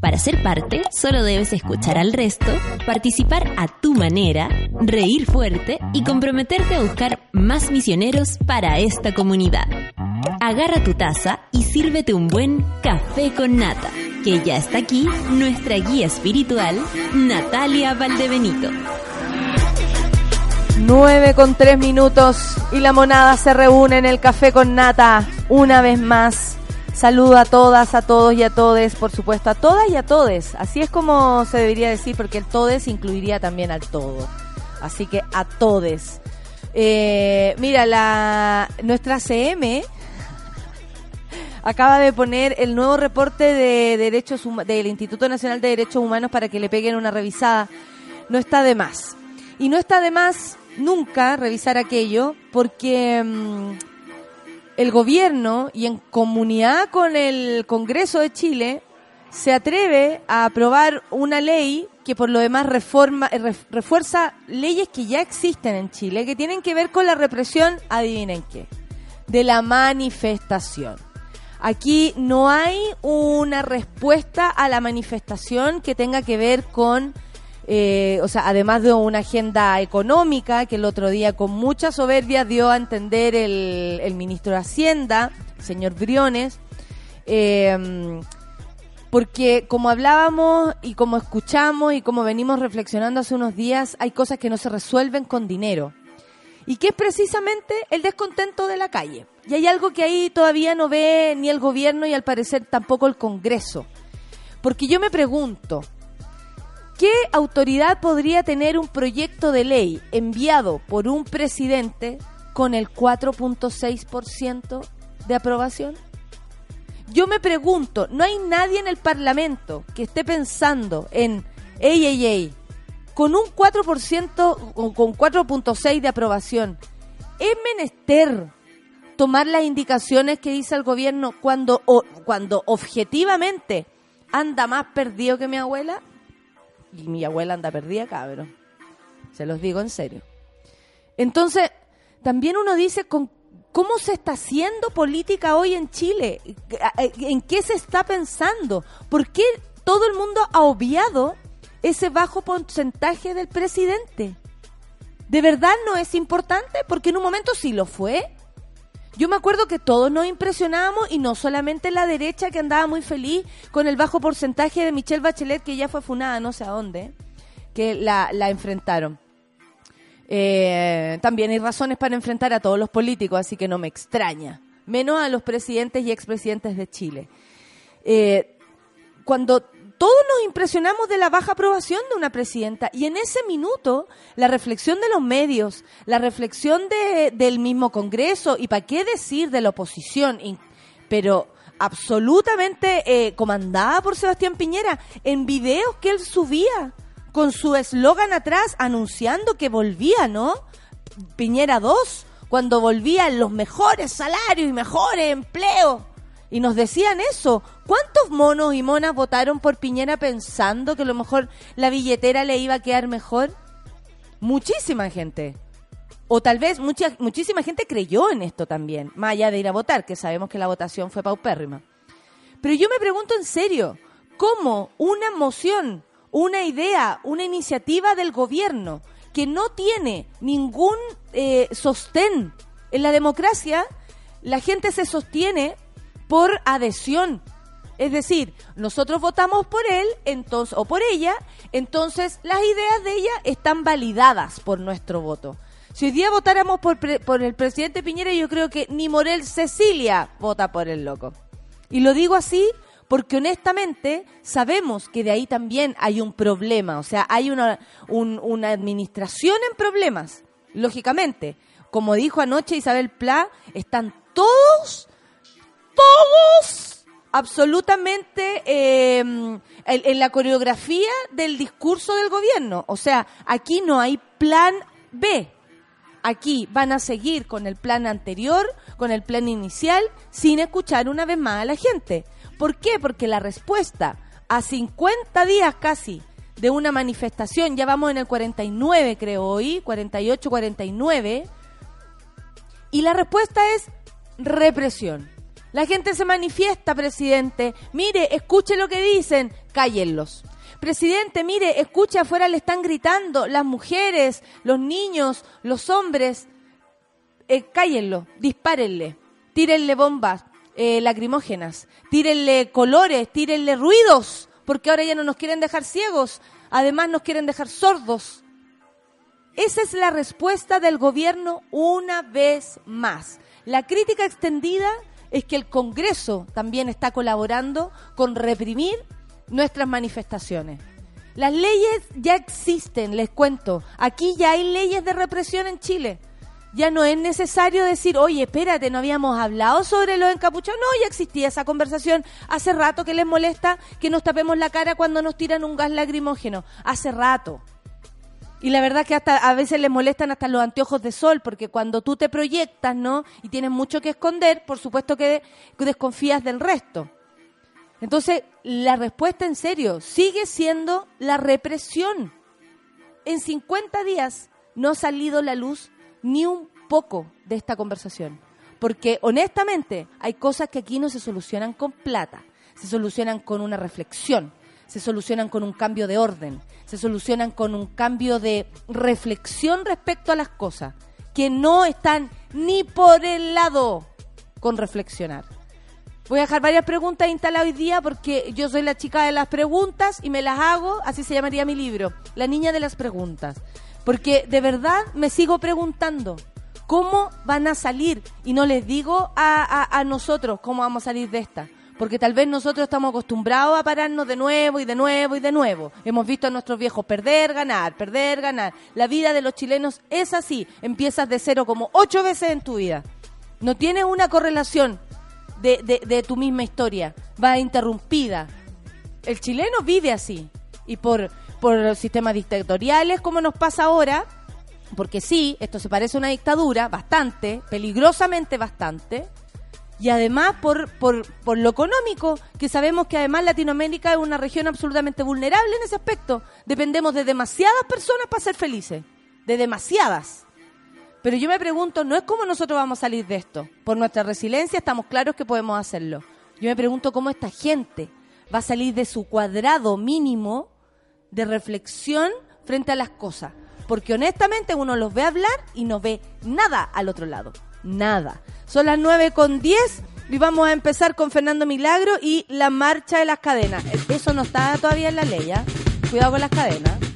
Para ser parte, solo debes escuchar al resto, participar a tu manera, reír fuerte y comprometerte a buscar más misioneros para esta comunidad. Agarra tu taza y sírvete un buen café con nata, que ya está aquí nuestra guía espiritual, Natalia Valdebenito. 9 con 3 minutos y la monada se reúne en el café con nata una vez más. Saludo a todas, a todos y a todes, por supuesto, a todas y a todes. Así es como se debería decir, porque el todes incluiría también al todo. Así que a todes. Eh, mira, la nuestra CM acaba de poner el nuevo reporte de derechos del Instituto Nacional de Derechos Humanos para que le peguen una revisada. No está de más. Y no está de más nunca revisar aquello porque mm, el gobierno y en comunidad con el Congreso de Chile se atreve a aprobar una ley que por lo demás reforma, eh, refuerza leyes que ya existen en Chile, que tienen que ver con la represión, adivinen qué, de la manifestación. Aquí no hay una respuesta a la manifestación que tenga que ver con eh, o sea, además de una agenda económica que el otro día con mucha soberbia dio a entender el, ministro de Hacienda, señor Briones, em, porque como hablábamos y como escuchamos y como venimos reflexionando hace unos días, hay cosas que no se resuelven con dinero. Y que es precisamente el descontento de la calle. Y hay algo que ahí todavía no ve ni el gobierno y al parecer tampoco el Congreso. Porque yo me pregunto, ¿Qué autoridad podría tener un proyecto de ley enviado por un presidente con el 4.6% de aprobación? Yo me pregunto, ¿no hay nadie en el Parlamento que esté pensando en, ey, ey, ey, con un 4%, con 4.6 de aprobación, es menester tomar las indicaciones que dice el gobierno cuando, cuando objetivamente anda más perdido que mi abuela? Y mi abuela anda perdida, cabrón. Se los digo en serio. Entonces, también uno dice con cómo se está haciendo política hoy en Chile, en qué se está pensando, por qué todo el mundo ha obviado ese bajo porcentaje del presidente. ¿De verdad no es importante? Porque en un momento sí lo fue. Yo me acuerdo que todos nos impresionábamos y no solamente la derecha que andaba muy feliz con el bajo porcentaje de Michelle Bachelet que ya fue funada no sé a dónde, que la, enfrentaron. Eh, también hay razones para enfrentar a todos los políticos, así que no me extraña, menos a los presidentes y expresidentes de Chile. Eh, cuando todos nos impresionamos de la baja aprobación de una presidenta y en ese minuto la reflexión de los medios, la reflexión de, del mismo Congreso y para qué decir de la oposición, pero absolutamente eh, comandada por Sebastián Piñera en videos que él subía con su eslogan atrás anunciando que volvía, ¿no? Piñera 2, cuando volvían los mejores salarios y mejores empleos y nos decían eso. ¿Cuántos monos y monas votaron por Piñera pensando que a lo mejor la billetera le iba a quedar mejor? Muchísima gente. O tal vez mucha, muchísima gente creyó en esto también, más allá de ir a votar, que sabemos que la votación fue paupérrima. Pero yo me pregunto en serio, ¿cómo una moción, una idea, una iniciativa del gobierno que no tiene ningún eh, sostén en la democracia, la gente se sostiene por adhesión. Es decir, nosotros votamos por él entonces, o por ella, entonces las ideas de ella están validadas por nuestro voto. Si hoy día votáramos por, el presidente Piñera, yo creo que ni Morel Cecilia vota por el loco. Y lo digo así porque honestamente sabemos que de ahí también hay un problema, o sea, hay una, una administración en problemas, lógicamente. Como dijo anoche Isabel Pla, están todos todos absolutamente en, en la coreografía del discurso del gobierno. O sea, aquí no hay plan B. Aquí van a seguir con el plan anterior, con el plan inicial, sin escuchar una vez más a la gente. ¿Por qué? Porque la respuesta a 50 días casi de una manifestación, ya vamos en el 49 creo hoy, 48, 49, y la respuesta es represión. La gente se manifiesta, presidente. Mire, escuche lo que dicen, cállenlos. Presidente, mire, escucha afuera le están gritando las mujeres, los niños, los hombres. Eh, cállenlo, dispárenle, tírenle bombas eh, lacrimógenas, tírenle colores, tírenle ruidos, porque ahora ya no nos quieren dejar ciegos, además nos quieren dejar sordos. Esa es la respuesta del gobierno una vez más. La crítica extendida es que el Congreso también está colaborando con reprimir nuestras manifestaciones. Las leyes ya existen, les cuento. Aquí ya hay leyes de represión en Chile. Ya no es necesario decir, oye, espérate, no habíamos hablado sobre los encapuchados. No, ya existía esa conversación. Hace rato que les molesta que nos tapemos la cara cuando nos tiran un gas lacrimógeno. Hace rato. Y la verdad que hasta a veces les molestan hasta los anteojos de sol, porque cuando tú te proyectas, ¿no? Y tienes mucho que esconder, por supuesto que desconfías del resto. Entonces, la respuesta en serio sigue siendo la represión. En 50 días no ha salido la luz ni un poco de esta conversación. Porque honestamente hay cosas que aquí no se solucionan con plata, se solucionan con una reflexión, se solucionan con un cambio de orden, se solucionan con un cambio de reflexión respecto a las cosas, que no están ni por el lado con reflexionar. Voy a dejar varias preguntas instaladas hoy día porque yo soy la chica de las preguntas y me las hago, así se llamaría mi libro, La niña de las preguntas. Porque de verdad me sigo preguntando, ¿cómo van a salir? Y no les digo a, a, nosotros cómo vamos a salir de esta. Porque tal vez nosotros estamos acostumbrados a pararnos de nuevo y de nuevo y de nuevo. Hemos visto a nuestros viejos perder, ganar, perder, ganar. La vida de los chilenos es así. Empiezas de cero como ocho veces en tu vida. No tienes una correlación de, tu misma historia, va interrumpida. El chileno vive así. Y por, sistemas dictatoriales, como nos pasa ahora, porque sí, esto se parece a una dictadura, bastante, peligrosamente bastante, y además por, por, por lo económico, que sabemos que además Latinoamérica es una región absolutamente vulnerable en ese aspecto. Dependemos de demasiadas personas para ser felices, de demasiadas. Pero yo me pregunto, no es cómo nosotros vamos a salir de esto. Por nuestra resiliencia estamos claros que podemos hacerlo. Yo me pregunto cómo esta gente va a salir de su cuadrado mínimo de reflexión frente a las cosas. Porque honestamente uno los ve hablar y no ve nada al otro lado. Nada. Son las 9 con 10 y vamos a empezar con Fernando Milagro y la marcha de las cadenas. Eso no está todavía en la ley, ¿ya? Cuidado con las cadenas.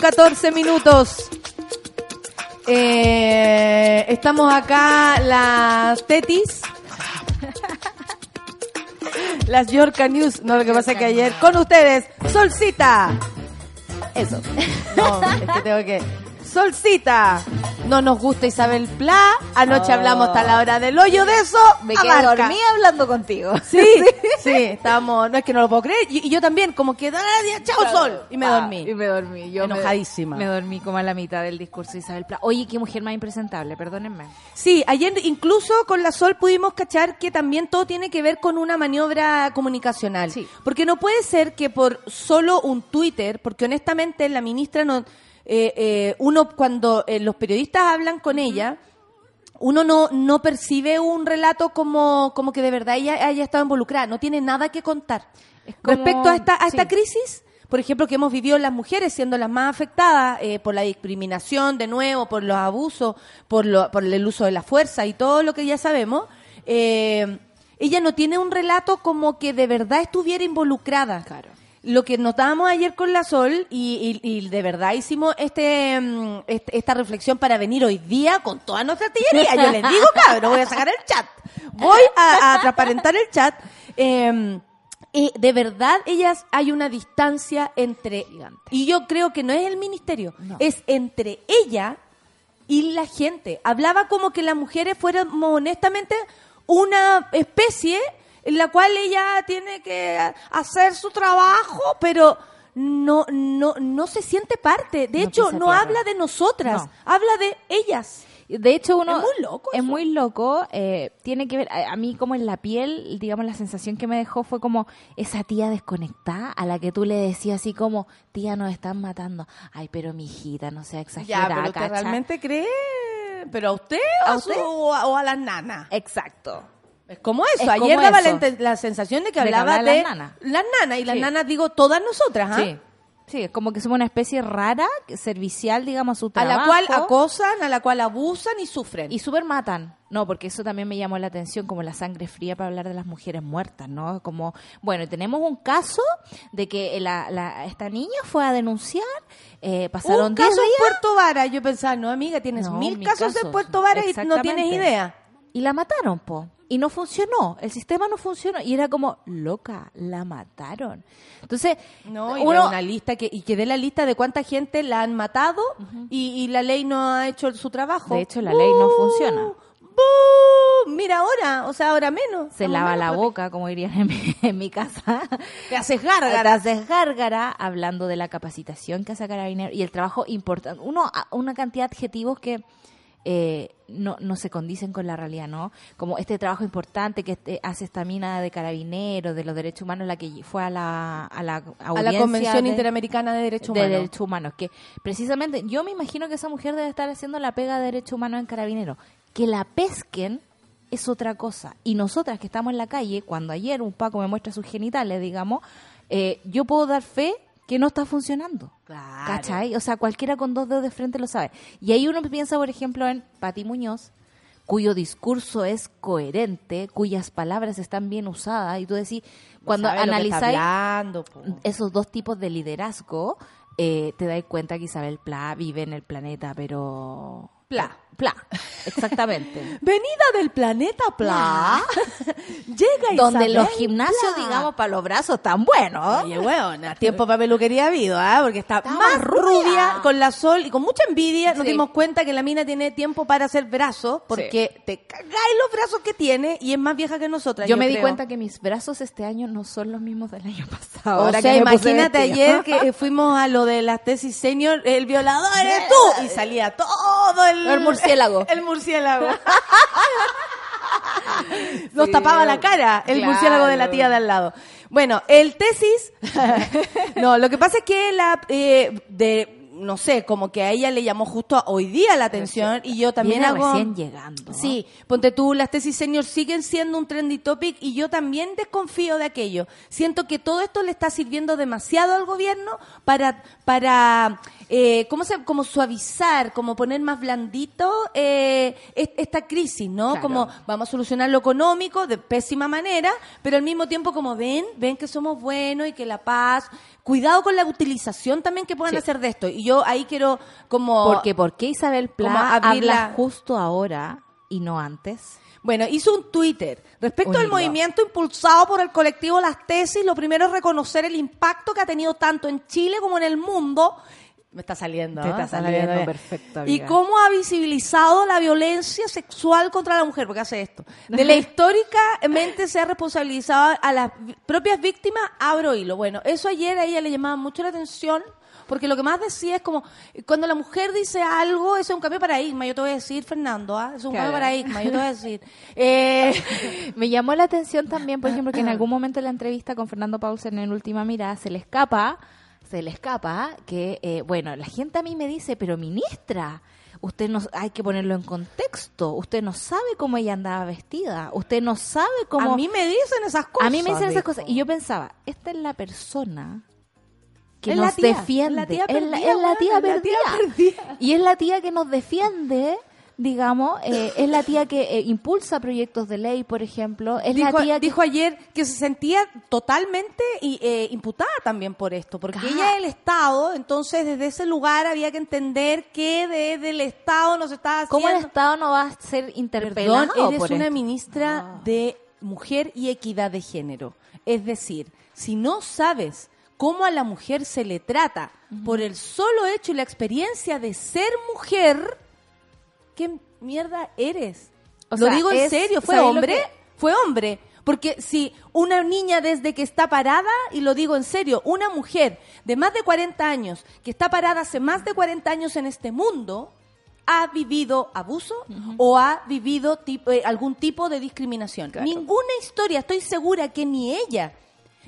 14 minutos. Eh, estamos acá las tetis. Las Yorka News. No, lo que pasa es que ayer con ustedes, Solcita. Eso. No, es que tengo que. Solcita. No nos gusta Isabel Pla. Anoche Oh. hablamos hasta la hora del hoyo de eso. Me quedé dormida hablando contigo. Sí, sí, estábamos, no es que no lo puedo creer. Y, y yo también, como que, "Ah, chao sol. Y me Ah, dormí. Y me dormí. Yo me- Enojadísima. Me, dormí como a la mitad del discurso de Isabel Pla. Oye, qué mujer más impresentable, perdónenme. Sí, ayer incluso con la Sol pudimos cachar que también todo tiene que ver con una maniobra comunicacional. Sí. Porque no puede ser que por solo un Twitter, porque honestamente la ministra no... eh, eh, uno cuando eh, los periodistas hablan con ella, uno no, no percibe un relato como, como que de verdad ella haya estado involucrada, no tiene nada que contar. Como- Respecto a esta, a esta sí. crisis, por ejemplo, que hemos vivido las mujeres siendo las más afectadas eh, por la discriminación, de nuevo, por los abusos, por, lo, por el uso de la fuerza y todo lo que ya sabemos, eh, ella no tiene un relato como que de verdad estuviera involucrada. Claro. Lo que notábamos ayer con la Sol y, y- y de verdad hicimos este, mm, este- esta reflexión para venir hoy día con toda nuestra artillería. Yo les digo, cabrón, voy a sacar el chat. Voy a, a transparentar el chat. Eh, y de verdad, ellas hay una distancia entre. Gigante. Y yo creo que no es el ministerio, No. es entre ella y la gente. Hablaba como que las mujeres fuéramos honestamente una especie en la cual ella tiene que hacer su trabajo, pero no no no se siente parte. De No hecho, no tierra. habla de nosotras, No. habla de ellas. De hecho, uno... Es muy loco Es muy loco. eh, tiene que ver... A, a mí como en la piel, digamos, la sensación que me dejó fue como esa tía desconectada a la que tú le decías así como, tía, nos están matando. Ay, pero mi hijita, no sea exagerada, Ya, pero ¿cacha? realmente cree, pero a usted, ¿A o, a usted? su- o a, o a las nanas. Exacto. Es como eso. Es Ayer como daba la, eso. la sensación de que hablaba de de las nanas. las nanas. Y las Sí. nanas, digo, todas nosotras, ¿ah? Sí. Sí, es como que somos una especie rara, servicial, digamos, a su A trabajo. la cual acosan, a la cual abusan y sufren. Y súper matan. No, porque eso también me llamó la atención, como la sangre fría para hablar de las mujeres muertas, ¿no? Como, bueno, tenemos un caso de que la, la- esta niña fue a denunciar, eh, pasaron un 10 caso en días Puerto Vara. Yo pensaba, no, amiga, tienes No, mil mil casos, en casos. Puerto Vara y no tienes idea. Y la mataron, po. Y no funcionó, el sistema no funcionó. Y era como, loca, la mataron. Entonces, No, y uno... una lista que, y que dé la lista de cuánta gente la han matado y, y la ley no ha hecho su trabajo. De hecho, la ley no funciona. Mira ahora, o sea, ahora menos. Se lava menos la boca, como dirían en mi, en mi casa. Te haces gárgara. Te haces gárgara hablando de la capacitación que hace Carabinero y el trabajo importante. Uno, una cantidad de adjetivos que eh, no, no se condicen con la realidad, ¿no? Como este trabajo importante que este- hace esta mina de Carabineros, de los derechos humanos, la que fue a la, a la A la Convención de- Interamericana de Derechos de Humanos. derechos humanos. Que precisamente yo me imagino que esa mujer debe estar haciendo la pega de derechos humanos en Carabineros. Que la pesquen es otra cosa. Y nosotras que estamos en la calle, cuando ayer un Paco me muestra sus genitales, digamos, eh, yo puedo dar fe que no está funcionando. Claro. ¿Cachai? O sea, cualquiera con dos dedos de frente lo sabe. Y ahí uno piensa, por ejemplo, en Pati Muñoz, cuyo discurso es coherente, cuyas palabras están bien usadas, y tú decís, cuando está analizáis hablando, esos dos tipos de liderazgo, eh, te das cuenta que Isabel Pla vive en el planeta, pero... Pla. Pla, exactamente. Venida del planeta Pla. Llega Donde Isabel los gimnasios, Pla. digamos, para los brazos están buenos. Oye, weón, tiempo para peluquería ha habido, ¿ah? Porque está Estaba más rubia. rubia. con la sol y con mucha envidia. Nos Sí. dimos cuenta que la mina tiene tiempo para hacer brazos porque te cagáis los brazos que tiene y es más vieja que nosotras. Yo, me di cuenta que mis brazos este año no son los mismos del año pasado. O Ahora sea, que imagínate ayer que eh, fuimos a lo de las tesis senior, el violador eres tú. Y salía todo el... El murciélago. El murciélago. Nos Sí, tapaba la cara el claro. murciélago de la tía de al lado. Bueno, el tesis... no, lo que pasa es que la... eh, de no sé, como que a ella le llamó justo hoy día la atención y yo también Viene hago... recién llegando. Sí, ponte tú, las tesis senior siguen siendo un trendy topic y yo también desconfío de aquello. Siento que todo esto le está sirviendo demasiado al gobierno para, para eh, ¿cómo se, como suavizar, como poner más blandito eh, es- esta crisis, ¿no? Claro. Como vamos a solucionar lo económico de pésima manera, pero al mismo tiempo como ven, ven que somos buenos y que la paz, cuidado con la utilización también que puedan Sí. hacer de esto. Y yo ahí quiero como... Porque ¿por qué Isabel abrir habla la- justo ahora y no antes? Bueno, hizo un Twitter. Respecto al movimiento impulsado por el colectivo Las Tesis, lo primero es reconocer el impacto que ha tenido tanto en Chile como en el mundo. Me está saliendo. Te está saliendo saliendo bien. perfecto, Y cómo ha visibilizado la violencia sexual contra la mujer, porque hace esto. De la históricamente se ha responsabilizado a las propias víctimas, abro hilo. Bueno, eso ayer a ella le llamaba mucho la atención. Porque lo que más decía es como, cuando la mujer dice algo, eso es un cambio de paradigma. Yo te voy a decir, Fernando, ¿ah? es un Claro. cambio de paradigma. Yo te voy a decir. Eh, Me llamó la atención también, por ejemplo, que en algún momento en la entrevista con Fernando Paulsen en Última Mirada se le escapa, se le escapa que, eh, bueno, la gente a mí me dice, pero ministra, usted no, hay que ponerlo en contexto, usted no sabe cómo ella andaba vestida, usted no sabe cómo... A mí me dicen esas cosas. A mí me dicen esas cosas. Y yo pensaba, esta es la persona que Es nos la tía, defiende. la tía es la, perdida, es la weona, tía es la tía perdida. perdida. Y es la tía que nos defiende, digamos. eh, es la tía que eh, impulsa proyectos de ley, por ejemplo. Es dijo, la tía que... dijo ayer que se sentía totalmente eh, imputada también por esto, porque ella es el Estado, entonces desde ese lugar había que entender que desde el Estado nos estaba haciendo... ¿Cómo el Estado no va a ser interpelado Perdón, eres por una esto? ministra de Mujer y Equidad de Género. Es decir, si no sabes cómo a la mujer se le trata por el solo hecho y la experiencia de ser mujer, ¿qué mierda eres? O Lo sea, digo en es- serio, ¿fue ¿sabéis lo hombre? que- Fue hombre. Porque si una niña desde que está parada, y lo digo en serio, una mujer de más de 40 años, que está parada hace más de 40 años en este mundo, ha vivido abuso o ha vivido tipo- eh, algún tipo de discriminación. Claro. Ninguna historia, estoy segura que ni ella,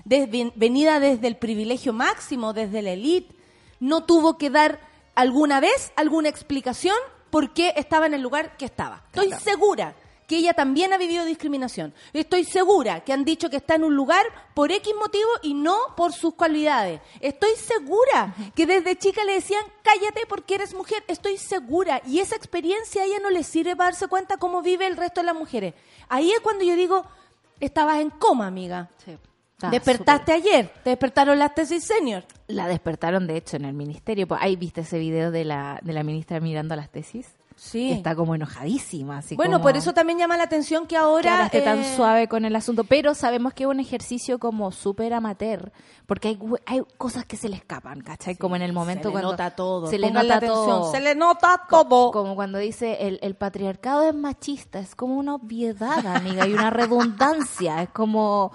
venida desde el privilegio máximo, desde la élite, no tuvo que dar alguna vez alguna explicación por qué estaba en el lugar que estaba. Estoy Claro. segura que ella también ha vivido discriminación. Estoy segura que han dicho que está en un lugar por X motivo y no por sus cualidades. Estoy segura que desde chica le decían, cállate porque eres mujer. Estoy segura. Y esa experiencia a ella no le sirve para darse cuenta cómo vive el resto de las mujeres. Ahí es cuando yo digo, estabas en coma, amiga. Sí. Está Despertaste ayer, te despertaron las tesis senior. La despertaron, de hecho, en el ministerio. Pues, ahí viste ese video de la, de la ministra mirando las tesis. Sí. Que Está como enojadísima. Así bueno, como- por eso también llama la atención que que ahora... ahora esté tan eh, suave con el asunto. Pero sabemos que es un ejercicio como súper amateur. Porque hay, hay cosas que se le escapan, ¿cachai? como en el momento se le cuando. nota todo. Se le nota atención, todo. Se le nota todo. Como cuando dice el, el patriarcado es machista, es como una obviedad, amiga, y una redundancia, es como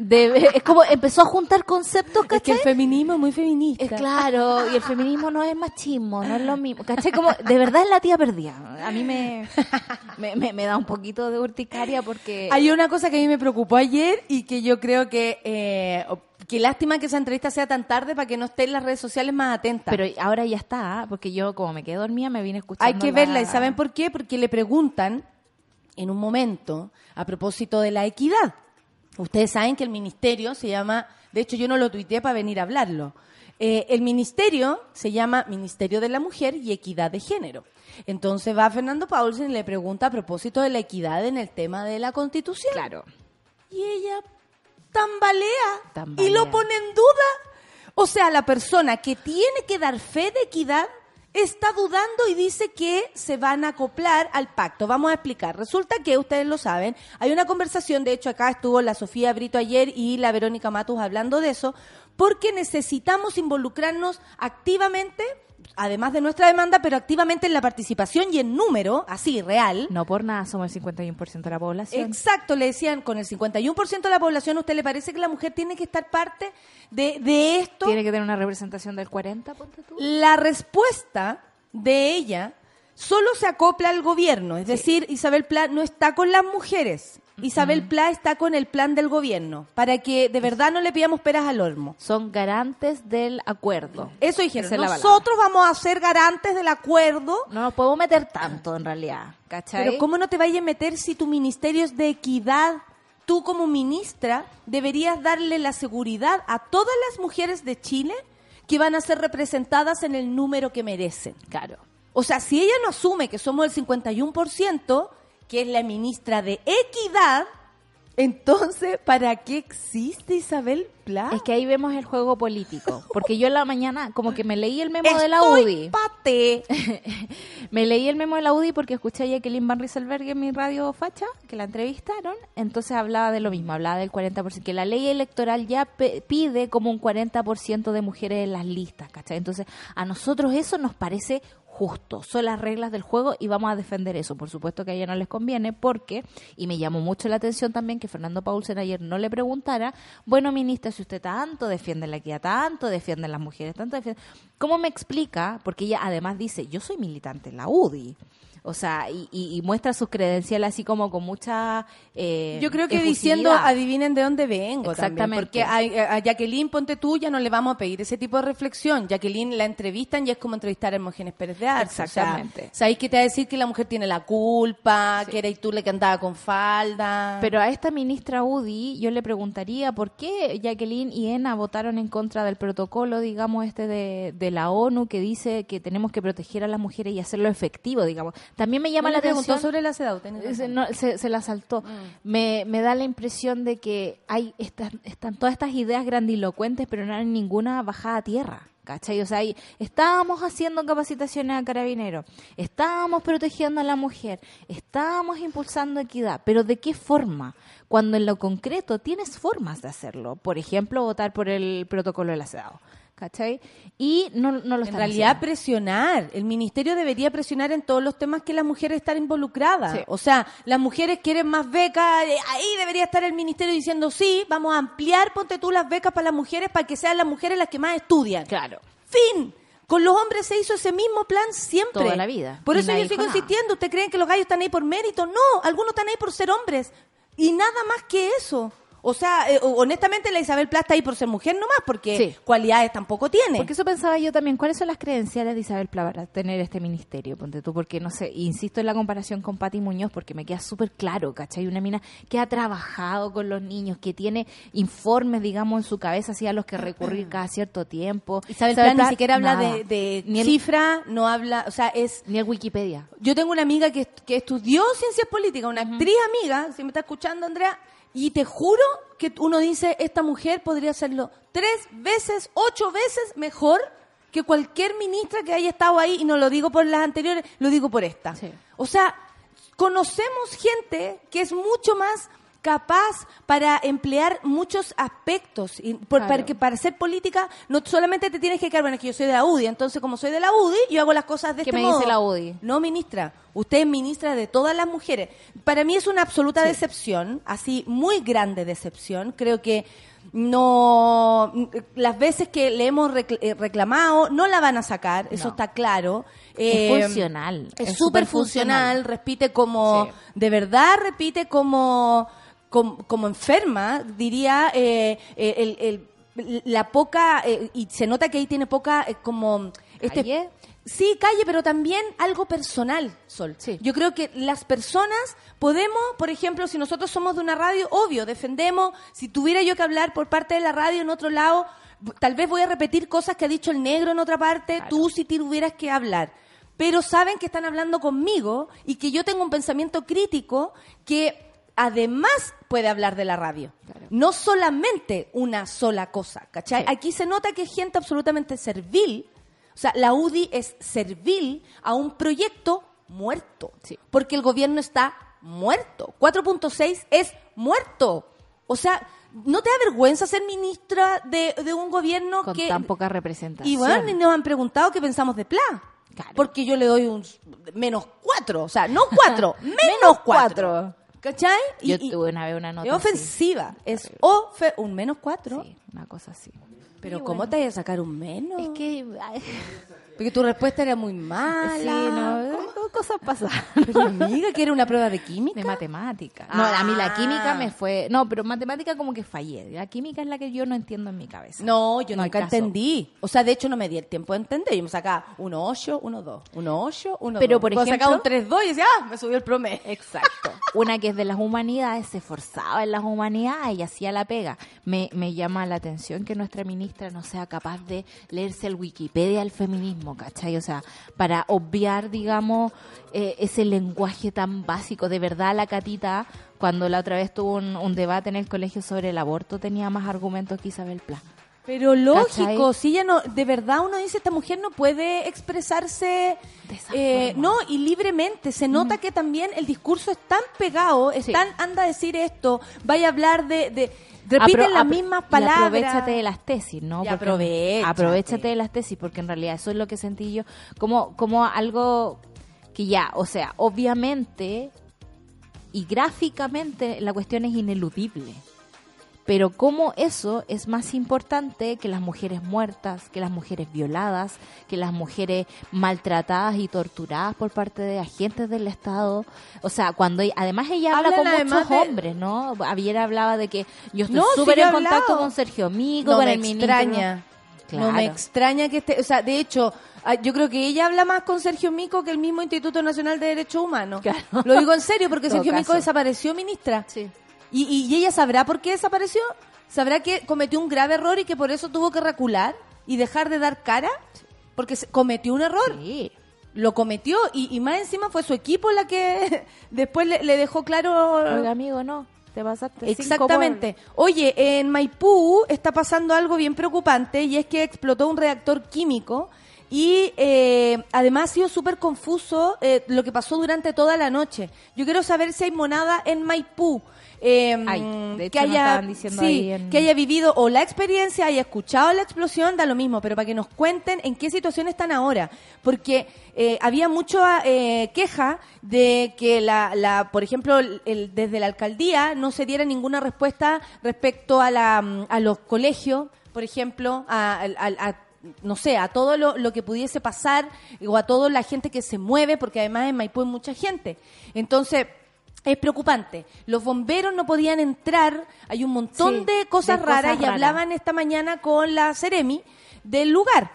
de- es como empezó a juntar conceptos, Es que ¿cachai? el feminismo es muy feminista. Es claro, y el feminismo no es machismo, no es lo mismo, ¿cachai? Como, de verdad es la tía perdida. A mí me, me, me- me da un poquito de urticaria porque... Hay una cosa que a mí me preocupó ayer y que yo creo que... Eh, qué lástima que esa entrevista sea tan tarde para que no esté en las redes sociales más atenta. Pero ahora ya está, porque yo como me quedé dormida me vine escuchando Hay que la- verla. ¿Y saben por qué? Porque le preguntan en un momento a propósito de la equidad. Ustedes saben que el ministerio se llama, de hecho yo no lo tuiteé para venir a hablarlo. Eh, el ministerio se llama Ministerio de la Mujer y Equidad de Género. Entonces va Fernando Paulsen y le pregunta a propósito de la equidad en el tema de la Constitución. Claro. Y ella tambalea, Tambalea. y lo pone en duda. O sea, la persona que tiene que dar fe de equidad está dudando y dice que se van a acoplar al pacto. Vamos a explicar. Resulta que, ustedes lo saben, hay una conversación, de hecho acá estuvo la Sofía Brito ayer y la Verónica Matus hablando de eso, porque necesitamos involucrarnos activamente, además de nuestra demanda, pero activamente en la participación y en número, así, real, No por nada somos el 51% de la población. Exacto, le decían, con el 51% de la población, ¿usted le parece que la mujer tiene que estar parte de, de esto? Tiene que tener una representación del 40, ponte tú. La respuesta de ella solo se acopla al gobierno, es decir, Isabel Pla no está con las mujeres. Isabel Pla está con el plan del gobierno, para que de verdad no le pidamos peras al olmo. Son garantes del acuerdo. Eso dijeron, es nosotros vamos a ser garantes del acuerdo No nos podemos meter tanto, en realidad. ¿Cachai? Pero ¿cómo no te vayas a meter si tu ministerio es de equidad? Tú como ministra deberías darle la seguridad a todas las mujeres de Chile que van a ser representadas en el número que merecen. Claro. O sea, si ella no asume que somos el 51%, que es la ministra de Equidad, entonces, ¿para qué existe Isabel Pla? Es que ahí vemos el juego político. Porque yo en la mañana, como que me leí el memo de la UDI. pate. Me leí el memo de la UDI porque escuché a Jacqueline Van Rieselberg en mi radio facha, que la entrevistaron. Entonces hablaba de lo mismo, hablaba del 40%, que la ley electoral ya pide como un 40% de mujeres en las listas, ¿cachai? Entonces a nosotros eso nos parece justo, son las reglas del juego y vamos a defender eso. Por supuesto que a ella no les conviene porque, y me llamó mucho la atención también que Fernando Paulsen ayer no le preguntara, bueno, ministra, si usted tanto defiende la equidad, tanto defiende las mujeres, tanto defiende... ¿Cómo me explica? Porque ella además dice, yo soy militante en la UDI. O sea, y, y- y muestra sus credenciales así como con mucha... eh, Yo creo que efusividad. diciendo, adivinen de dónde vengo. Exactamente. También, porque a, a Jacqueline, ponte tú, ya no le vamos a pedir ese tipo de reflexión. Jacqueline la entrevistan y es como entrevistar a Hermógenes Pérez de Arce. Exactamente. O sea, ¿Sabéis que te va a decir que la mujer tiene la culpa, que eres tú la que andaba con falda? Pero a esta ministra UDI yo le preguntaría por qué Jacqueline y Ena votaron en contra del protocolo, digamos, este de, de la ONU que dice que tenemos que proteger a las mujeres y hacerlo efectivo, digamos. También me llama No la le preguntó atención... sobre la CEDAW, tenés Se, no, se, se la saltó. Me, me da la impresión de que hay estas, están todas estas ideas grandilocuentes, pero no hay ninguna bajada a tierra. ¿Cachai? O sea, ahí estábamos haciendo capacitaciones a carabineros, estábamos protegiendo a la mujer, estábamos impulsando equidad, pero ¿de qué forma? Cuando en lo concreto tienes formas de hacerlo. Por ejemplo, votar por el protocolo de la CEDAW. ¿Cachai? Y no, no lo En están realidad haciendo. presionar, el ministerio debería presionar en todos los temas que las mujeres están involucradas. Sí. O sea, las mujeres quieren más becas, eh, ahí debería estar el ministerio diciendo, sí, vamos a ampliar, ponte tú las becas para las mujeres para que sean las mujeres las que más estudian. Claro. Fin. Con los hombres se hizo ese mismo plan siempre. Toda la vida. Por Y eso yo sigo insistiendo. ¿Usted creen que los gallos están ahí por mérito? No, algunos están ahí por ser hombres. Y nada más que eso. O sea, eh, honestamente la Isabel Plata ahí por ser mujer nomás, porque Sí. cualidades tampoco tiene. Porque eso pensaba yo también. ¿Cuáles son las credenciales de Isabel Pla para tener este ministerio? Ponte tú, porque no sé, insisto en la comparación con Pati Muñoz, porque me queda súper claro, ¿cachai? Una mina que ha trabajado con los niños, que tiene informes, digamos, en su cabeza, así a los que recurrir cada cierto tiempo. Isabel Plata ni Pla, siquiera habla nada. de, de Ni el- cifra, no habla, o sea, es... Ni el Wikipedia. Yo tengo una amiga que, que estudió ciencias políticas, una actriz amiga, si me está escuchando Andrea, y te juro que uno dice, esta mujer podría hacerlo tres veces, ocho veces mejor que cualquier ministra que haya estado ahí, y no lo digo por las anteriores, lo digo por esta. Sí. O sea, conocemos gente que es mucho más capaz para emplear muchos aspectos y por- Claro. para que para hacer política no solamente te tienes que quedar bueno es que yo soy de la UDI entonces como soy de la UDI yo hago las cosas de ¿Qué este me dice la UDI? No, ministra. Usted es ministra de todas las mujeres. Para mí es una absoluta decepción, así, muy grande decepción. Creo que no. Las veces que le hemos eh, reclamado, no la van a sacar, eso No. está claro. Es Eh, funcional, Es súper súper funcional, funcional. repite como. Sí. De verdad, repite como. Como, como enferma, diría, eh, eh, el- el- la poca, eh, y se nota que ahí tiene poca, eh, como, este, ¿Calle? Sí, calle, pero también algo personal, Sol. Sí. Yo creo que las personas podemos, por ejemplo, si nosotros somos de una radio, obvio, defendemos, si tuviera yo que hablar por parte de la radio en otro lado, tal vez voy a repetir cosas que ha dicho el negro en otra parte, Claro. tú si tuvieras que hablar. Pero saben que están hablando conmigo y que yo tengo un pensamiento crítico que además puede hablar de la radio. Claro. No solamente una sola cosa, ¿cachai? Sí. Aquí se nota que es gente absolutamente servil. O sea, la UDI es servil a un proyecto muerto. Sí. Porque el gobierno está muerto. 4.6 es muerto. O sea, ¿no te da vergüenza ser ministra de, de un gobierno Con que... tan poca representación. Y bueno, y nos han preguntado qué pensamos de Pla. Claro. Porque yo le doy un menos cuatro. O sea, no cuatro, menos cuatro. ¿Cachai? Yo tuve una vez una nota Es así. ofensiva. Es ofe un menos cuatro. Sí, una cosa así. Pero Y ¿cómo bueno. te vas a sacar un menos? Es que... Porque tu respuesta era muy mala. Sí, no, cosas pasaron. Pero amiga, que era una prueba de química. De matemática. No, a mí la Ah. química me fue... No, pero matemática como que fallé. La química es la que yo no entiendo en mi cabeza. No, yo No nunca caso. entendí. O sea, de hecho no me di el tiempo de entender. Yo me sacaba 1-8, 1-2, 1-8, 1-2. Pero, por ejemplo- sacaba un 3-2 y decía, ah, me subió el promedio. Exacto. Una que es de las humanidades, se esforzaba en las humanidades y hacía la pega. Me, me llama la atención que nuestra ministra no sea capaz de leerse el Wikipedia del feminismo, ¿cachai? O sea, para obviar, digamos, eh, ese lenguaje tan básico. De verdad, la Catita, cuando la otra vez tuvo un, un debate en el colegio sobre el aborto, tenía más argumentos que Isabel Pla. Pero lógico, ¿Cachai? si ella no, de verdad uno dice, esta mujer no puede expresarse, eh, no, y libremente. Se nota que también el discurso es tan pegado, es Sí. tan, anda a decir esto, vaya a hablar de, de repiten Apro- las mismas y palabras. aprovechate de las tesis, ¿no? Aprovechate. aprovechate de las tesis, porque en realidad eso es lo que sentí yo, como, como algo que ya, o sea, obviamente y gráficamente la cuestión es ineludible. Pero cómo eso es más importante que las mujeres muertas, que las mujeres violadas, que las mujeres maltratadas y torturadas por parte de agentes del Estado. O sea, cuando además ella habla Hablan con muchos de- hombres, ¿no? Ayer hablaba de que yo estoy No, súper en contacto hablado. con Sergio Mico, no con me el ministro. No me extraña que esté, o sea, de hecho, ah, yo creo que ella habla más con Sergio Mico que el mismo Instituto Nacional de Derechos Humanos. Claro. Lo digo en serio porque Sergio Mico desapareció, ministra. Sí. ¿Y, y, ella sabrá por qué desapareció? ¿Sabrá que cometió un grave error y que por eso tuvo que recular y dejar de dar cara? Porque cometió un error. Sí. Lo cometió y, y más encima fue su equipo la que después le, le dejó claro... Oiga, amigo, no, te pasaste. cinco Exactamente. Oye, en Maipú está pasando algo bien preocupante y es que explotó un reactor químico y eh, además ha sido súper confuso eh, lo que pasó durante toda la noche. Yo quiero saber si hay monada en Maipú. Eh, Hay, de hecho, que haya estaban diciendo sí, ahí en- que haya vivido o la experiencia haya escuchado la explosión da lo mismo pero para que nos cuenten en qué situación están ahora porque eh, había mucho eh, queja de que la, la por ejemplo el- el- desde la alcaldía no se diera ninguna respuesta respecto a la mm, a los colegios por ejemplo a, a- a- no sé, a todo lo, lo que pudiese pasar o a toda la gente que se mueve, porque además en Maipú hay mucha gente. Entonces, es preocupante. Los bomberos no podían entrar, hay un montón Sí, de cosas de raras cosas y hablaban esta mañana con la Ceremi del lugar,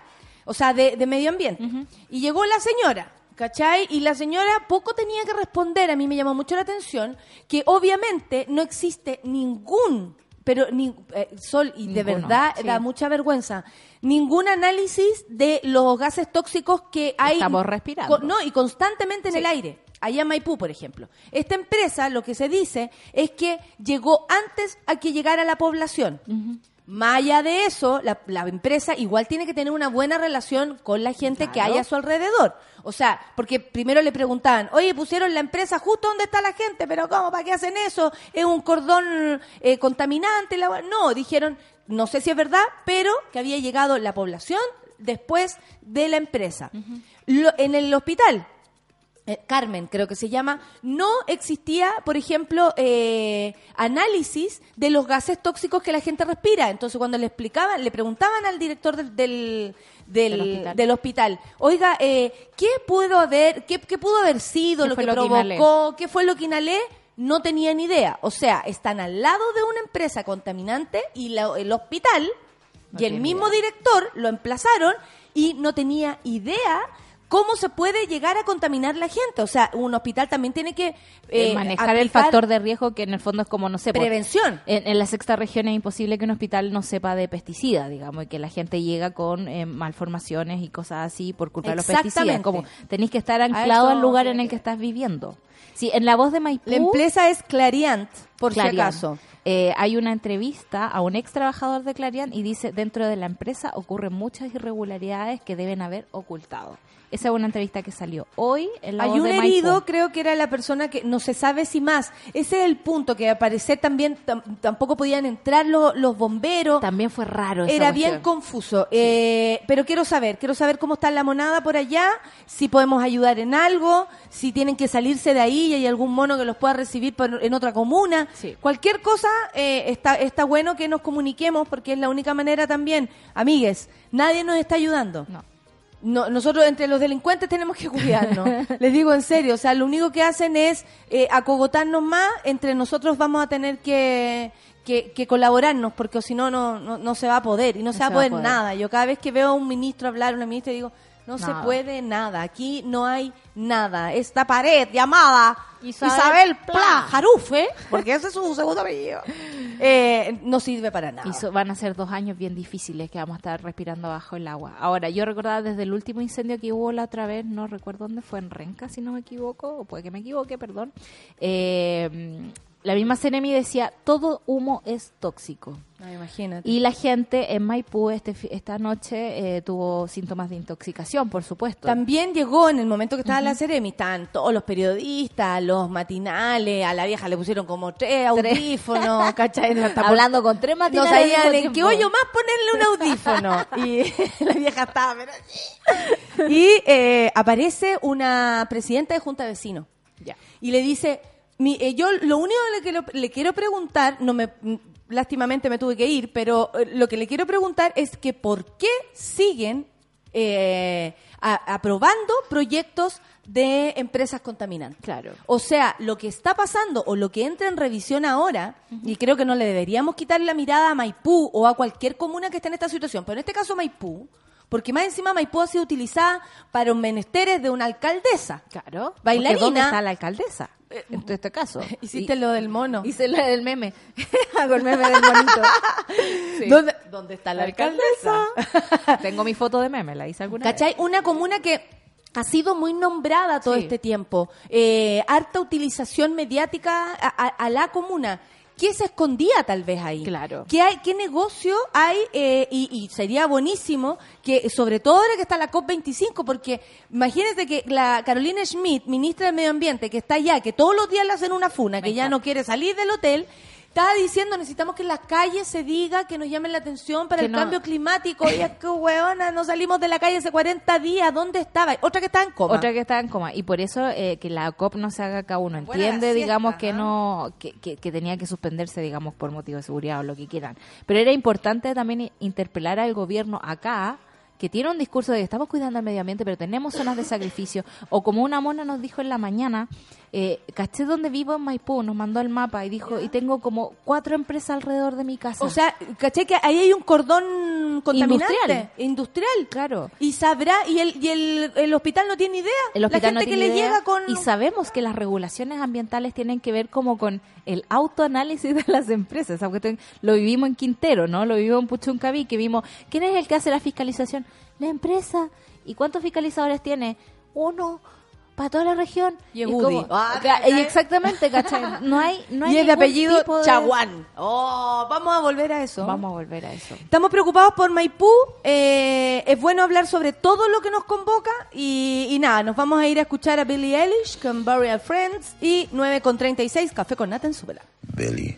o sea, de, de medio ambiente. Y llegó la señora. ¿Cachai? Y la señora poco tenía que responder, a mí me llamó mucho la atención, que obviamente no existe ningún, pero ni, eh, Sol, y de verdad sí. da mucha vergüenza, ningún análisis de los gases tóxicos que hay. Estamos respirando. no, y constantemente en el aire. Allá en Maipú, por ejemplo. Esta empresa, lo que se dice es que llegó antes a que llegara la población. Más allá de eso, la, la empresa igual tiene que tener una buena relación con la gente que hay a su alrededor. O sea, porque primero le preguntaban, oye, pusieron la empresa justo donde está la gente, pero ¿cómo? ¿Para qué hacen eso? ¿Es un cordón eh, contaminante? La... No, dijeron, no sé si es verdad, pero que había llegado la población después de la empresa. Lo- en el hospital, eh, Carmen, creo que se llama, no existía, por ejemplo, eh, análisis de los gases tóxicos que la gente respira. Entonces, cuando le explicaban, le preguntaban al director del, del, del- Del hospital. del hospital, oiga, eh, ¿qué pudo haber, qué, qué pudo haber sido ¿Qué lo que lo que provocó, qué fue lo que inhalé? No tenían idea. O sea, están al lado de una empresa contaminante y la- el hospital No y el mismo idea. director lo emplazaron y no tenía idea cómo se puede llegar a contaminar la gente. O sea, un hospital también tiene que Eh, eh, manejar el factor de riesgo que en el fondo es como, no sé, por- prevención. En, en la sexta región es imposible que un hospital no sepa de pesticidas, digamos, y que la gente llega con eh, malformaciones y cosas así por culpa de los pesticidas. Como tenéis que estar anclado al lugar en el que estás viviendo. Sí, en la voz de Maipú. La empresa es Clariant, por si Clariant. acaso. Eh, hay una entrevista a un ex trabajador de Clariant y dice, dentro de la empresa ocurren muchas irregularidades que deben haber ocultado. Esa es una entrevista que salió hoy en la Hay voz un de herido, creo que era la persona que no se sabe si más. Ese es el punto, que al parecer también tam- tampoco podían entrar lo- los bomberos. También fue raro. esa Era bien confuso. Eh, pero quiero saber, quiero saber cómo está la monada por allá, si podemos ayudar en algo, si tienen que salirse de ahí y hay algún mono que los pueda recibir por- en otra comuna. Sí. Cualquier cosa eh, está, está bueno que nos comuniquemos porque es la única manera también. Amigues, nadie nos está ayudando. No. No, nosotros entre los delincuentes tenemos que cuidarnos. Les digo en serio, o sea, lo único que hacen es eh, acogotarnos más, entre nosotros vamos a tener que, que, que colaborarnos, porque si no, no, no, no se va a poder, y no, se, va a poder, nada. Yo cada vez que veo a un ministro hablar, una ministra, digo, no se puede nada, aquí no hay nada. Esta pared llamada Isabel Isabel, Pla. Pla Jarufe, porque ese es su segundo apellido, eh, no sirve para nada. Y so- van a ser dos años bien difíciles que vamos a estar respirando bajo el agua. Ahora, yo recordaba desde el último incendio que hubo la otra vez, no recuerdo dónde fue, en Renca, si no me equivoco, o puede que me equivoque, perdón. Eh, la misma Ceremi decía, todo humo es tóxico. Ay, imagínate. Y la gente en Maipú este, esta noche eh, tuvo síntomas de intoxicación, por supuesto. También llegó en el momento que estaba la Ceremi, estaban todos los periodistas, los matinales, a la vieja le pusieron como tres audífonos, ¿cachai? Por- Hablando con tres No matinales al sabían en qué hoyo más ponerle un audífono. Y la vieja estaba, pero así. Y eh, aparece una presidenta de Junta de Vecinos. Ya. Y le dice, mi, eh, yo lo único que le quiero, le quiero preguntar, no me, mm, lástimamente me tuve que ir, pero eh, lo que le quiero preguntar es que por qué siguen eh, a- aprobando proyectos de empresas contaminantes. Claro. O sea, lo que está pasando o lo que entra en revisión ahora, y creo que no le deberíamos quitar la mirada a Maipú o a cualquier comuna que esté en esta situación, pero en este caso Maipú, porque más encima Maipú ha sido utilizada para los menesteres de una alcaldesa. Claro. Bailarina. ¿Dónde está la alcaldesa? En este caso. Hiciste Y- lo del mono. Hice la del meme. Hago el meme del monito. Sí. ¿Dónde, dónde está la La alcaldesa? Tengo mi foto de meme, la hice alguna ¿Cachai? Una comuna que ha sido muy nombrada todo Sí. este tiempo. Eh, harta utilización mediática a, a- a la comuna. ¿Qué se escondía tal vez ahí? Claro. ¿Qué, hay, qué negocio hay? Eh, y, y sería buenísimo que, sobre todo ahora que está la COP25, porque imagínense que la Carolina Schmidt, ministra del Medio Ambiente, que está allá, que todos los días le hacen una funa, que ya no quiere salir del hotel, estaba diciendo, necesitamos que en las calles se diga que nos llamen la atención para Que el no- cambio climático. Y es que, weona, no salimos de la calle hace 40 días. ¿Dónde estaba? Otra que estaba en coma. Otra que está en coma. Y por eso eh, que la COP no se haga acá uno. Entiende, siesta, digamos, que no que, que, que tenía que suspenderse, digamos, por motivo de seguridad o lo que quieran. Pero era importante también interpelar al gobierno acá que tiene un discurso de que estamos cuidando el medio ambiente, pero tenemos zonas de sacrificio. O como una mona nos dijo en la mañana, eh, caché donde vivo en Maipú, nos mandó el mapa y dijo, y tengo como cuatro empresas alrededor de mi casa. O sea, ¿caché que ahí hay un cordón contaminante? Industrial. Industrial. claro. Y sabrá, y el, y el, el hospital no tiene idea. El hospital la gente no que tiene le idea. llega con... Y sabemos que las regulaciones ambientales tienen que ver como con el autoanálisis de las empresas. Esa cuestión lo vivimos en Quintero, ¿no? Lo vivimos en Puchuncaví, que vimos, ¿quién es el que hace la fiscalización? La empresa. ¿Y cuántos fiscalizadores tiene? Uno. Para toda la región. Y es. Ah, Ca- ¿cachai? y exactamente, ¿cachai? No hay, no hay y es de apellido tipo de- Chaguán. Oh, vamos a volver a eso. Vamos a volver a eso. Estamos preocupados por Maipú. eh, es bueno hablar sobre todo lo que nos convoca. Y, y nada, nos vamos a ir a escuchar a Billie Eilish con Burial Friends y 9 con 36, Café con Nata en Súbela. Billy.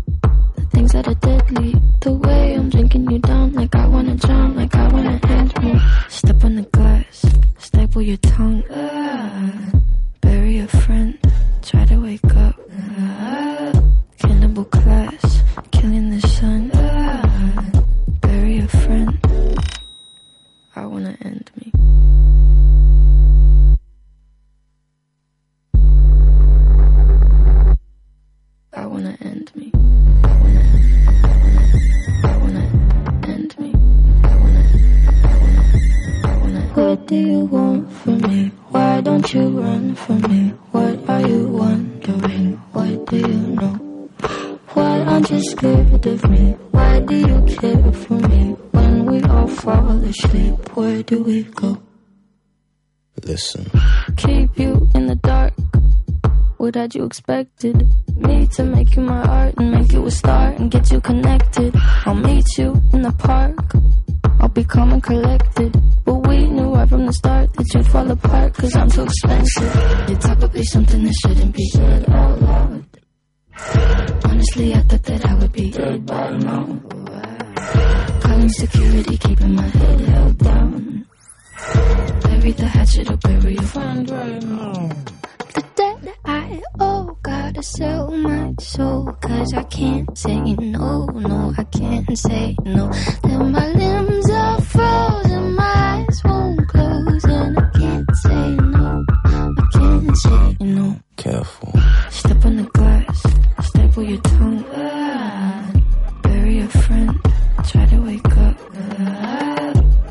things that are deadly. The way I'm drinking you down, like I wanna drown, like I wanna end me. Step on the glass, staple your tongue. Ah, scared of me? Why do you care for me? When we all fall asleep, where do we go? Listen. Keep you in the dark what had you expected? Me to make you my art and make you a star and get you connected. I'll meet you in the park. I'll be calm and collected. But we knew right from the start that you'd fall apart cause I'm too expensive. You're probably something that shouldn't be said out loud. Honestly, I thought that I would be dead by now. Calling security, keeping my head held down. Bury the hatchet or bury your friend right now. The debt I owe, gotta sell my soul. Cause I can't say no, no, I can't say no. Then my limbs are frozen, my eyes won't I can't. Careful. Step on the glass, staple your tongue. Bury a friend, try to wake up.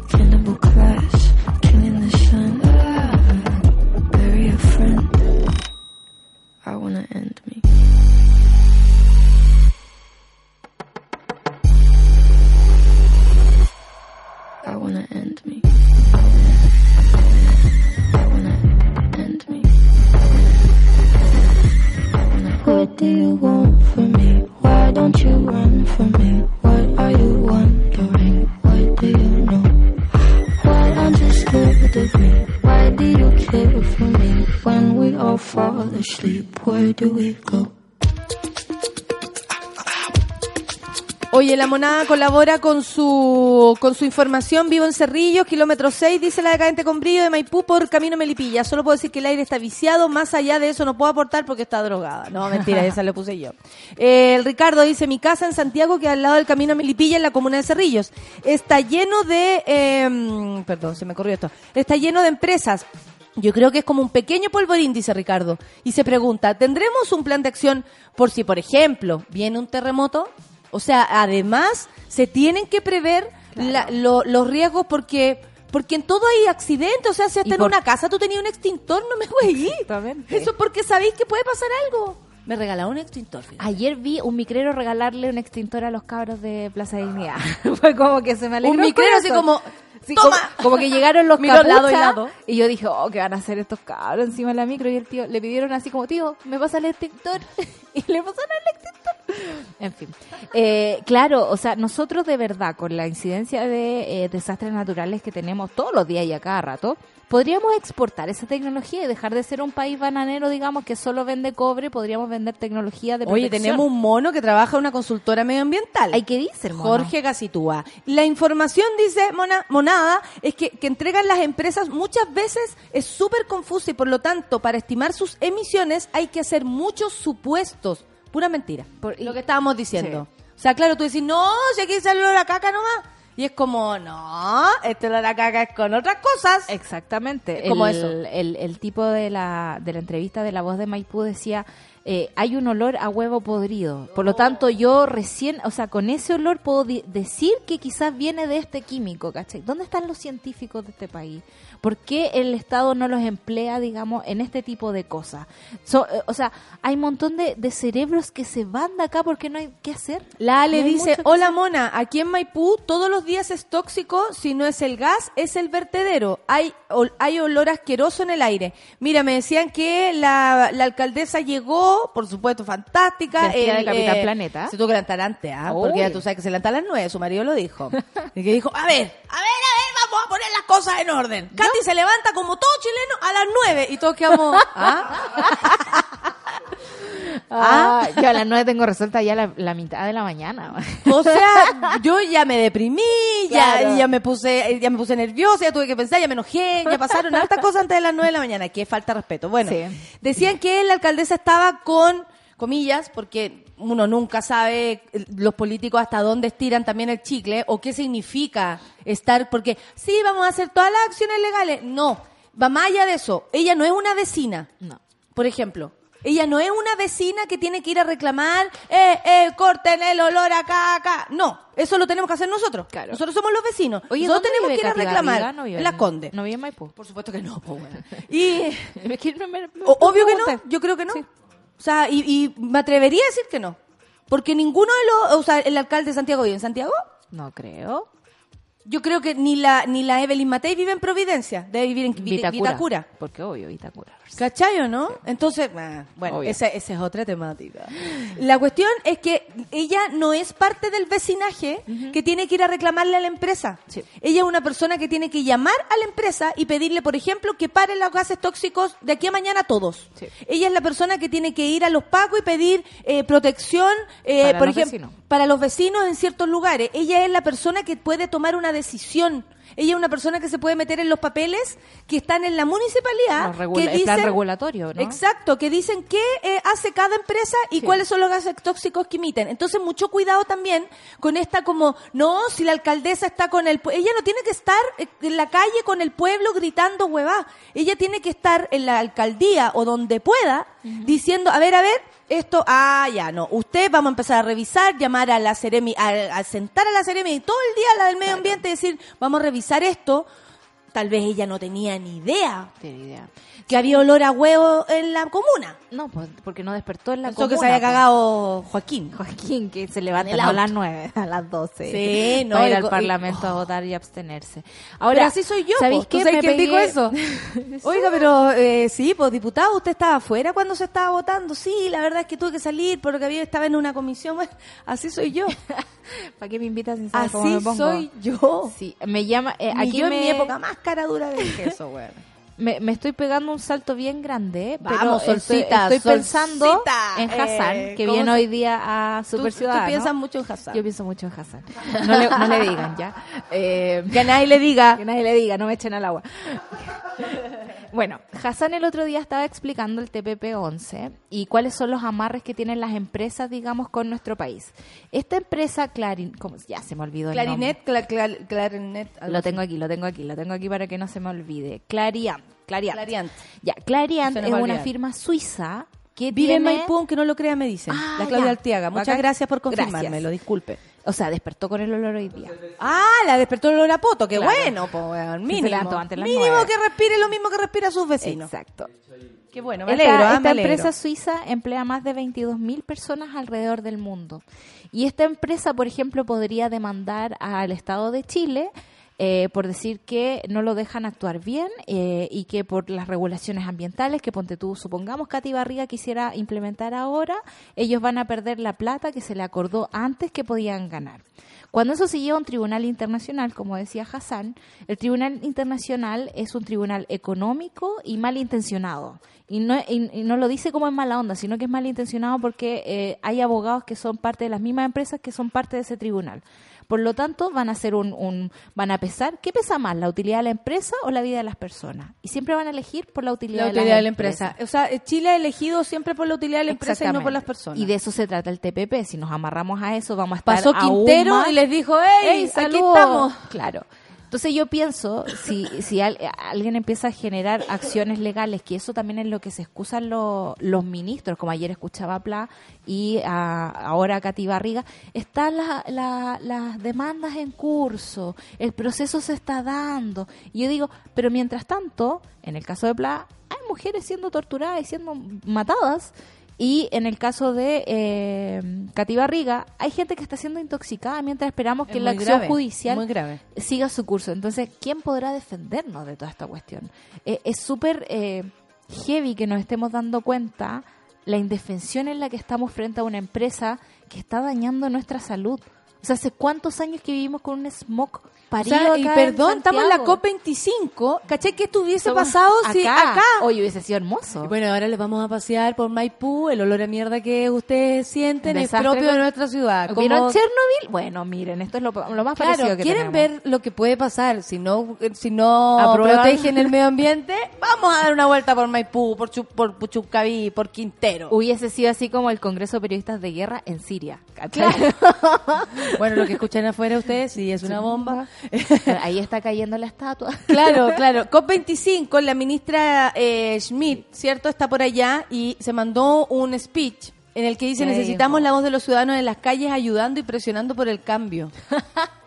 Cannibal class, killing the sun. Bury a friend. I wanna end Oye, la monada colabora con su con su información. Vivo en Cerrillos, kilómetro 6, dice la decadente con brillo de Maipú por camino Melipilla. Solo puedo decir que el aire está viciado. Más allá de eso no puedo aportar porque está drogada. No, mentira, esa le puse yo. Eh, el Ricardo dice, mi casa en Santiago, que al lado del camino Melipilla, en la comuna de Cerrillos. Está lleno de... eh, perdón, se me corrió esto. Está lleno de empresas. Yo creo que es como un pequeño polvorín, dice Ricardo. Y se pregunta, ¿tendremos un plan de acción por si, por ejemplo, viene un terremoto? O sea, además, se tienen que prever la- lo- los riesgos porque porque en todo hay accidentes. O sea, si hasta en una casa tú tenías un extintor, no me voy Exactamente. Eso es porque sabéis que puede pasar algo. Me regalaron un extintor. fíjate. Ayer vi un micrero regalarle un extintor a los cabros de Plaza Dignidad. Fue como que se me alegró. Un micrero así como, Sí, ¡toma! Como, como que llegaron los capuchas lado y lado. y yo dije, oh, ¿qué van a hacer estos cabros encima de la micro? Y el tío le pidieron así como, tío, ¿me pasa el extintor? y le pasaron el extintor. En fin. Eh, claro, o sea, nosotros de verdad, con la incidencia de eh, desastres naturales que tenemos todos los días y a cada rato, podríamos exportar esa tecnología y dejar de ser un país bananero, digamos, que solo vende cobre, podríamos vender tecnología de Oye, protección. tenemos un mono que trabaja en una consultora medioambiental. Hay que dice? Jorge Gacitúa. La información, dice Mona- Monada, es que, que entregan las empresas muchas veces es súper confusa y por lo tanto, para estimar sus emisiones hay que hacer muchos supuestos. Pura mentira. Por- y- lo que estábamos diciendo. O sea, claro, tú decís, no, si aquí sale olor a caca nomás. Y es como, no, este olor a caca es con otras cosas. Exactamente. Como el, eso. El, el tipo de la, de la entrevista de la voz de Maipú decía, eh, hay un olor a huevo podrido. Por lo tanto, yo recién, o sea, con ese olor puedo decir que quizás viene de este químico, ¿cachai? ¿Dónde están los científicos de este país? ¿Por qué el Estado no los emplea, digamos, en este tipo de cosas? So- eh, o sea, hay un montón de, de cerebros que se van de acá porque no hay qué hacer. La Ale No dice, hola hacer". Mona, aquí en Maipú todos los días es tóxico, si no es el gas, es el vertedero. Hay, ol- hay olor asqueroso en el aire. Mira, me decían que la, la alcaldesa llegó, por supuesto, fantástica. Vestida de el, Capitán eh, Planeta. Se tuvo que levantar antes, ¿ah? Porque ya tú sabes que se levanta a las nueve, su marido lo dijo. y que dijo, a ver, a ver, a ver, vamos a poner las cosas en orden. Katy se levanta como todo chileno a las nueve y todos quedamos, ¿ah? Ah, yo a las nueve tengo resuelta ya la, la mitad de la mañana. O sea, yo ya me deprimí, ya, Claro. ya me puse, ya me puse nerviosa, ya tuve que pensar, ya me enojé, ya pasaron hartas cosas antes de las nueve de la mañana, que falta de respeto. Bueno, Sí. decían que la alcaldesa estaba con comillas, porque uno nunca sabe eh, los políticos hasta dónde estiran también el chicle o qué significa estar, porque sí, vamos a hacer todas las acciones legales. No, va más allá de eso. Ella no es una vecina. No. Por ejemplo, ella no es una vecina que tiene que ir a reclamar, eh, eh, corten el olor acá, acá. No, eso lo tenemos que hacer nosotros. Claro. Nosotros somos los vecinos. Oye, nosotros ¿dónde tenemos que ir a reclamar? No en la en- Conde. No vive en Maipú. Por supuesto que no, bueno. Y no me- me- obvio que no, yo creo que no. Sí. O sea, y, y me atrevería a decir que no. Porque ninguno de los, o sea, el alcalde de Santiago vive en Santiago. No creo. Yo creo que ni la ni la Evelyn Matei vive en Providencia, debe vivir en Vi- Vitacura. Vitacura. Porque obvio, Vitacura. ¿Cachai o no? Entonces, ah, bueno, esa, esa es otra temática. La cuestión es que ella no es parte del vecinaje que tiene que ir a reclamarle a la empresa. Sí. Ella es una persona que tiene que llamar a la empresa y pedirle, por ejemplo, que paren los gases tóxicos de aquí a mañana todos. Sí. Ella es la persona que tiene que ir a los pacos y pedir eh, protección, eh, por ejemplo. Para los vecinos en ciertos lugares. Ella es la persona que puede tomar una decisión. Ella es una persona que se puede meter en los papeles que están en la municipalidad. Que dicen- regulatorio, ¿no? Exacto, que dicen qué eh, hace cada empresa y Sí. cuáles son los gases tóxicos que emiten. Entonces, mucho cuidado también con esta como, no, si la alcaldesa está con el... Ella no tiene que estar eh, en la calle con el pueblo gritando huevá. Ella tiene que estar en la alcaldía o donde pueda diciendo, a ver, a ver, esto, ah, ya, no. Usted vamos a empezar a revisar, llamar a la Ceremi, a, a sentar a la Ceremi y todo el día a la del medio ambiente y decir, vamos a revisar esto. Tal vez ella no tenía ni idea Tiene idea. Que había olor a huevo en la comuna. No, pues porque no despertó en la Pensó que se comuna, había pues. cagado Joaquín. Joaquín, que se levanta a las 9, a las 12. Sí, no, Para ir al y- Parlamento a oh. votar y abstenerse. Ahora, Ahora, así soy yo. ¿Sabéis sabes quién dijo eso? Oiga, pero eh, sí, pues diputado, usted estaba afuera cuando se estaba votando. Sí, la verdad es que tuve que salir porque había estaba en una comisión. Bueno, así soy yo. ¿Para qué me invitas sin saber cómo me Así pongo? soy yo. Sí, me llama... eh, aquí yo me, en mi época más cara dura del queso, güey. Me, me estoy pegando un salto bien grande, pero Vamos, estoy- solcita, estoy, pensando solcita. en Hassan, Eh, que ¿cómo viene se- hoy día a Tú, Super tú Ciudadano. piensas mucho en Hassan. Yo pienso mucho en Hassan. No le, no le digan, ¿ya? Eh, Que nadie le diga. Que nadie le diga, no me echen al agua. Bueno, Hassan el otro día estaba explicando el TPP-11 y cuáles son los amarres que tienen las empresas, digamos, con nuestro país. Esta empresa, Clarin, ¿cómo? ya se me olvidó el nombre. Clarinet, cla- cla- clarinet. algo Lo tengo aquí, lo tengo aquí, lo tengo aquí para que no se me olvide. Clariant. Clariant. Clariant. Ya, Clariant es una firma suiza que Vive en. Maipú, aunque no lo crea, me dicen. Ah, la Claudia ya. Arteaga. Muchas Bacán. gracias por confirmármelo, disculpe. O sea, despertó con el olor hoy día. Ah, la despertó el olor a poto, qué Claro. bueno, pues, mínimo. antes mínimo que respire lo mismo que respira sus vecinos. Exacto. Qué bueno, me Esta, alegro, ah, esta me alegro. empresa suiza emplea más de 22.000 personas alrededor del mundo. Y esta empresa, por ejemplo, podría demandar al Estado de Chile eh, por decir que no lo dejan actuar bien eh, y que por las regulaciones ambientales que ponte tú, supongamos Katy Barriga quisiera implementar ahora, ellos van a perder la plata que se le acordó antes que podían ganar. Cuando eso se lleva a un tribunal internacional, como decía Hassan, el tribunal internacional es un tribunal económico y malintencionado. Y no, y, no lo dice como en mala onda, sino que es malintencionado porque eh, hay abogados que son parte de las mismas empresas que son parte de ese tribunal. Por lo tanto, van a hacer un, un van a pesar, ¿qué pesa más, la utilidad de la empresa o la vida de las personas? Y siempre van a elegir por la utilidad, La de, utilidad las de la empresa. O sea, eh, Chile ha elegido siempre por la utilidad de la empresa y no por las personas. Y de eso se trata el TPP. Si nos amarramos a eso, vamos a estar Pasó aún Quintero más- y les dijo, ¡Ey, ¡Ey, aquí estamos! Claro. Entonces yo pienso, si, si al- alguien empieza a generar acciones legales, que eso también es lo que se excusan lo- los ministros, como ayer escuchaba a Pla y ahora a Cati Barriga, están la- las demandas en curso, el proceso se está dando. Y yo digo, pero mientras tanto, en el caso de Pla, hay mujeres siendo torturadas y siendo matadas. Y en el caso de eh, Cati Barriga, hay gente que está siendo intoxicada mientras esperamos Es que la acción grave, judicial muy grave. siga su curso. Entonces, ¿quién podrá defendernos de toda esta cuestión? Eh, es súper eh, heavy que nos estemos dando cuenta la indefensión en la que estamos frente a una empresa que está dañando nuestra salud. O sea, ¿hace cuántos años que vivimos con un smog O parido sea, y acá en perdón, estamos en la Santiago? COP25. ¿Caché que esto hubiese Somos pasado si acá? Oye, hubiese sido hermoso. Y Bueno, ahora les vamos a pasear por Maipú. El olor a mierda que ustedes sienten es propio de nuestra ciudad. ¿Vieron Como- Chernobyl? Bueno, miren, esto es lo, lo más parecido Claro, que quieren tenemos. ver lo que puede pasar si no si no Aprueban. protegen el medio ambiente. Vamos a dar una vuelta por Maipú, por Chu- por Puchucaví, por Quintero. Hubiese sido así como el Congreso de Periodistas de Guerra en Siria. ¿cachai? Bueno, lo que escuchan afuera ustedes sí es una bomba. Ahí está cayendo la estatua. Claro, claro. COP25, la ministra eh, Schmidt, ¿cierto? Está por allá y se mandó un speech en el que dice ¿Qué necesitamos la voz de los ciudadanos en las calles ayudando y presionando por el cambio.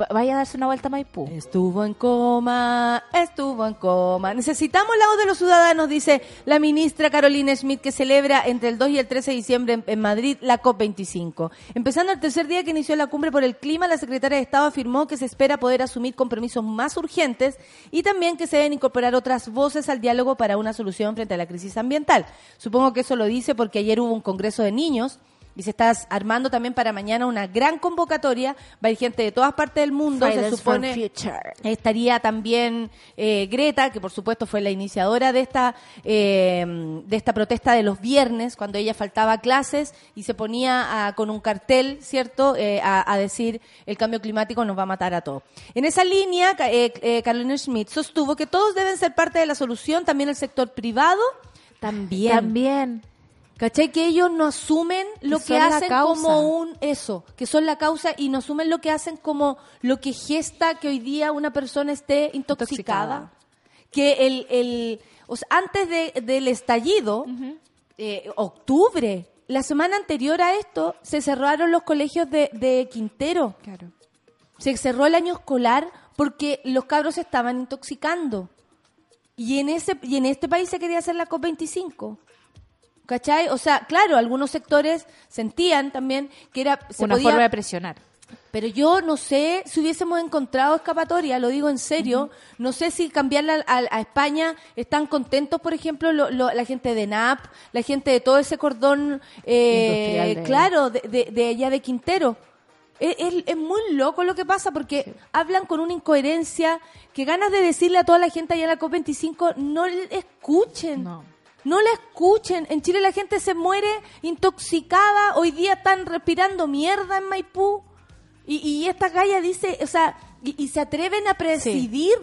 Va- Vaya a darse una vuelta a Maipú. Estuvo en coma, estuvo en coma. Necesitamos la voz de los ciudadanos, dice la ministra Carolina Schmidt, que celebra entre el 2 y el 13 de diciembre en Madrid la COP25. Empezando el tercer día que inició la cumbre por el clima, la secretaria de Estado afirmó que se espera poder asumir compromisos más urgentes y también que se deben incorporar otras voces al diálogo para una solución frente a la crisis ambiental. Supongo que eso lo dice porque ayer hubo un congreso de niños y se está armando también para mañana una gran convocatoria. Va a ir gente de todas partes del mundo, se Fridays supone. Estaría también eh, Greta, que por supuesto fue la iniciadora de esta, eh, de esta protesta de los viernes, cuando ella faltaba a clases y se ponía a- con un cartel, ¿cierto?, Eh, a, a decir el cambio climático nos va a matar a todos. En esa línea, eh, eh, Carolina Schmidt sostuvo que todos deben ser parte de la solución, también el sector privado, también. También. ¿Cachai? Que ellos no asumen lo Que hacen como un eso, que son la causa y no asumen lo que hacen como lo que gesta que hoy día una persona esté intoxicada. Intoxicada. Que el, el o sea, antes de- del estallido, eh, octubre, la semana anterior a esto, se cerraron los colegios de, de Quintero. Claro. Se cerró el año escolar porque los cabros se estaban intoxicando. Y en ese y en este país se quería hacer la COP25. ¿Cachai? O sea, claro, algunos sectores sentían también que era se Una podía- forma de presionar. pero yo no sé si hubiésemos encontrado escapatoria, lo digo en serio. No sé si cambiarla a, a España están contentos, por ejemplo, lo- lo- la gente de NAP, la gente de todo ese cordón, eh, de- claro, de, de, de allá de Quintero. Es, es- es muy loco lo que pasa porque hablan con una incoherencia que ganas de decirle a toda la gente allá en la COP25 no le escuchen. No. No la escuchen. En Chile la gente se muere intoxicada. Hoy día están respirando mierda en Maipú. Y, y esta galla dice, o sea, y, y se atreven a presidir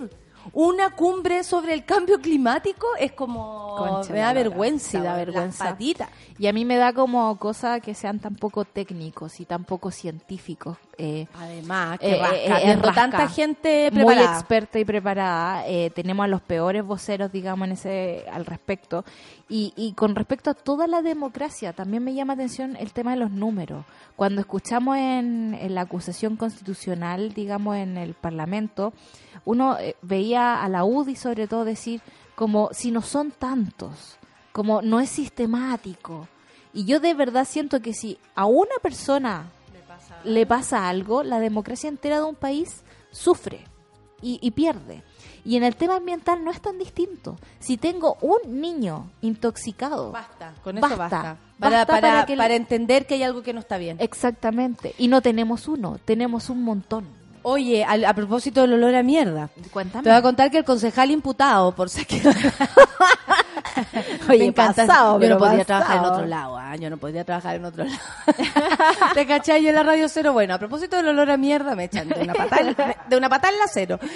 una cumbre sobre el cambio climático. Es como, Concha me da vergüenza. Da las vergüenza. patitas. Y a mí me da como cosa que sean tan poco técnicos y tan poco científicos. Eh, Además, eh, que rasca, eh, eh, rasca. tanta gente muy preparada. experta y preparada. eh, tenemos a los peores voceros, digamos, en ese al respecto. Y, y con respecto a toda la democracia, también me llama atención el tema de los números. Cuando escuchamos en, en la acusación constitucional, digamos, en el Parlamento, uno eh, veía a la UDI sobre todo decir como si no son tantos, como no es sistemático. Y yo de verdad siento que si a una persona le pasa algo, la democracia entera de un país sufre y, y pierde. Y en el tema ambiental no es tan distinto. Si tengo un niño intoxicado, Basta, con eso Basta. basta. Para, Basta para, que entender que hay algo que no está bien. exactamente, y no tenemos uno, tenemos un montón. Oye, al- a, propósito del olor a mierda. Cuéntame. Te voy a contar que el concejal imputado por saqueo. Oye, Me encanta. pasado, yo no podría pasado. trabajar en otro lado, ah, yo no podría trabajar en otro lado. ¿Te cachai? Yo en la radio cero, bueno, a propósito del olor a mierda, me echan de una patada, de una patada en la cero.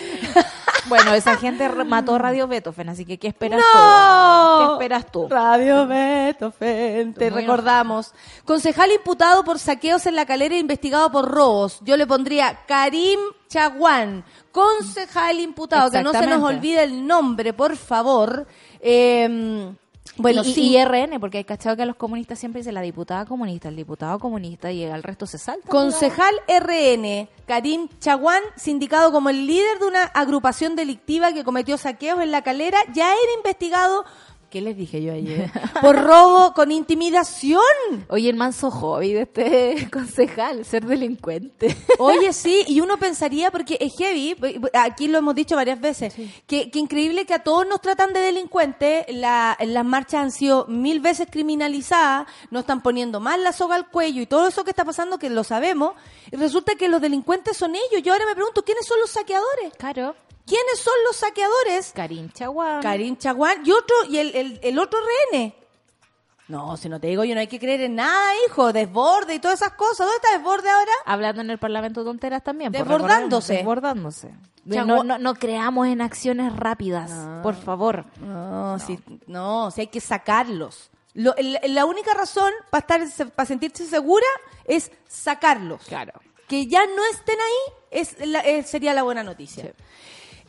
Bueno, esa gente mató Radio Beethoven, así que ¿qué esperas ¡No! tú? ¿Qué esperas tú? Radio Beethoven, te Muy recordamos. Concejal imputado por saqueos en la calera e investigado por robos. Yo le pondría Karim Chaguán, concejal imputado, que no se nos olvide el nombre, por favor. Eh, bueno, y, sí. y RN, porque hay cachado que a los comunistas siempre dice la diputada comunista, el diputado comunista, y al resto se salta. Concejal RN, Karim Chaguán, sindicado como el líder de una agrupación delictiva que cometió saqueos en la calera, ya era investigado, ¿qué les dije yo ayer? Por robo con intimidación. Oye, el manso hobby de este concejal, ser delincuente. Oye, sí, y uno pensaría, porque es heavy, aquí lo hemos dicho varias veces, que, que increíble que a todos nos tratan de delincuentes, la- las marchas han sido mil veces criminalizadas, nos están poniendo más la soga al cuello y todo eso que está pasando, que lo sabemos, y resulta que los delincuentes son ellos. Yo ahora me pregunto, ¿quiénes son los saqueadores? Claro. ¿Quiénes son los saqueadores? Karim Chaguán. Karim Chaguán y otro, y el, el, el otro rehén. No, si no te digo yo, no hay que creer en nada, hijo, desborde y todas esas cosas. ¿Dónde está desborde ahora? Hablando en el Parlamento tonteras también. Desbordándose. Desbordándose. No, no, no creamos en acciones rápidas, por favor. No, si, no, si hay que sacarlos. Lo- el- la única razón para estar para sentirse segura es sacarlos. Claro. Que ya no estén ahí es la- eh, sería la buena noticia. Y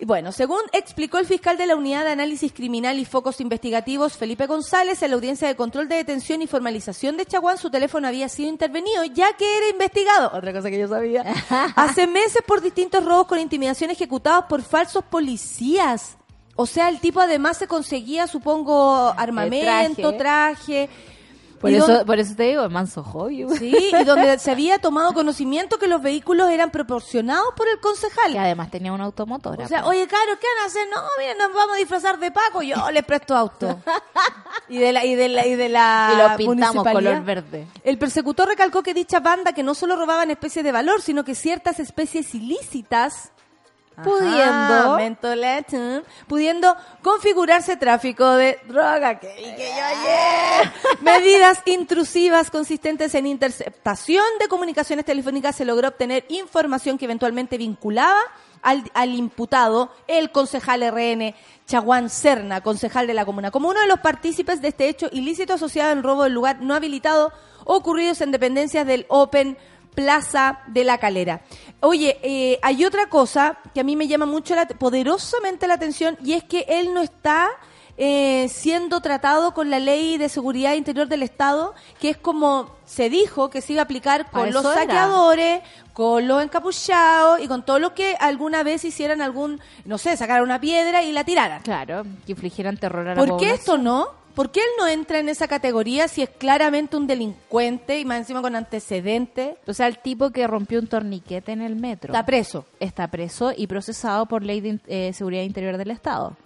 bueno, según explicó el fiscal de la Unidad de Análisis Criminal y Focos Investigativos, Felipe González, en la audiencia de control de detención y formalización de Chaguán, su teléfono había sido intervenido ya que era investigado, otra cosa que yo sabía, hace meses por distintos robos con intimidación ejecutados por falsos policías. O sea, el tipo además se conseguía, supongo, armamento, traje. Por eso, por eso te digo, manso hobby. Sí, y donde se había tomado conocimiento que los vehículos eran proporcionados por el concejal. Que además tenía una automotora. O sea, pues. oye, caro, ¿qué van a hacer? No, miren, nos vamos a disfrazar de Paco, yo les presto auto. Y de la, y de la, y de la Y lo pintamos color verde. El persecutor recalcó que dicha banda que no solo robaban especies de valor, sino que ciertas especies ilícitas pudiendo, pudiendo configurarse tráfico de droga, que, y que yo ayer, medidas intrusivas consistentes en interceptación de comunicaciones telefónicas, se logró obtener información que eventualmente vinculaba al, al imputado, el concejal RN Chaguán Serna, concejal de la comuna, como uno de los partícipes de este hecho ilícito asociado al robo del lugar no habilitado ocurridos en dependencias del Open Plaza de la Calera. Oye, eh, hay otra cosa que a mí me llama mucho la, poderosamente la atención y es que él no está eh, siendo tratado con la ley de seguridad interior del Estado, que es como se dijo que se iba a aplicar con los era. saqueadores, con los encapuchados y con todos los que alguna vez hicieran algún, no sé, sacaran una piedra y la tiraran. Claro, que infligieran terror a la ¿Por qué esto no? ¿Por qué él no entra en esa categoría si es claramente un delincuente y más encima con antecedentes? O sea, el tipo que rompió un torniquete en el metro Está preso. está preso y procesado por ley de eh, seguridad interior del Estado.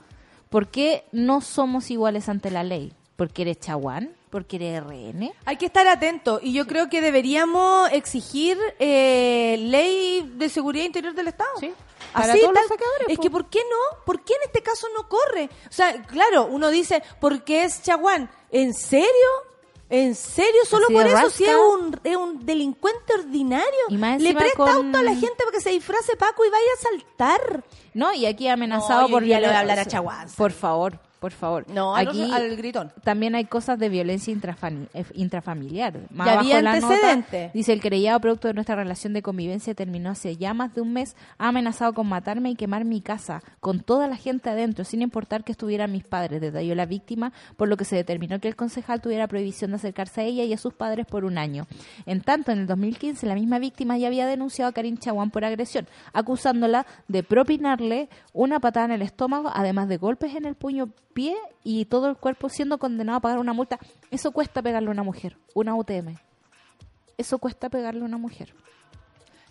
¿Por qué no somos iguales ante la ley? ¿Porque eres chaguán? ¿Porque eres RN? Hay que estar atento y yo creo que deberíamos exigir eh, ley de seguridad interior del Estado. Sí, para Así todos los tal- saqueadores, Es po. que ¿por qué no? ¿Por qué en este caso no corre? O sea, claro, uno dice, porque es chaguán. ¿En serio? ¿En serio? Solo por eso, rasca. si es un, es un delincuente ordinario. Y Le presta con- auto a la gente para que se disfrace Paco y vaya a saltar. No, y aquí amenazado No, por ya le voy a hablar a Chaguán, Por favor, por favor. No, aquí al gritón. También hay cosas de violencia eh, intrafamiliar. Más Ya abajo había en la nota, dice el querellado producto de nuestra relación de convivencia terminó hace ya más de un mes. Ha amenazado con matarme y quemar mi casa con toda la gente adentro, sin importar que estuvieran mis padres. Detalló la víctima, por lo que se determinó que el concejal tuviera prohibición de acercarse a ella y a sus padres por un año. En tanto, en el 2015 la misma víctima ya había denunciado a Karin Chaguán por agresión, acusándola de propinarle una patada en el estómago, además de golpes en el puño, pie y todo el cuerpo, siendo condenado a pagar una multa. Eso cuesta pegarle a una mujer, una UTM. Eso cuesta pegarle a una mujer.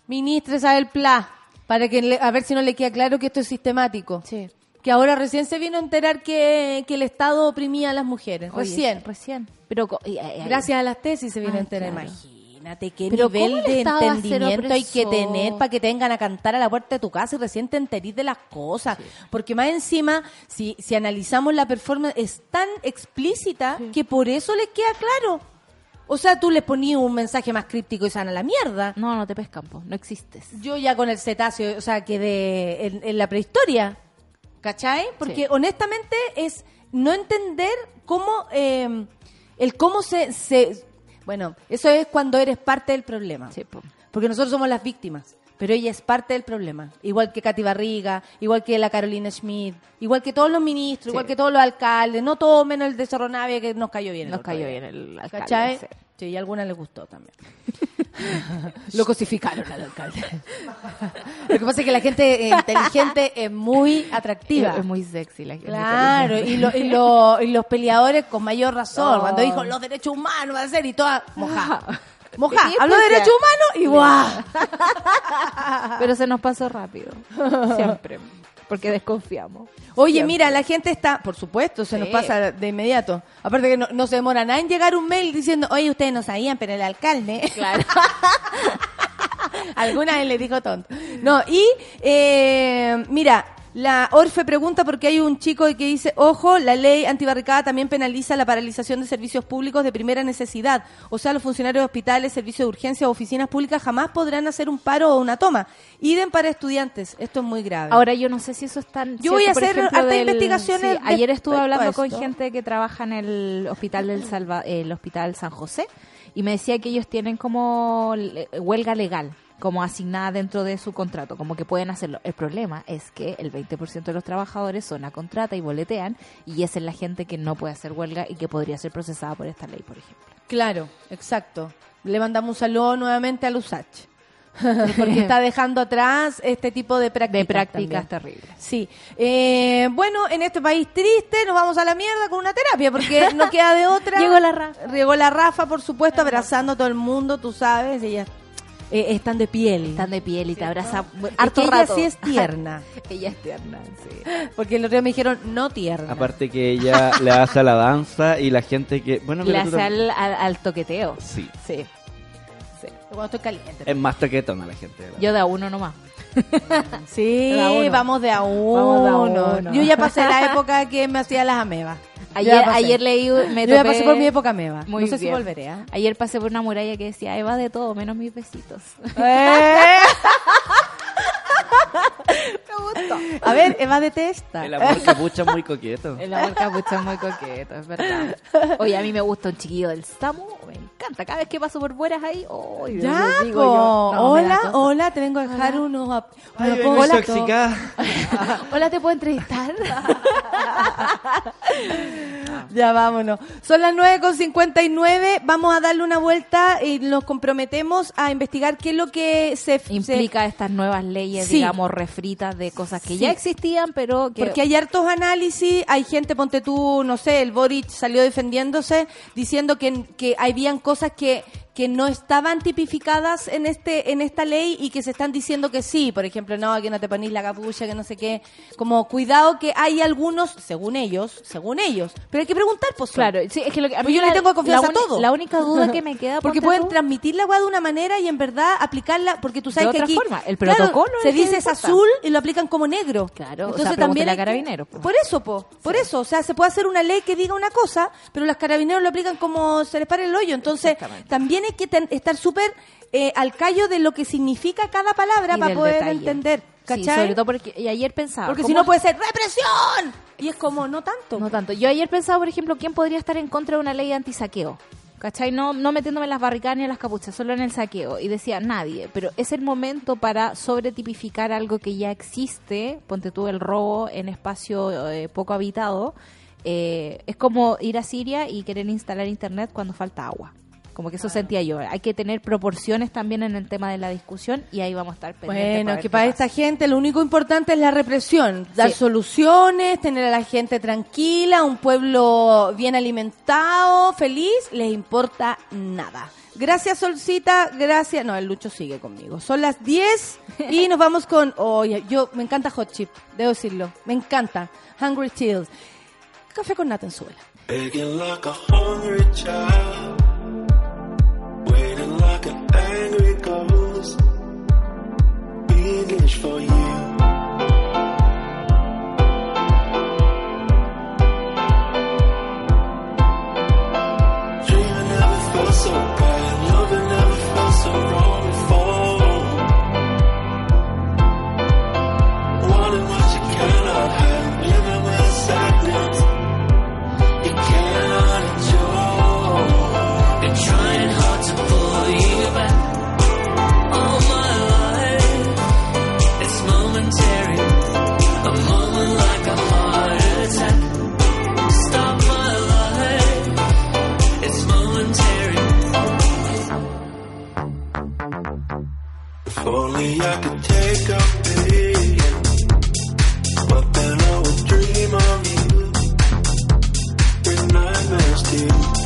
Ministre Isabel Pla, para que le- a ver si no le queda claro que esto es sistemático. Sí. Que ahora recién se vino a enterar que, que el Estado oprimía a las mujeres. Oye, recién. Recién. Pero, co- y- y- y- Gracias a las tesis se vino Ay, a enterar. claro. Imagínate qué Pero ¿cómo nivel el de entendimiento hay que tener para que te vengan a cantar a la puerta de tu casa y recién te enterís de las cosas. Porque más encima, si, si analizamos la performance, es tan explícita que por eso les queda claro. O sea, tú les ponías un mensaje más críptico y se van a la mierda. No, no te pescan, po, no existes. Yo ya con el cetáceo, o sea, quedé en, en la prehistoria, ¿cachai? Porque Sí. honestamente es no entender cómo, eh, el cómo se, se... Bueno, eso es cuando eres parte del problema. Sí, po. Porque nosotros somos las víctimas, pero ella es parte del problema. Igual que Katy Barriga, igual que la Carolina Schmidt, igual que todos los ministros, Sí. igual que todos los alcaldes, no todos menos el de Cerro Navia que nos cayó bien. Nos cayó día. bien el alcalde. ¿Cachai? sí. Sí, y a alguna le gustó también. Lo cosificaron al alcalde. Lo que pasa es que la gente eh, inteligente es muy atractiva. Es muy sexy la gente. Claro, y, lo- y, lo- y los peleadores con mayor razón. Cuando dijo los derechos humanos, va a ser y toda mojada. Después Habló de derechos humanos y ¡guau! Pero se nos pasó rápido. Siempre. Porque desconfiamos. Oye, Siempre. mira, la gente está, por supuesto, se Sí. nos pasa de inmediato. Aparte que no, no se demora nada en llegar un mail diciendo, oye, ustedes no sabían, pero el alcalde. Claro. Alguna vez le dijo tonto. No, y eh, mira, la Orfe pregunta porque hay un chico que dice, ojo, la ley antibarricada también penaliza la paralización de servicios públicos de primera necesidad. O sea, los funcionarios de hospitales, servicios de urgencia o oficinas públicas jamás podrán hacer un paro o una toma. Idem para estudiantes. Esto es muy grave. Ahora yo no sé si eso es tan Yo voy a hacer ejemplo, harta del- investigaciones sí, ayer estuve hablando con gente que trabaja en el hospital del Salva, el hospital San José y me decía que ellos tienen como huelga legal como asignada dentro de su contrato, como que pueden hacerlo. El problema es que el 20% de los trabajadores son a contrata y boletean y esa es la gente que no puede hacer huelga y que podría ser procesada por esta ley, por ejemplo. Claro, exacto. Le mandamos un saludo nuevamente al USACH. Porque está dejando atrás este tipo de prácticas. De prácticas también. terribles. Sí. Eh, bueno, en este país triste nos vamos a la mierda con una terapia porque no queda de otra. Llegó la Rafa. Llegó la Rafa, por supuesto, abrazando a todo el mundo, tú sabes, ellas eh, están de piel. Están de piel y te abraza Es harto ella rato. sí es tierna. ella es tierna, sí. Porque el otro día me dijeron no tierna. Aparte que ella le hace a la danza y la gente que... Bueno, le hace al, al- al toqueteo. Sí, Sí. Cuando estoy caliente. es más toquetona la gente. Yo de a uno nomás. Sí, uno. vamos de a Vamos de a uno. uno. Yo ya pasé la época que me hacía las amebas. Ayer, ayer leí, me Yo ya topé- pasé por mi época. Muy no sé si volveré. ¿ah? Ayer pasé por una muralla que decía, Eva de todo, menos mis besitos. Eh. A ver, Eva de testa. El amor capucha muy coqueto. El amor capucha muy coqueto, es verdad. Oye, a mí me gusta un chiquillo del SAMU, me encanta. Cada vez que paso por buenas ahí, oh, Ya, digo yo, no, hola, hola, te vengo a dejar unos, Ay, intoxicada. Hola, ¿te puedo entrevistar? Ya vámonos. Son las 9.59. Vamos a darle una vuelta y nos comprometemos a investigar qué es lo que se se- Implica estas nuevas leyes, Sí. digamos, refritas de cosas que Sí. ya existían, pero que... Porque hay hartos análisis, hay gente, ponte tú, no sé, el Boric salió defendiéndose diciendo que, que habían cosas que, que no estaban tipificadas en este en esta ley y que se están diciendo que sí, por ejemplo, no, que no te ponís la capucha, que no sé qué, como cuidado que hay algunos, según ellos, según ellos, pero hay que preguntar, pues. Claro, sí, es que lo que, a Pues mí yo le la- tengo confianza a todo. La única duda que me queda... Porque pueden tú, transmitir la weá de una manera y en verdad aplicarla, porque tú sabes De que otra aquí forma, el claro, protocolo se es el que dice es azul y lo aplican como negro. Claro, o Entonces sea, también a que- Carabineros, po. Por eso, po, por eso, o sea, se puede hacer una ley que diga una cosa, pero los carabineros lo aplican como se les pare el hoyo. Entonces, también hay que ten- estar súper eh, al callo de lo que significa cada palabra Y para poder detalle. entender. Sí, ¿Cachai? sobre todo porque y ayer pensaba... porque si ¿cómo- no puede ser represión. Y es como, no tanto. No tanto. Yo ayer pensaba, por ejemplo, quién podría estar en contra de una ley de antisaqueo. ¿Cachai? No, no metiéndome en las barricadas ni en las capuchas, solo en el saqueo. Y decía, nadie. Pero es el momento para sobretipificar algo que ya existe. Ponte tú el robo en espacio eh, poco habitado. Eh, es como ir a Siria y querer instalar internet cuando falta agua. Como que eso sentía yo. Hay que tener proporciones también en el tema de la discusión y ahí vamos a estar pendientes. Bueno, que para pasa. esta gente lo único importante es la represión, dar Sí. soluciones, tener a la gente tranquila, un pueblo bien alimentado, feliz, les importa nada. Gracias Solcita, gracias. No, el Lucho sigue conmigo. Son las 10 y nos vamos con, oye, yo me encanta Hot Chip, debo decirlo, me encanta. Hungry Chills. Café con nata for you. Only I could take a billion, but then I would dream of you you.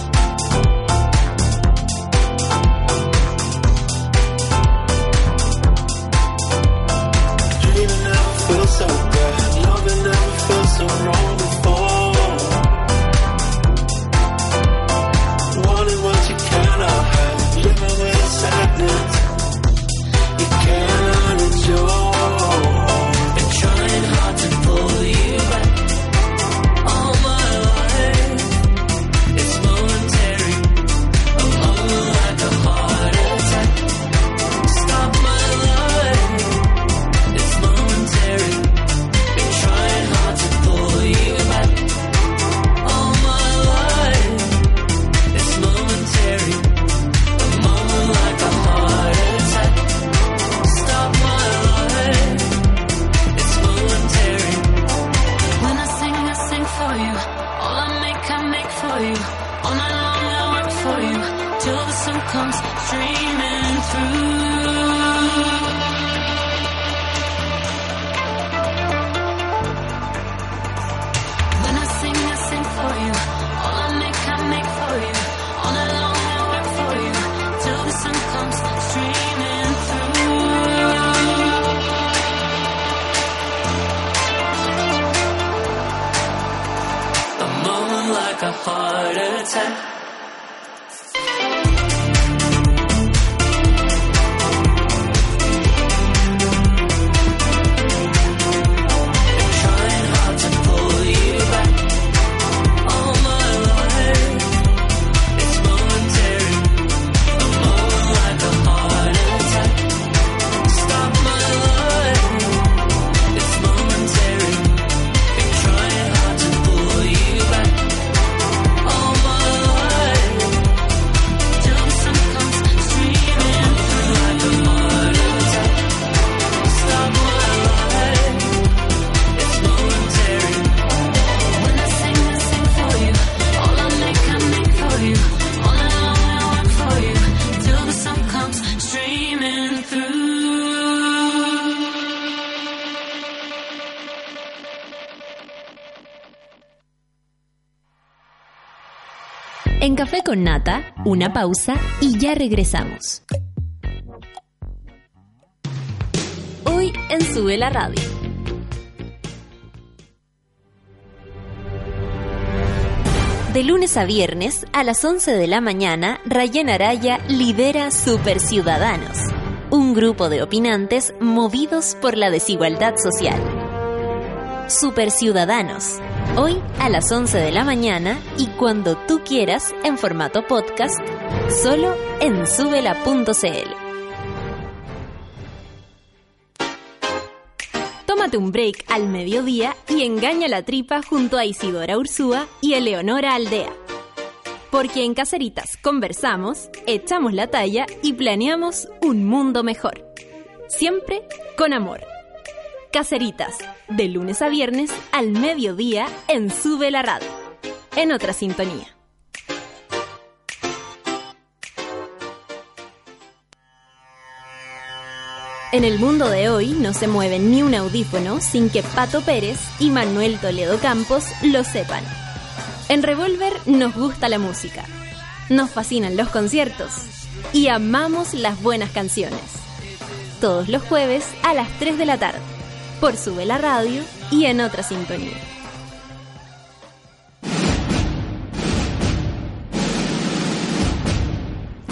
Una pausa y ya regresamos. Hoy en Sube la Radio. De lunes a viernes, a las 11 de la mañana, Rayen Araya lidera Super Ciudadanos, un grupo de opinantes movidos por la desigualdad social. Super Ciudadanos, hoy a las 11 de la mañana y cuando quieras en formato podcast, solo en subela.cl. Tómate un break al mediodía y engaña la tripa junto a Isidora Ursúa y Eleonora Aldea. Porque en Caceritas conversamos, echamos la talla y planeamos un mundo mejor. Siempre con amor. Caceritas, de lunes a viernes al mediodía en Sube la Radio. En otra sintonía. En el mundo de hoy no se mueve ni un audífono sin que Pato Pérez y Manuel Toledo Campos lo sepan. En Revolver nos gusta la música, nos fascinan los conciertos y amamos las buenas canciones. Todos los jueves a las 3 de la tarde, por Sube la Radio y en otra sintonía.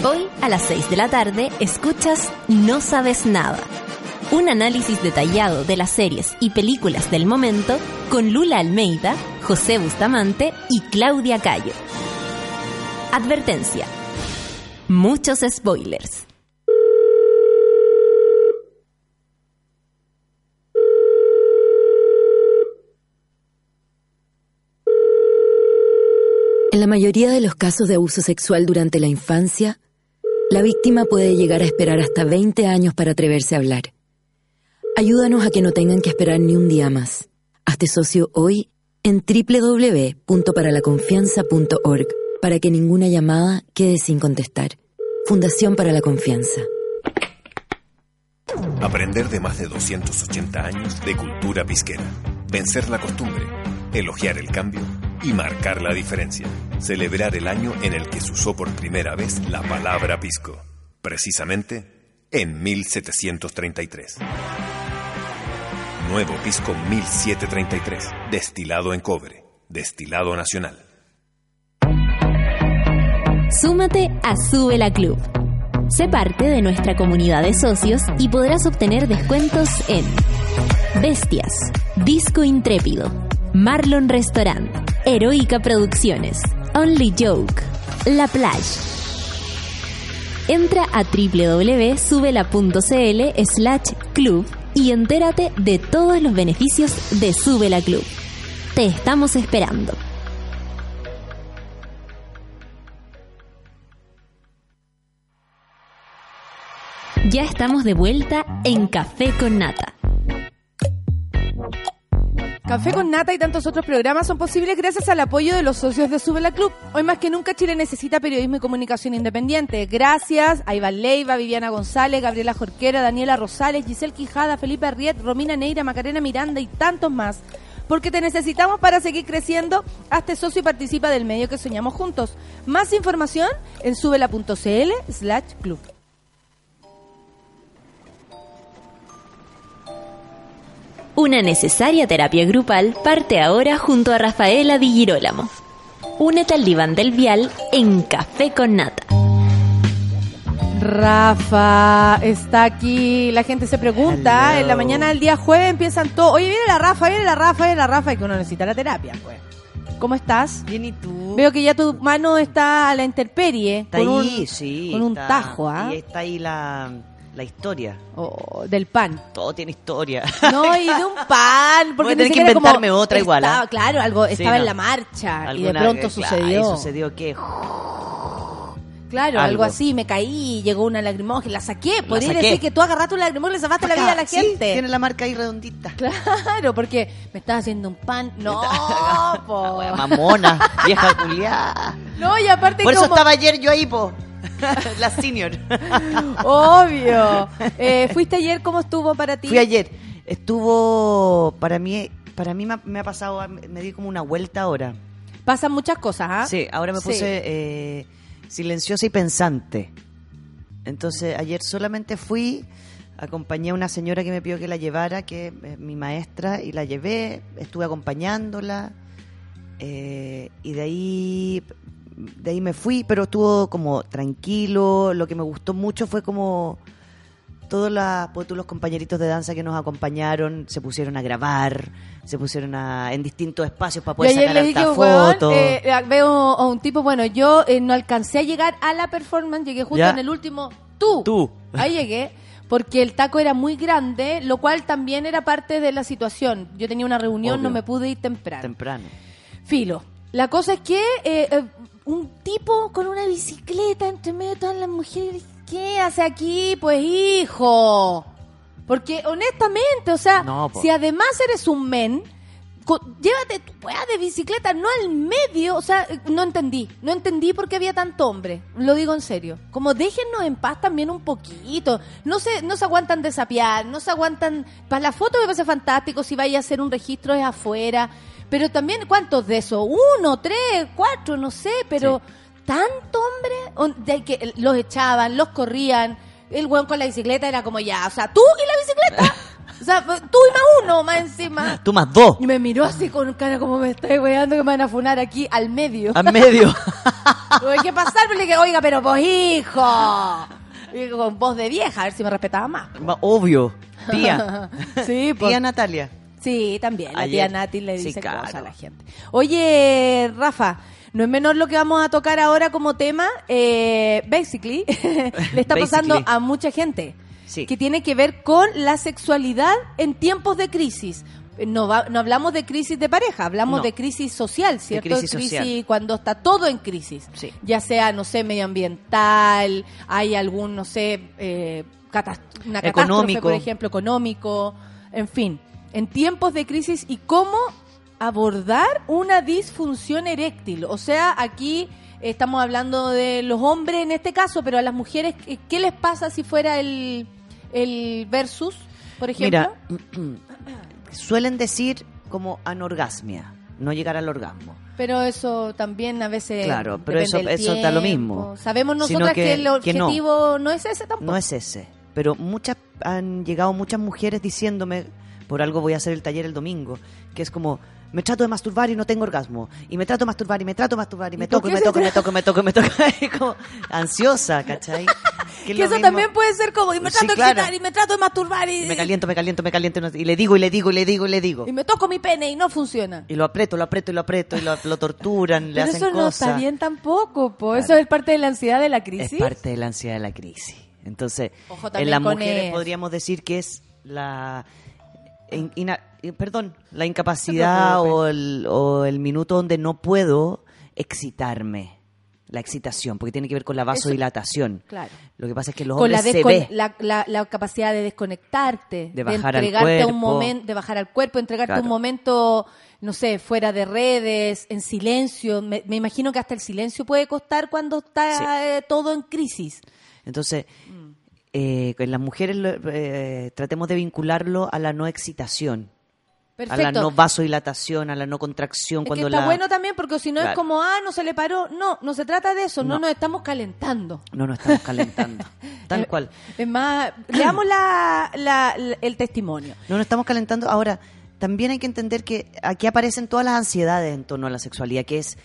Hoy a las 6 de la tarde escuchas No Sabes Nada. Un análisis detallado de las series y películas del momento con Lula Almeida, José Bustamante y Claudia Cayo. Advertencia. Muchos spoilers. En la mayoría de los casos de abuso sexual durante la infancia, la víctima puede llegar a esperar hasta 20 años para atreverse a hablar. Ayúdanos a que no tengan que esperar ni un día más. Hazte socio hoy en www.paralaconfianza.org para que ninguna llamada quede sin contestar. Fundación para la Confianza. Aprender de más de 280 años de cultura pisquera. Vencer la costumbre, elogiar el cambio y marcar la diferencia. Celebrar el año en el que se usó por primera vez la palabra pisco. Precisamente en 1733. Nuevo pisco 1733. Destilado en cobre. Destilado nacional. Súmate a Sube la Club. Sé parte de nuestra comunidad de socios y podrás obtener descuentos en Bestias, Disco Intrépido, Marlon Restaurant, Heroica Producciones, Only Joke, La Plage. Entra a www.subela.cl slash club y entérate de todos los beneficios de Sube la Club. Te estamos esperando. Ya estamos de vuelta en Café con Nata. Café con Nata y tantos otros programas son posibles gracias al apoyo de los socios de Sube la Club. Hoy más que nunca Chile necesita periodismo y comunicación independiente. Gracias a Iván Leiva, Viviana González, Gabriela Jorquera, Daniela Rosales, Giselle Quijada, Felipe Arriet, Romina Neira, Macarena Miranda y tantos más. Porque te necesitamos para seguir creciendo. Hazte socio y participa del medio que soñamos juntos. Más información en subela.cl slash club. Una necesaria terapia grupal parte ahora junto a Rafaela Di Girolamo. Únete al diván del vial en Café con Nata. Rafa está aquí. La gente se pregunta. Hello. En la mañana del día jueves empiezan todos. Oye, viene la Rafa, viene la Rafa, viene la Rafa. Y que uno necesita la terapia, pues. ¿Cómo estás? Bien, ¿y tú? Veo que ya tu mano está a la intemperie. Está con ahí, un, sí. Con un está- tajo, ¿ah? Y está ahí la, la historia. Oh, del pan. Todo tiene historia. No, y de un pan. Porque Voy a ni tener que como inventarme otra igual, ¿ah? estaba- Claro, algo Sí, estaba en la marcha y de pronto eh, claro, sucedió. ¿Y sucedió qué? Claro, algo. Algo. así, me caí, llegó una lagrimógena, la saqué. Podría decir que tú agarraste una lagrimógena y le salvaste la vida a la Sí, gente. tiene la marca ahí redondita. Claro, porque me estás haciendo un pan. No, po. Mamona, vieja culiada. No, y aparte Por eso estaba ayer yo ahí, po. la senior. Obvio. Eh, ¿Fuiste ayer? ¿Cómo estuvo para ti? Fui ayer. Estuvo, para mí, para mí me ha, me ha pasado, me di como una vuelta ahora. Pasan muchas cosas, ¿ah? Sí, ahora me Sí. puse eh, silenciosa y pensante. Entonces, ayer solamente fui, acompañé a una señora que me pidió que la llevara, que es mi maestra, y la llevé, estuve acompañándola, eh, y de ahí, de ahí me fui, pero estuvo como tranquilo. Lo que me gustó mucho fue como todos la- pues, tú, los compañeritos de danza que nos acompañaron se pusieron a grabar, se pusieron a, en distintos espacios para poder sacar le dije, harta weón, foto. eh, veo a un tipo, bueno, yo eh, no alcancé a llegar a la performance, llegué justo Ya. en el último, tú. Tú. Ahí llegué, porque el taco era muy grande, lo cual también era parte de la situación. Yo tenía una reunión, Obvio. no me pude ir temprano. temprano. Filo. La cosa es que eh, eh, un tipo con una bicicleta entre medio de todas las mujeres, ¿qué hace aquí? Pues hijo. Porque honestamente, o sea, No, si además eres un men, llévate tu weá de bicicleta, no al medio. O sea, no entendí. No entendí por qué había tanto hombre. Lo digo en serio. Como déjennos en paz también un poquito. No se, no se aguantan desapiar, no se aguantan. Para la foto me parece fantástico. Si vaya a hacer un registro es afuera. Pero también, ¿cuántos de esos? Uno, tres, cuatro, no sé. Pero, ¿tanto hombre? De que los echaban, los corrían. El weón con la bicicleta era como ya. O sea, tú y la bicicleta. O sea, tú y más uno, más encima. Tú más dos. Y me miró así con cara como me estoy weando que me van a funar aquí al medio. A medio. Tuve que pasar, pero le dije, oiga, pero pues hijo. Y con voz de vieja, a ver si me respetaba más. Obvio. Tía. Sí, pues. Tía Natalia. Sí, también. La Ayer. tía Nati le Sí, dice claro. cosas a la gente. Oye, Rafa, no es menor lo que vamos a tocar ahora como tema. Eh, basically, le está pasando a mucha gente. Sí. Que tiene que ver con la sexualidad en tiempos de crisis. No, va- no hablamos de crisis de pareja, hablamos No. de crisis social, ¿cierto? crisis social. cuando está todo en crisis. Sí. Ya sea, no sé, medioambiental, hay algún, no sé, eh, una catástrofe, Económico. por ejemplo, económico, en fin, en tiempos de crisis y cómo abordar una disfunción eréctil. O sea, aquí estamos hablando de los hombres en este caso, pero a las mujeres, ¿qué, les pasa si fuera el, el versus, por ejemplo? Mira, suelen decir como anorgasmia, no llegar al orgasmo. Pero eso también a veces. Claro, pero eso- eso da lo mismo. Sabemos nosotras que, que- el que no. objetivo no. es ese tampoco. No es ese. Pero muchas han llegado muchas mujeres diciéndome, por algo voy a hacer el taller el domingo, que es como, me trato de masturbar y no tengo orgasmo. Y me trato de masturbar y me trato de masturbar y me ¿Y por toco y me toco y me toco y me toco y me toco. Y como ansiosa, ¿cachai? Que, es eso mismo. también puede ser como, y me Sí, trato de claro. excitar, y me trato de masturbar, y, Y me caliento, me caliento, me caliento. Y le digo y le digo y le digo y le digo. y me toco mi pene y no funciona. Y lo aprieto, lo aprieto y lo aprieto y lo, lo torturan, le Pero hacen eso no está bien tampoco, po. Eso es parte de la ansiedad de la crisis. Es parte de la ansiedad de la crisis. Entonces, Ojo en las mujeres podríamos decir que es la in- ina- eh, perdón, la incapacidad o el, o el minuto donde no puedo excitarme. la excitación, porque tiene que ver con la vasodilatación. Claro. Lo que pasa es que los Con la, hombres se descon- ve. la, la- la capacidad de desconectarte, De bajar al entregarte a un cuerpo. momento, de bajar al cuerpo, entregarte Claro. un momento, no sé, fuera de redes, en silencio. Me, me imagino que hasta el silencio puede costar cuando está Sí. eh, todo en crisis. Entonces. Eh, en las mujeres eh, tratemos de vincularlo a la no excitación, a la no vasodilatación, a la no contracción. Es que cuando está la... bueno también porque si no es como, ah, no se le paró. No, no se trata de eso, no, No. nos estamos calentando. No nos estamos calentando. Tal cual. Es más, leamos la, la- la- el testimonio. No nos estamos calentando. Ahora, también hay que entender que aquí aparecen todas las ansiedades en torno a la sexualidad, que es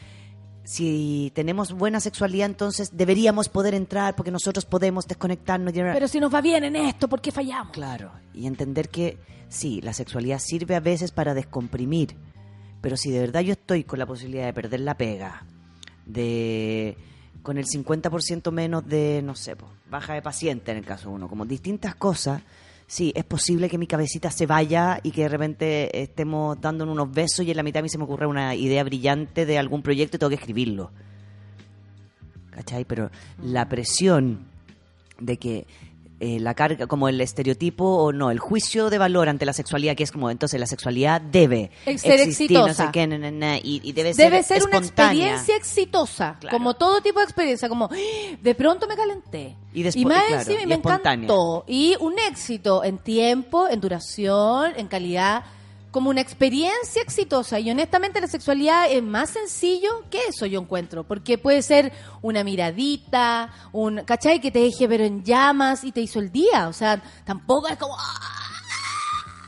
si tenemos buena sexualidad, entonces deberíamos poder entrar porque nosotros podemos desconectarnos. Pero si nos va bien en esto, ¿por qué fallamos? Claro, y entender que sí, la sexualidad sirve a veces para descomprimir, pero si de verdad yo estoy con la posibilidad de perder la pega, de con el 50% menos de, no sé, pues, baja de paciente en el caso de uno, como distintas cosas, sí, es posible que mi cabecita se vaya y que de repente estemos dándonos unos besos y en la mitad a mí se me ocurre una idea brillante de algún proyecto y tengo que escribirlo. ¿Cachai? Pero la presión de que eh, la carga, como el estereotipo o no, el juicio de valor ante la sexualidad, que es como entonces la sexualidad debe ser existir, no sé qué, na, na, na, y, y debe ser, Debe ser una experiencia exitosa, Claro. como todo tipo de experiencia, como de pronto me calenté. Y después- más claro, encima y y me espontánea. encantó. Y un éxito en tiempo, en duración, en calidad, como una experiencia exitosa. Y honestamente la sexualidad es más sencillo que eso, yo encuentro. Porque puede ser una miradita, un, ¿cachai? Que te deje pero en llamas y te hizo el día. O sea, tampoco es como... ¡ah!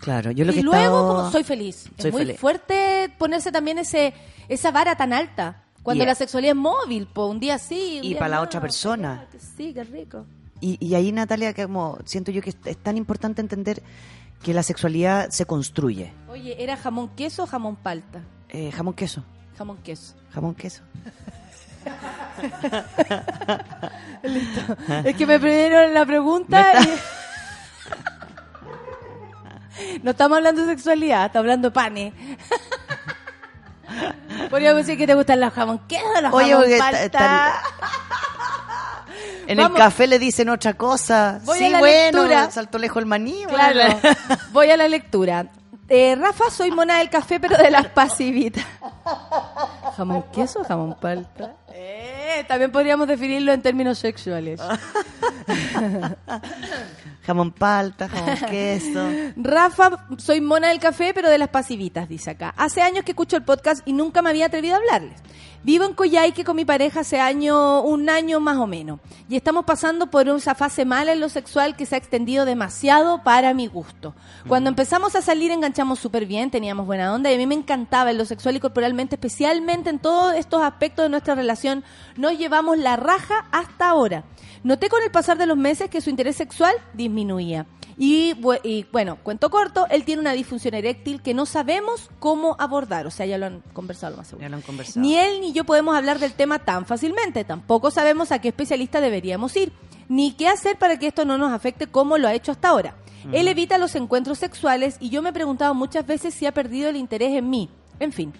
Claro, yo lo que y luego estado- como soy feliz. Soy es muy feliz. fuerte ponerse también ese esa vara tan alta. Cuando la sexualidad es móvil, po, un día sí. un Y día para la otra persona. que Sí, qué rico. Y, y ahí, Natalia, que como siento yo que es tan importante entender que la sexualidad se construye. Oye, ¿era jamón queso o jamón palta? Eh, jamón queso, Jamón queso. jamón queso. es que me pidieron la pregunta y... No estamos hablando de sexualidad, estamos hablando de panes. Podríamos decir que te gustan los jamón queso o los Oye, jamón palta. está- En Vamos. el café le dicen otra cosa. Voy sí, a la bueno, lectura. saltó lejos el maní. Claro. bueno. Voy a la lectura. Eh, Rafa, soy mona del café, pero de las pasivitas. ¿Jamón queso jamón palta? Eh, también podríamos definirlo en términos sexuales. Jamón palta, jamón queso. Rafa, soy mona del café, pero de las pasivitas, dice acá. Hace años que escucho el podcast y nunca me había atrevido a hablarles. Vivo en Coyhaique con mi pareja hace año, un año más o menos. Y estamos pasando por esa fase mala en lo sexual que se ha extendido demasiado para mi gusto. Cuando empezamos a salir enganchamos súper bien, teníamos buena onda y a mí me encantaba en lo sexual y corporalmente, especialmente en todos estos aspectos de nuestra relación. Nos llevamos la raja hasta ahora. Noté con el pasar de los meses que su interés sexual disminuía. Y, y, bueno, cuento corto, él tiene una disfunción eréctil que no sabemos cómo abordar. O sea, ya lo han conversado lo más seguro. Ya lo han conversado. Ni él ni yo podemos hablar del tema tan fácilmente. Tampoco sabemos a qué especialista deberíamos ir, ni qué hacer para que esto no nos afecte como lo ha hecho hasta ahora. Él evita los encuentros sexuales y yo me he preguntado muchas veces si ha perdido el interés en mí. En fin,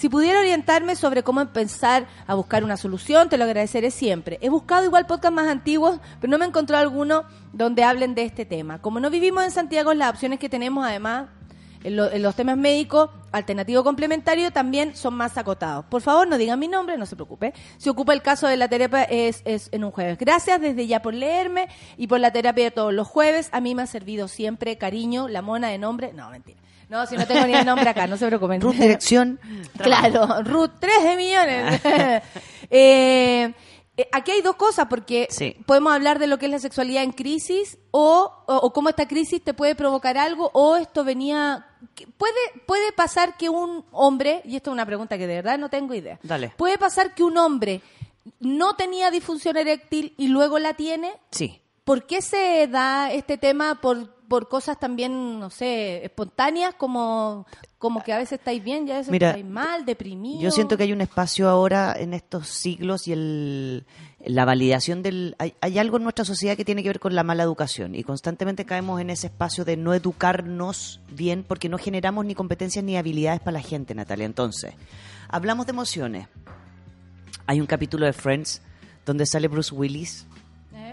si pudiera orientarme sobre cómo empezar a buscar una solución, te lo agradeceré siempre. He buscado igual podcasts más antiguos, pero no me he encontrado alguno donde hablen de este tema. Como no vivimos en Santiago, las opciones que tenemos además en, en los temas médicos, alternativo complementario, también son más acotados. Por favor, no digan mi nombre, no se preocupe. Se ocupa el caso de la terapia es, es en un jueves. Gracias desde ya por leerme y por la terapia de todos los jueves. A mí me ha servido siempre cariño, la mona de nombre. No, mentira. No, si no tengo ni el nombre acá, no se preocupen. Ruth Dirección. Claro, Ruth, 13 millones. Eh, eh, aquí hay dos cosas, porque Sí. podemos hablar de lo que es la sexualidad en crisis o, o, o cómo esta crisis te puede provocar algo o esto venía... Puede, puede pasar que un hombre, y esto es una pregunta que de verdad no tengo idea, Dale. puede pasar que un hombre no tenía disfunción eréctil y luego la tiene. Sí. ¿Por qué se da este tema por, por cosas también, no sé, espontáneas, como, como que a veces estáis bien y a veces Mira, estáis mal, deprimidos? Yo siento que hay un espacio ahora en estos siglos y el, la validación del... Hay, hay algo en nuestra sociedad que tiene que ver con la mala educación y constantemente caemos en ese espacio de no educarnos bien porque no generamos ni competencias ni habilidades para la gente, Natalia. Entonces, hablamos de emociones, Hay un capítulo de Friends donde sale Bruce Willis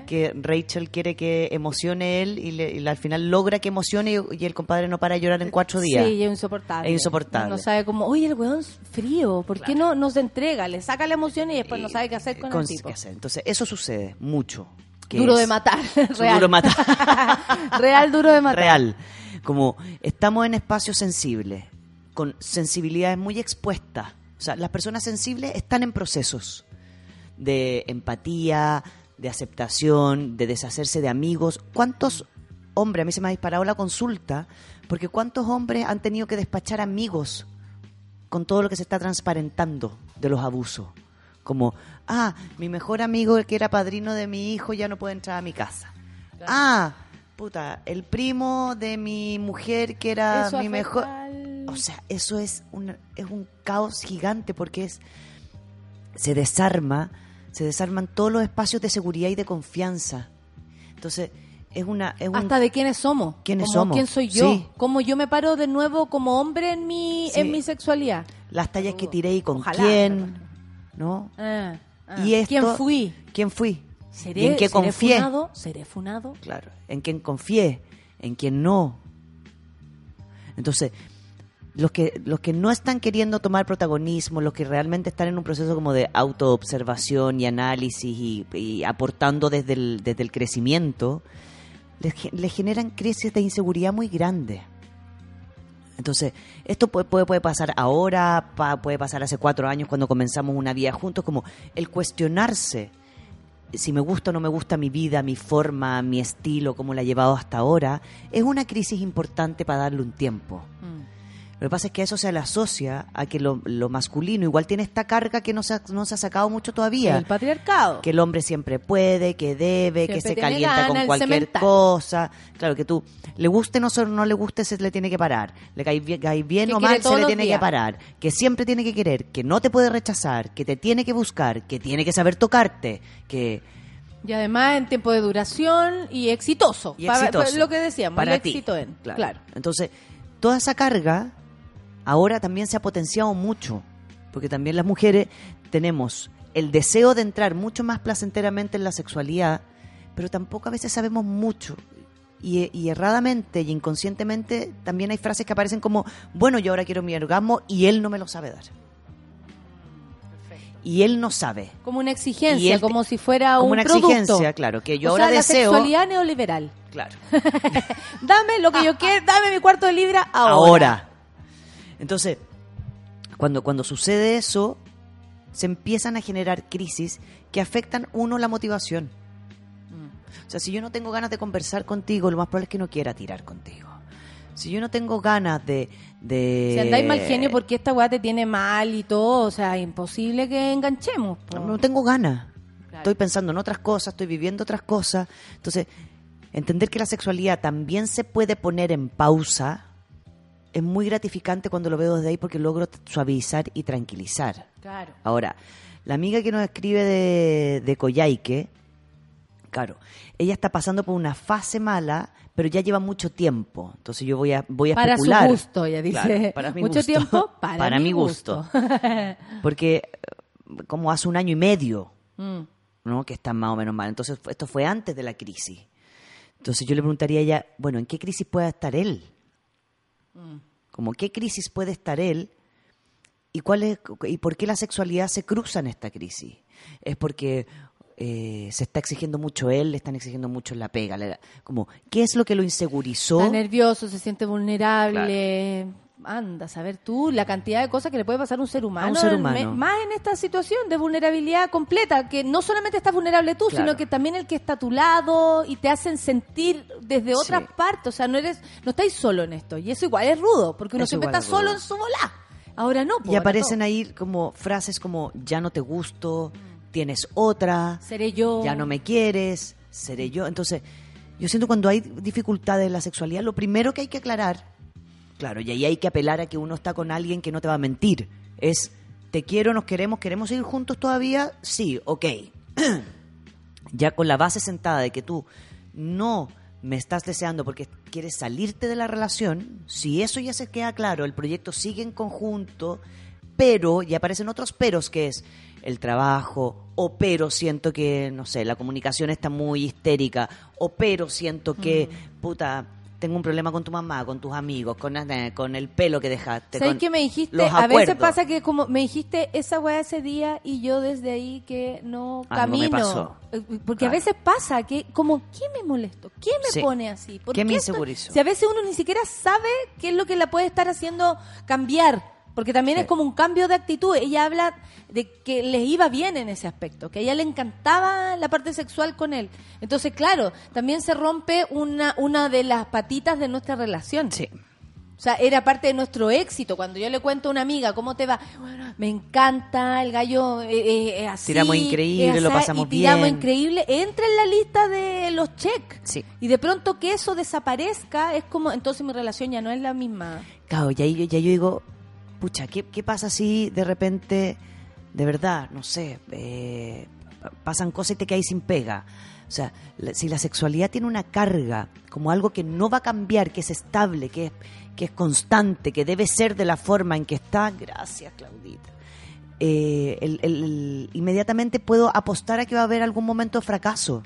que Rachel quiere que emocione él y, le- y al final logra que emocione y, y el compadre no para de llorar en cuatro días. Sí, es insoportable. Es insoportable. No sabe cómo, oye, el weón es frío, ¿por qué no nos entrega? Le saca la emoción y después no sabe qué hacer con, Con- el tipo. hacer. Entonces, eso sucede mucho. Duro es- de matar, real. Duro de matar. Real duro de matar. Real. Como estamos en espacios sensibles, con sensibilidades muy expuestas. O sea, las personas sensibles están en procesos de empatía, de aceptación, de deshacerse de amigos. ¿Cuántos hombres, a mí se me ha disparado la consulta, porque cuántos hombres han tenido que despachar amigos con todo lo que se está transparentando de los abusos? Como, ah, mi mejor amigo que era padrino de mi hijo ya no puede entrar a mi casa. Ah, puta, el primo de mi mujer que era Eso mi mejor... al- O sea, eso es un, es un caos gigante porque es se desarma, se desarman todos los espacios de seguridad y de confianza. Entonces, es una... Es un- Hasta de quiénes somos. ¿Quiénes Como somos? ¿Quién soy yo? Sí. Cómo yo me paro de nuevo como hombre en mi, Sí. en mi sexualidad. las tallas que tiré y con Ojalá, quién, ¿no? Ah, ah. Y esto- ¿Quién fui? ¿Quién fui? ¿Seré, ¿Y en qué seré confié? funado? ¿Seré funado? Claro, en quién confié, en quién no. Entonces, los que, los que no están queriendo tomar protagonismo, los que realmente están en un proceso como de autoobservación y análisis y, aportando desde el, desde el crecimiento, les, les generan crisis de inseguridad muy grandes. Entonces, esto puede, puede, pasar ahora, puede pasar hace cuatro años cuando comenzamos una vida juntos, como el cuestionarse si me gusta o no me gusta mi vida, mi forma, mi estilo, cómo la he llevado hasta ahora, es una crisis importante para darle un tiempo. Lo que pasa es que eso se le asocia a que lo, lo masculino igual tiene esta carga que no se ha, no se ha sacado mucho todavía. El patriarcado. Que el hombre siempre puede, que debe, que se calienta gana con cualquier cemental. cosa. Claro, que tú, le guste o no, no le guste, se le tiene que parar. Le cae bien, cae bien Que o mal, se le tiene días. que parar. Que siempre tiene que querer, que no te puede rechazar, que te tiene que buscar, que tiene que saber tocarte, que... Y además en tiempo de duración y exitoso. Y Para- exitoso. para lo que decíamos, Para el ti. éxito en. Claro. Claro. Entonces, toda esa carga ahora también se ha potenciado mucho, porque también las mujeres tenemos el deseo de entrar mucho más placenteramente en la sexualidad, pero tampoco a veces sabemos mucho. Y, y erradamente y inconscientemente también hay frases que aparecen como, bueno, yo ahora quiero mi orgasmo y él no me lo sabe dar. Y él no sabe. Como una exigencia, te- como si fuera como un una producto. exigencia, claro, que yo O ahora sea, la deseo... sexualidad neoliberal. Claro. Dame lo que yo quiero, dame mi cuarto de libra ahora. ahora. Entonces, cuando, cuando sucede eso, se empiezan a generar crisis que afectan, uno, la motivación. O sea, si yo no tengo ganas de conversar contigo, lo más probable es que no quiera tirar contigo. Si yo no tengo ganas de... de Si andáis mal genio porque esta weá te tiene mal y todo, o sea, imposible que enganchemos. po. No, tengo ganas. Claro. Estoy pensando en otras cosas, estoy viviendo otras cosas. Entonces, entender que la sexualidad también se puede poner en pausa es muy gratificante cuando lo veo desde ahí porque logro suavizar y tranquilizar. Claro. Ahora, la amiga que nos escribe de, de Coyhaique, claro, ella está pasando por una fase mala, pero ya lleva mucho tiempo. Entonces yo voy a, voy a Para su especular. gusto, ella dice. Claro, para mi Mucho gusto. tiempo para mi gusto. Porque eh, como hace un año y medio, Mm. ¿no? Que están más o menos mal. Entonces, esto fue antes de la crisis. Entonces yo le preguntaría a ella, bueno, ¿en qué crisis puede estar él? Como, ¿qué crisis puede estar él? ¿Y, cuál es, ¿Y por qué la sexualidad se cruza en esta crisis? ¿Es porque eh, se está exigiendo mucho él, le están exigiendo mucho la pega? Como, ¿qué es lo que lo insegurizó? Está nervioso, se siente vulnerable. Anda, a saber tú la cantidad de cosas que le puede pasar a un ser humano. ser en- humano. más en esta situación de vulnerabilidad completa, que no solamente estás vulnerable tú, Claro. sino que también el que está a tu lado y te hacen sentir desde otras Sí. partes. O sea, no eres, no estáis solo en esto. Y eso igual es rudo, porque uno Eso siempre está es solo en su volá. Ahora no. po, Y ahora aparecen ahí como frases como, ya no te gusto, tienes otra, Seré yo. ya no me quieres, seré yo. Entonces, yo siento cuando hay dificultades en la sexualidad, lo primero que hay que aclarar, claro, y ahí hay que apelar a que uno está con alguien que no te va a mentir, es, te quiero, nos queremos, queremos seguir juntos todavía, sí, ok. ya con la base sentada de que tú no me estás deseando porque quieres salirte de la relación, si eso ya se queda claro, el proyecto sigue en conjunto, pero, y aparecen otros peros que es el trabajo, o pero siento que, no sé, la comunicación está muy histérica, o pero siento que, Mm. puta, tengo un problema con tu mamá, con tus amigos, con, con el pelo que dejaste. ¿Sabes qué me dijiste? los A veces pasa que como me dijiste esa weá ese día y yo desde ahí que no Algo me camino. pasó. Eh, Porque a veces pasa que como, ¿qué me molesto? ¿Qué me Sí. pone así? ¿Por ¿Qué me esto- insegurizó? Si a veces uno ni siquiera sabe qué es lo que la puede estar haciendo cambiar. Porque también Sí. es como un cambio de actitud. Ella habla de que les iba bien en ese aspecto, que a ella le encantaba la parte sexual con él. Entonces, claro, también se rompe una, una de las patitas de nuestra relación. Sí. O sea, era parte de nuestro éxito. Cuando yo le cuento a una amiga, ¿cómo te va? Bueno, me encanta, el gallo eh, eh, es así. Tiramos increíble, lo pasamos y tiramos bien. increíble. Entra en la lista de los check. Sí. Y de pronto que eso desaparezca, es como, entonces mi relación ya no es la misma. Claro, y ahí yo- ya yo digo, pucha, ¿qué, qué pasa si de repente, de verdad, no sé, eh, pa- pasan cosas y te caes sin pega? O sea, la- si la sexualidad tiene una carga como algo que no va a cambiar, que es estable, que es, que es constante, que debe ser de la forma en que está, gracias Claudita, eh, el- el- el- inmediatamente puedo apostar a que va a haber algún momento de fracaso.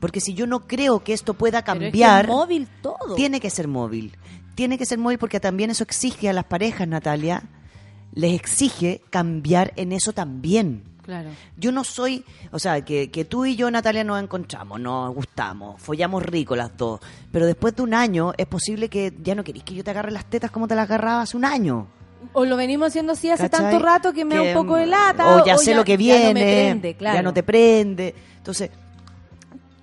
Porque si yo no creo que esto pueda Pero es que cambiar... móvil todo. Tiene que ser móvil. Tiene que ser móvil porque también eso exige a las parejas, Natalia. Les exige cambiar en eso también. Claro. Yo no soy, o sea, que, que tú y yo, Natalia, nos encontramos, nos gustamos, follamos rico las dos, pero después de un año es posible que ya no querís que yo te agarre las tetas como te las agarraba hace un año. O lo venimos haciendo así hace ¿cachai? tanto rato que me da un poco de lata. O ya sé lo que ya viene, no me prende, claro. ya no te prende. Entonces,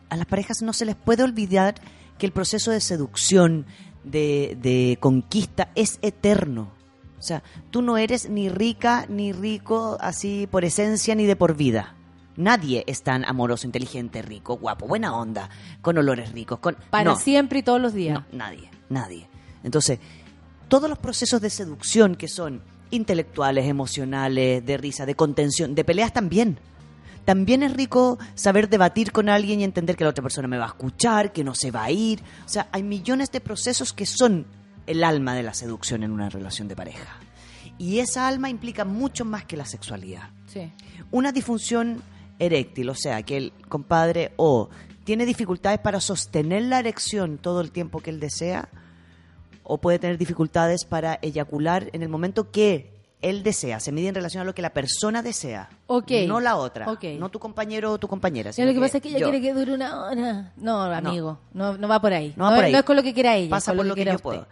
a las parejas no se les puede olvidar que el proceso de seducción, de, de conquista, es eterno. O sea, tú no eres ni rica ni rico así por esencia ni de por vida. Nadie es tan amoroso, inteligente, rico, guapo, buena onda, con olores ricos, con Para no. siempre y todos los días. No, nadie, nadie. Entonces, todos los procesos de seducción que son intelectuales, emocionales, de risa, de contención, de peleas también. También es rico saber debatir con alguien y entender que la otra persona me va a escuchar, que no se va a ir. O sea, hay millones de procesos que son el alma de la seducción en una relación de pareja. Y esa alma implica mucho más que la sexualidad Sí. una disfunción eréctil, o sea, que el compadre o tiene dificultades para sostener la erección todo el tiempo que él desea, o puede tener dificultades para eyacular en el momento que él desea. Se mide en relación a lo que la persona desea, Ok. no la otra, Ok. no tu compañero o tu compañera. Sino lo que pasa es que ella yo. quiere que dure una hora. No, amigo, no, no va por ahí. No va por ahí. no es con lo que quiera ella, Pasa con por lo que quiera yo usted. puedo.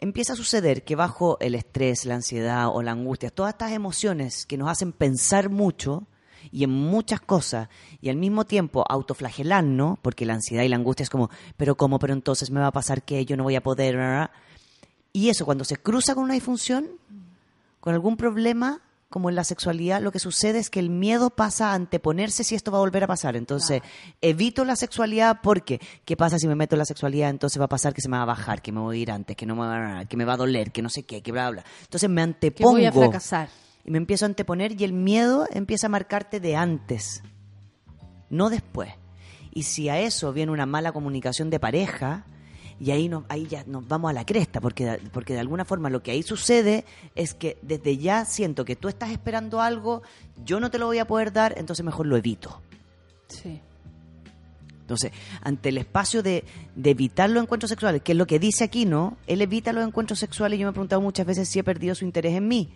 Empieza a suceder que bajo el estrés, la ansiedad o la angustia, todas estas emociones que nos hacen pensar mucho y en muchas cosas y al mismo tiempo autoflagelarnos, porque la ansiedad y la angustia es como, pero cómo, pero entonces me va a pasar que yo no voy a poder. Y eso cuando se cruza con una disfunción, con algún problema, como en la sexualidad, lo que sucede es que el miedo pasa a anteponerse si esto va a volver a pasar. Entonces, evito la sexualidad porque, ¿qué pasa si me meto en la sexualidad? Entonces va a pasar que se me va a bajar, que me voy a ir antes, que no me va a, que me va a doler, que no sé qué, que bla, bla. Entonces me Que antepongo. voy a fracasar. Y me empiezo a anteponer y el miedo empieza a marcarte de antes, no después. Y si a eso viene una mala comunicación de pareja, y ahí, nos, ahí ya nos vamos a la cresta, porque, de- porque de alguna forma lo que ahí sucede es que desde ya siento que tú estás esperando algo, yo no te lo voy a poder dar, entonces mejor lo evito. Sí. Entonces, ante el espacio de, de evitar los encuentros sexuales, que es lo que dice aquí, ¿no? Él evita los encuentros sexuales y yo me he preguntado muchas veces si he perdido su interés en mí.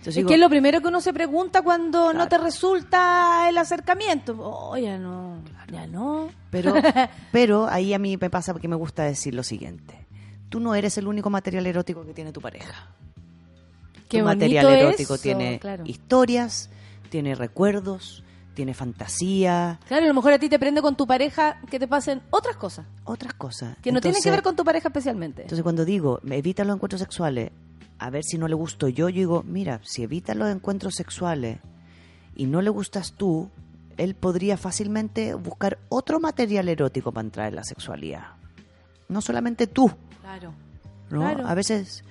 Entonces Es digo, que es lo primero que uno se pregunta cuando no te resulta el acercamiento. Oh, ya no, ya no. Pero, pero ahí a mí me pasa que me gusta decir lo siguiente. Tú no eres el único material erótico que tiene tu pareja. Qué tu material erótico eso, tiene claro. historias, tiene recuerdos, tiene fantasía, Claro, a lo mejor a ti te prende con tu pareja que te pasen otras cosas otras cosas. que no tienen que ver con tu pareja especialmente. Entonces cuando digo, evita los encuentros sexuales, a ver si no le gusto yo, yo digo, mira, si evita los encuentros sexuales y no le gustas tú, él podría fácilmente buscar otro material erótico para entrar en la sexualidad. No solamente tú, Claro. ¿no? Claro. A veces,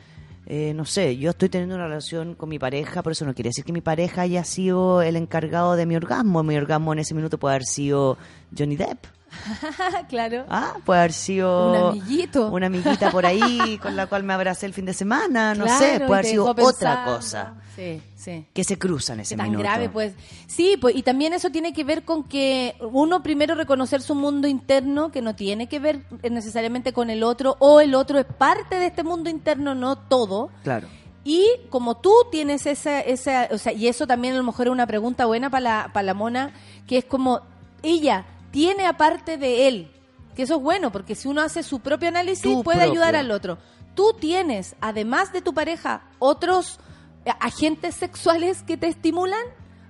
eh, no sé, yo estoy teniendo una relación con mi pareja, por eso no quiere decir que mi pareja haya sido el encargado de mi orgasmo. Mi orgasmo en ese minuto puede haber sido Johnny Depp. claro. Ah, puede haber sido Un amiguito. una amiguita por ahí con la cual me abracé el fin de semana, no Claro, sé, puede haber sido otra cosa Sí, sí. que se cruza en ese tan minuto. grave, pues. Sí, pues, y también eso tiene que ver con que uno primero reconocer su mundo interno, que no tiene que ver necesariamente con el otro, o el otro es parte de este mundo interno, no todo. Claro. Y como tú tienes esa, esa, o sea, y eso también a lo mejor es una pregunta buena para la, para la mona, que es como, ella tiene aparte de él, que eso es bueno, porque si uno hace su propio análisis puede propio. ayudar al otro. Tú tienes, además de tu pareja, otros eh, agentes sexuales que te estimulan,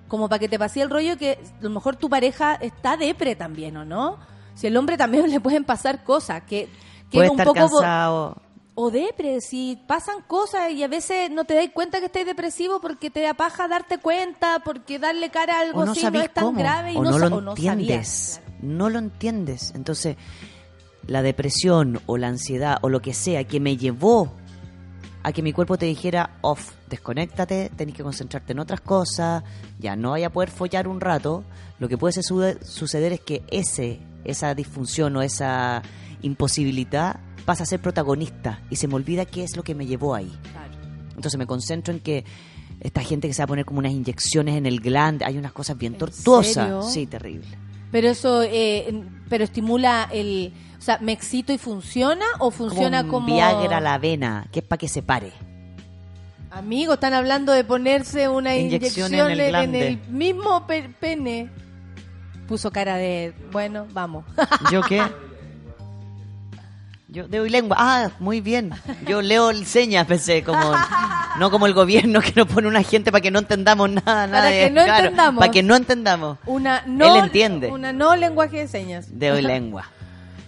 como para que te pase el rollo que a lo mejor tu pareja está depre también, ¿o no? Si el hombre también le pueden pasar cosas, que, que Puede es un estar poco... cansado. o depre, si pasan cosas y a veces no te das cuenta que estás depresivo porque te da paja darte cuenta, porque darle cara a algo no así no es tan cómo, grave y o no, no, lo o no entiendes, sabías. No lo entiendes. Entonces, la depresión o la ansiedad o lo que sea que me llevó a que mi cuerpo te dijera, off, desconéctate, tenés que concentrarte en otras cosas, ya no vaya a poder follar un rato, lo que puede suceder es que ese, esa disfunción o esa imposibilidad pasa a ser protagonista y se me olvida qué es lo que me llevó ahí. Entonces me concentro en que esta gente que se va a poner como unas inyecciones en el glande, hay unas cosas bien tortuosas. Sí, terrible. Pero eso, eh, pero estimula el, o sea, ¿me excito y funciona o funciona como Viagra la vena, que es para que se pare. Amigo, están hablando de ponerse una Inyección inyección, en el en, el mismo pe- pene. Puso cara de, bueno, vamos. ¿Yo qué? Yo leo lengua. Ah, muy bien. Yo leo señas, pensé, como no como el gobierno que nos pone una gente para que no entendamos nada, nada. Para de- que no claro, entendamos. Para que no entendamos. Una no, Él entiende. Una no lenguaje de señas. Leo lengua.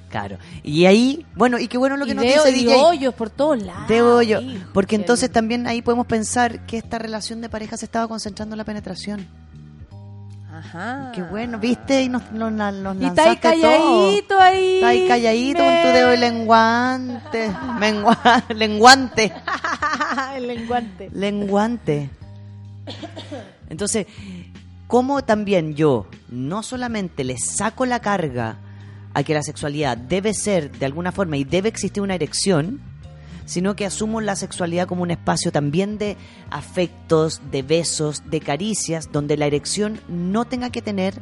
Claro. Y ahí, bueno, y qué bueno lo que y nos de, dice DJ. hoyos por todos lados. De hoyo. hijo, Porque entonces también ahí podemos pensar que esta relación de pareja se estaba concentrando en la penetración. Ajá. Qué bueno, ¿viste? Y nos, nos, nos Y está ahí lanzaste calladito todo. ahí. Está ahí calladito con tu dedo lenguante. Mengua- lenguante. El lenguante. Lenguante. Entonces, ¿cómo también yo no solamente le saco la carga a que la sexualidad debe ser de alguna forma y debe existir una erección, sino que asumo la sexualidad como un espacio también de afectos, de besos, de caricias, donde la erección no tenga que tener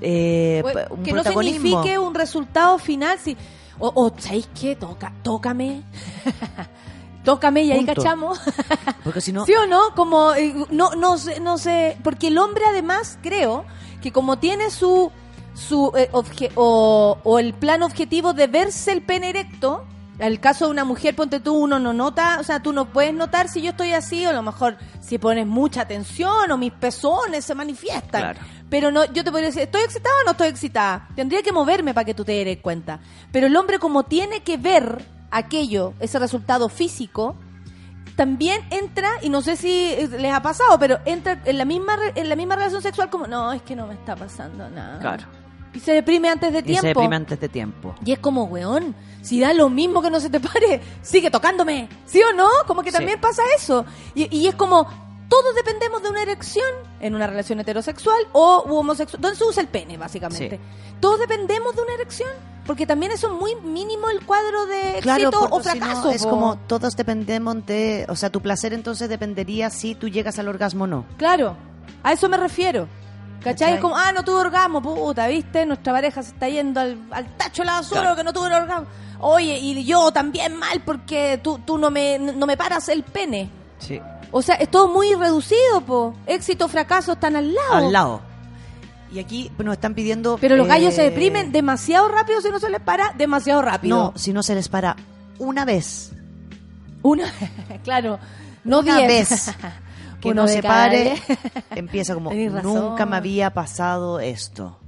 eh, Pues, un que no signifique un resultado final. Si, o, o ¿sabéis qué? Toca, tócame. tócame y ahí Punto. cachamos. Porque si no, ¿Sí o no? Como, eh, no, no sé, no sé, porque el hombre además creo que como tiene su, su eh, obje- o, o el plan objetivo de verse el pene erecto, el caso de una mujer, ponte tú, uno no nota, o sea, tú no puedes notar si yo estoy así, o a lo mejor si pones mucha atención, o mis pezones se manifiestan. Claro. Pero no, yo te podría decir, ¿estoy excitada o no estoy excitada? Tendría que moverme para que tú te des cuenta. Pero el hombre como tiene que ver aquello, ese resultado físico, también entra, y no sé si les ha pasado, pero entra en la misma en la misma relación sexual como, no, es que no me está pasando nada. claro, Y se deprime antes de y tiempo. se deprime antes de tiempo. Y es como, weón, si da lo mismo que no se te pare, sigue tocándome. ¿Sí o no? Como que Sí. también pasa eso. Y, y es como, todos dependemos de una erección en una relación heterosexual o homosexual, donde se usa el pene, básicamente. Todos dependemos de una erección, porque también eso es muy mínimo el cuadro de Claro, éxito o porque si no, fracaso. es po. como todos dependemos de, o sea, tu placer entonces dependería si tú llegas al orgasmo o no. Claro, a eso me refiero. ¿Cachai? Es como, ah, no tuve orgasmo, puta, ¿viste? Nuestra pareja se está yendo al, al tacho de la basura Claro. porque no tuve un orgasmo. Oye, y yo también mal porque tú, tú no, me, no me paras el pene. Sí. O sea, es todo muy reducido, po. Éxito, fracaso están al lado. Al lado. Y aquí nos están pidiendo. Pero los gallos se eh, deprimen demasiado rápido si no se les para demasiado rápido. No, si no se les para una vez. Una, claro, no una diez. vez que Uno no se pare, empieza como, nunca me había pasado esto.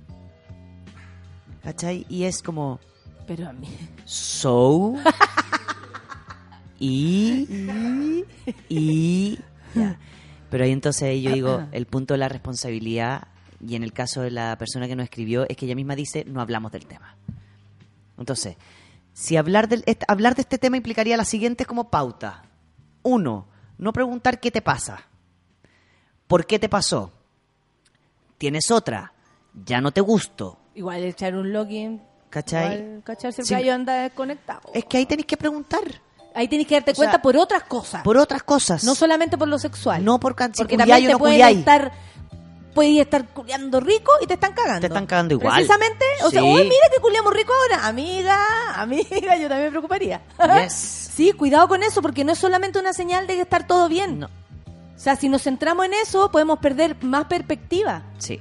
¿Cachai? Y es como, Pero a mí. so, y, y, ya. Pero ahí entonces ahí yo digo, el punto de la responsabilidad, y en el caso de la persona que nos escribió, es que ella misma dice, no hablamos del tema. Entonces, si hablar, del, hablar de este tema implicaría las siguientes como pauta. Uno, no preguntar qué te pasa. ¿Por qué te pasó? Tienes otra. Ya no te gusto. Igual echar un login. ¿Cachai? Igual, el Sí. gallo anda desconectado. Es que ahí tenéis que preguntar. Ahí tienes que darte O sea, cuenta por otras cosas. Por otras cosas. No solamente por lo sexual. No por can- si Porque también te no pueden estar puedes estar culiando rico y te están cagando. Te están cagando igual. Precisamente, o sea, uy, mira que culiamos rico ahora. Amiga, amiga, yo también me preocuparía. Yes. sí, cuidado con eso, porque no es solamente una señal de que estar todo bien. No. O sea, si nos centramos en eso, podemos perder más perspectiva. Sí.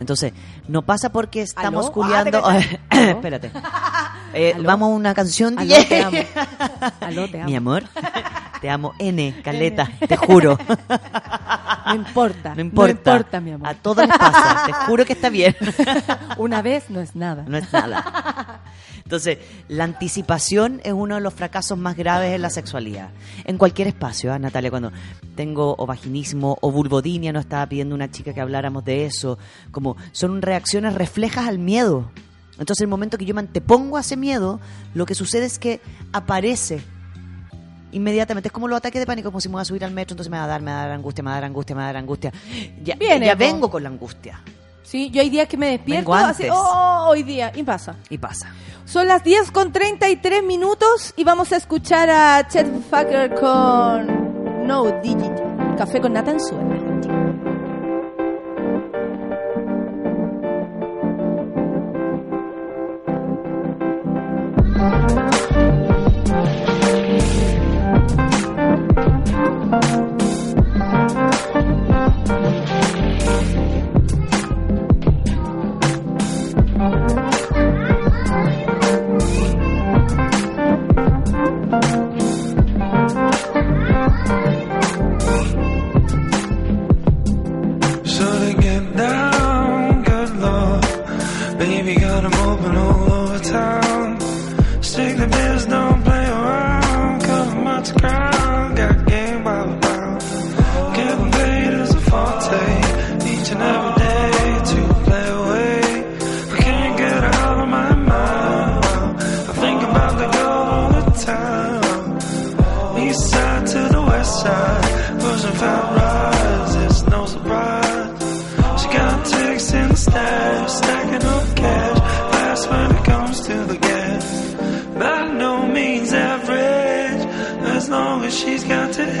Entonces, no pasa porque estamos ¿Aló? culiando. Ah, te. Espérate. Eh, vamos a una canción. Aló, DJ. te amo. Aló, te amo. Mi amor. Te amo N, Caleta, te juro. No importa. No importa. No importa, mi amor. A todos les pasa. Te juro que está bien. Una vez no es nada. No es nada. Entonces, la anticipación es uno de los fracasos más graves en la sexualidad. En cualquier espacio, ¿ah, Natalia, cuando tengo o vaginismo o vulvodinia, nos estaba pidiendo una chica que habláramos de eso, como son reacciones reflejas al miedo. Entonces, el momento que yo me antepongo a ese miedo, lo que sucede es que aparece inmediatamente. Es como los ataques de pánico, como si me voy a subir al metro, entonces me va a dar, me va a dar angustia, me va a dar angustia, me va a dar angustia. Ya, Viene, ya po. vengo con la angustia. Sí, yo hay días que me despierto así, oh, hoy día, y pasa. Y pasa. Son las 10 con 33 minutos y vamos a escuchar a Chet Fucker con No Digit. Café con Nathan Suena.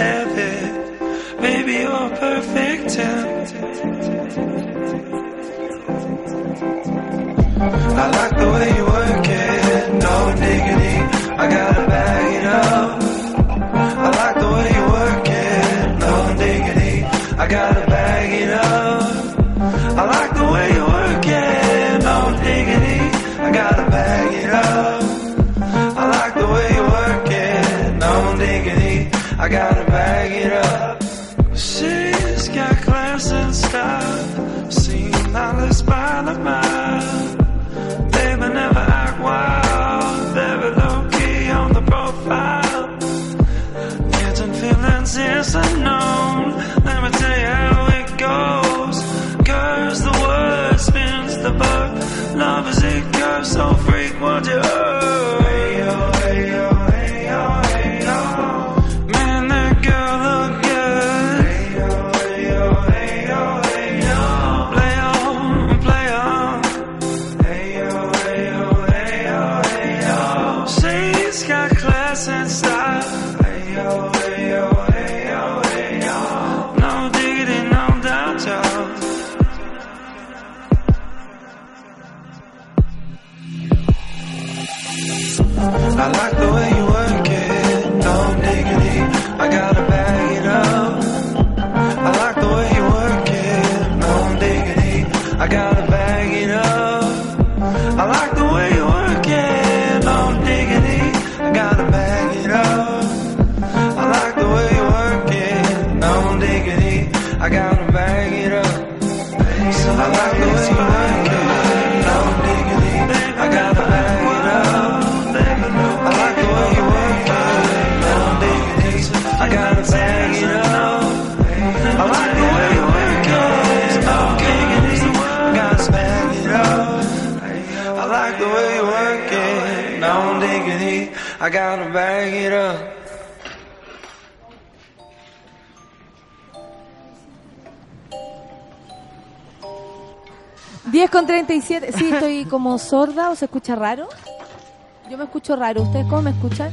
Have it. Baby, you're perfect I like the way you work it, no diggity. I gotta bag it up. I like the way you work it, no diggity. I gotta gotta bag it up. She's got class and style, seen by the mile. Baby never act wild, very low key on the profile. Catching feelings is unknown. I like I gotta bag it up. 10 con 37. Sí, estoy como sorda o se escucha raro. Yo me escucho raro. ¿Ustedes cómo me escuchan?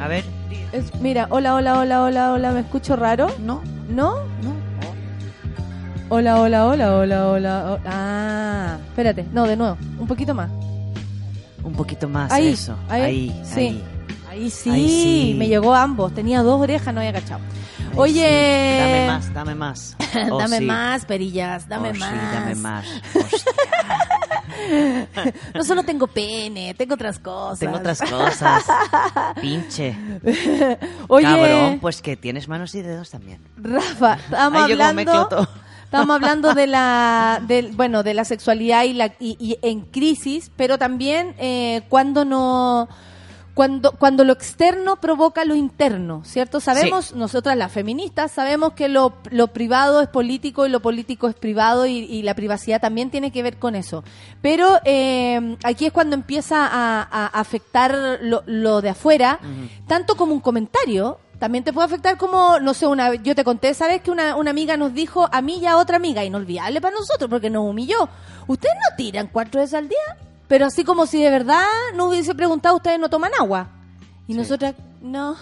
A ver, Es- mira, hola, hola, hola, hola, hola. ¿Me escucho raro? no, ¿No? no. Hola, hola, hola, hola, hola. ho- Ah, espérate. No, de nuevo. Un poquito más. Un poquito más Ahí, eso. ahí, Ahí, sí. ahí. Ahí sí, sí. me llegó ambos. Tenía dos orejas, no había cachado. Oye, sí. Dame más, dame más. Oh, dame sí. más, perillas, dame Oh, sí, más. dame más. No solo tengo pene, tengo otras cosas. tengo otras cosas. Pinche. Oye, Cabrón, pues que tienes manos y dedos también. Rafa, Ay, yo como todo. Estábamos hablando de la, del, bueno, de la sexualidad y la y, y en crisis, pero también eh, cuando no, cuando cuando lo externo provoca lo interno, ¿cierto? Sabemos nosotras las feministas sabemos que lo, lo privado es político y lo político es privado y, y la privacidad también tiene que ver con eso. Pero eh, aquí es cuando empieza a, a afectar lo, lo de afuera, tanto como un comentario también te puede afectar como, no sé, una yo te conté, ¿sabes? Que una, una amiga nos dijo a mí y a otra amiga, inolvidable para nosotros, porque nos humilló. ¿Ustedes no tiran cuatro veces al día? Pero así como si de verdad no hubiese preguntado, ¿ustedes no toman agua? Y nosotras, no.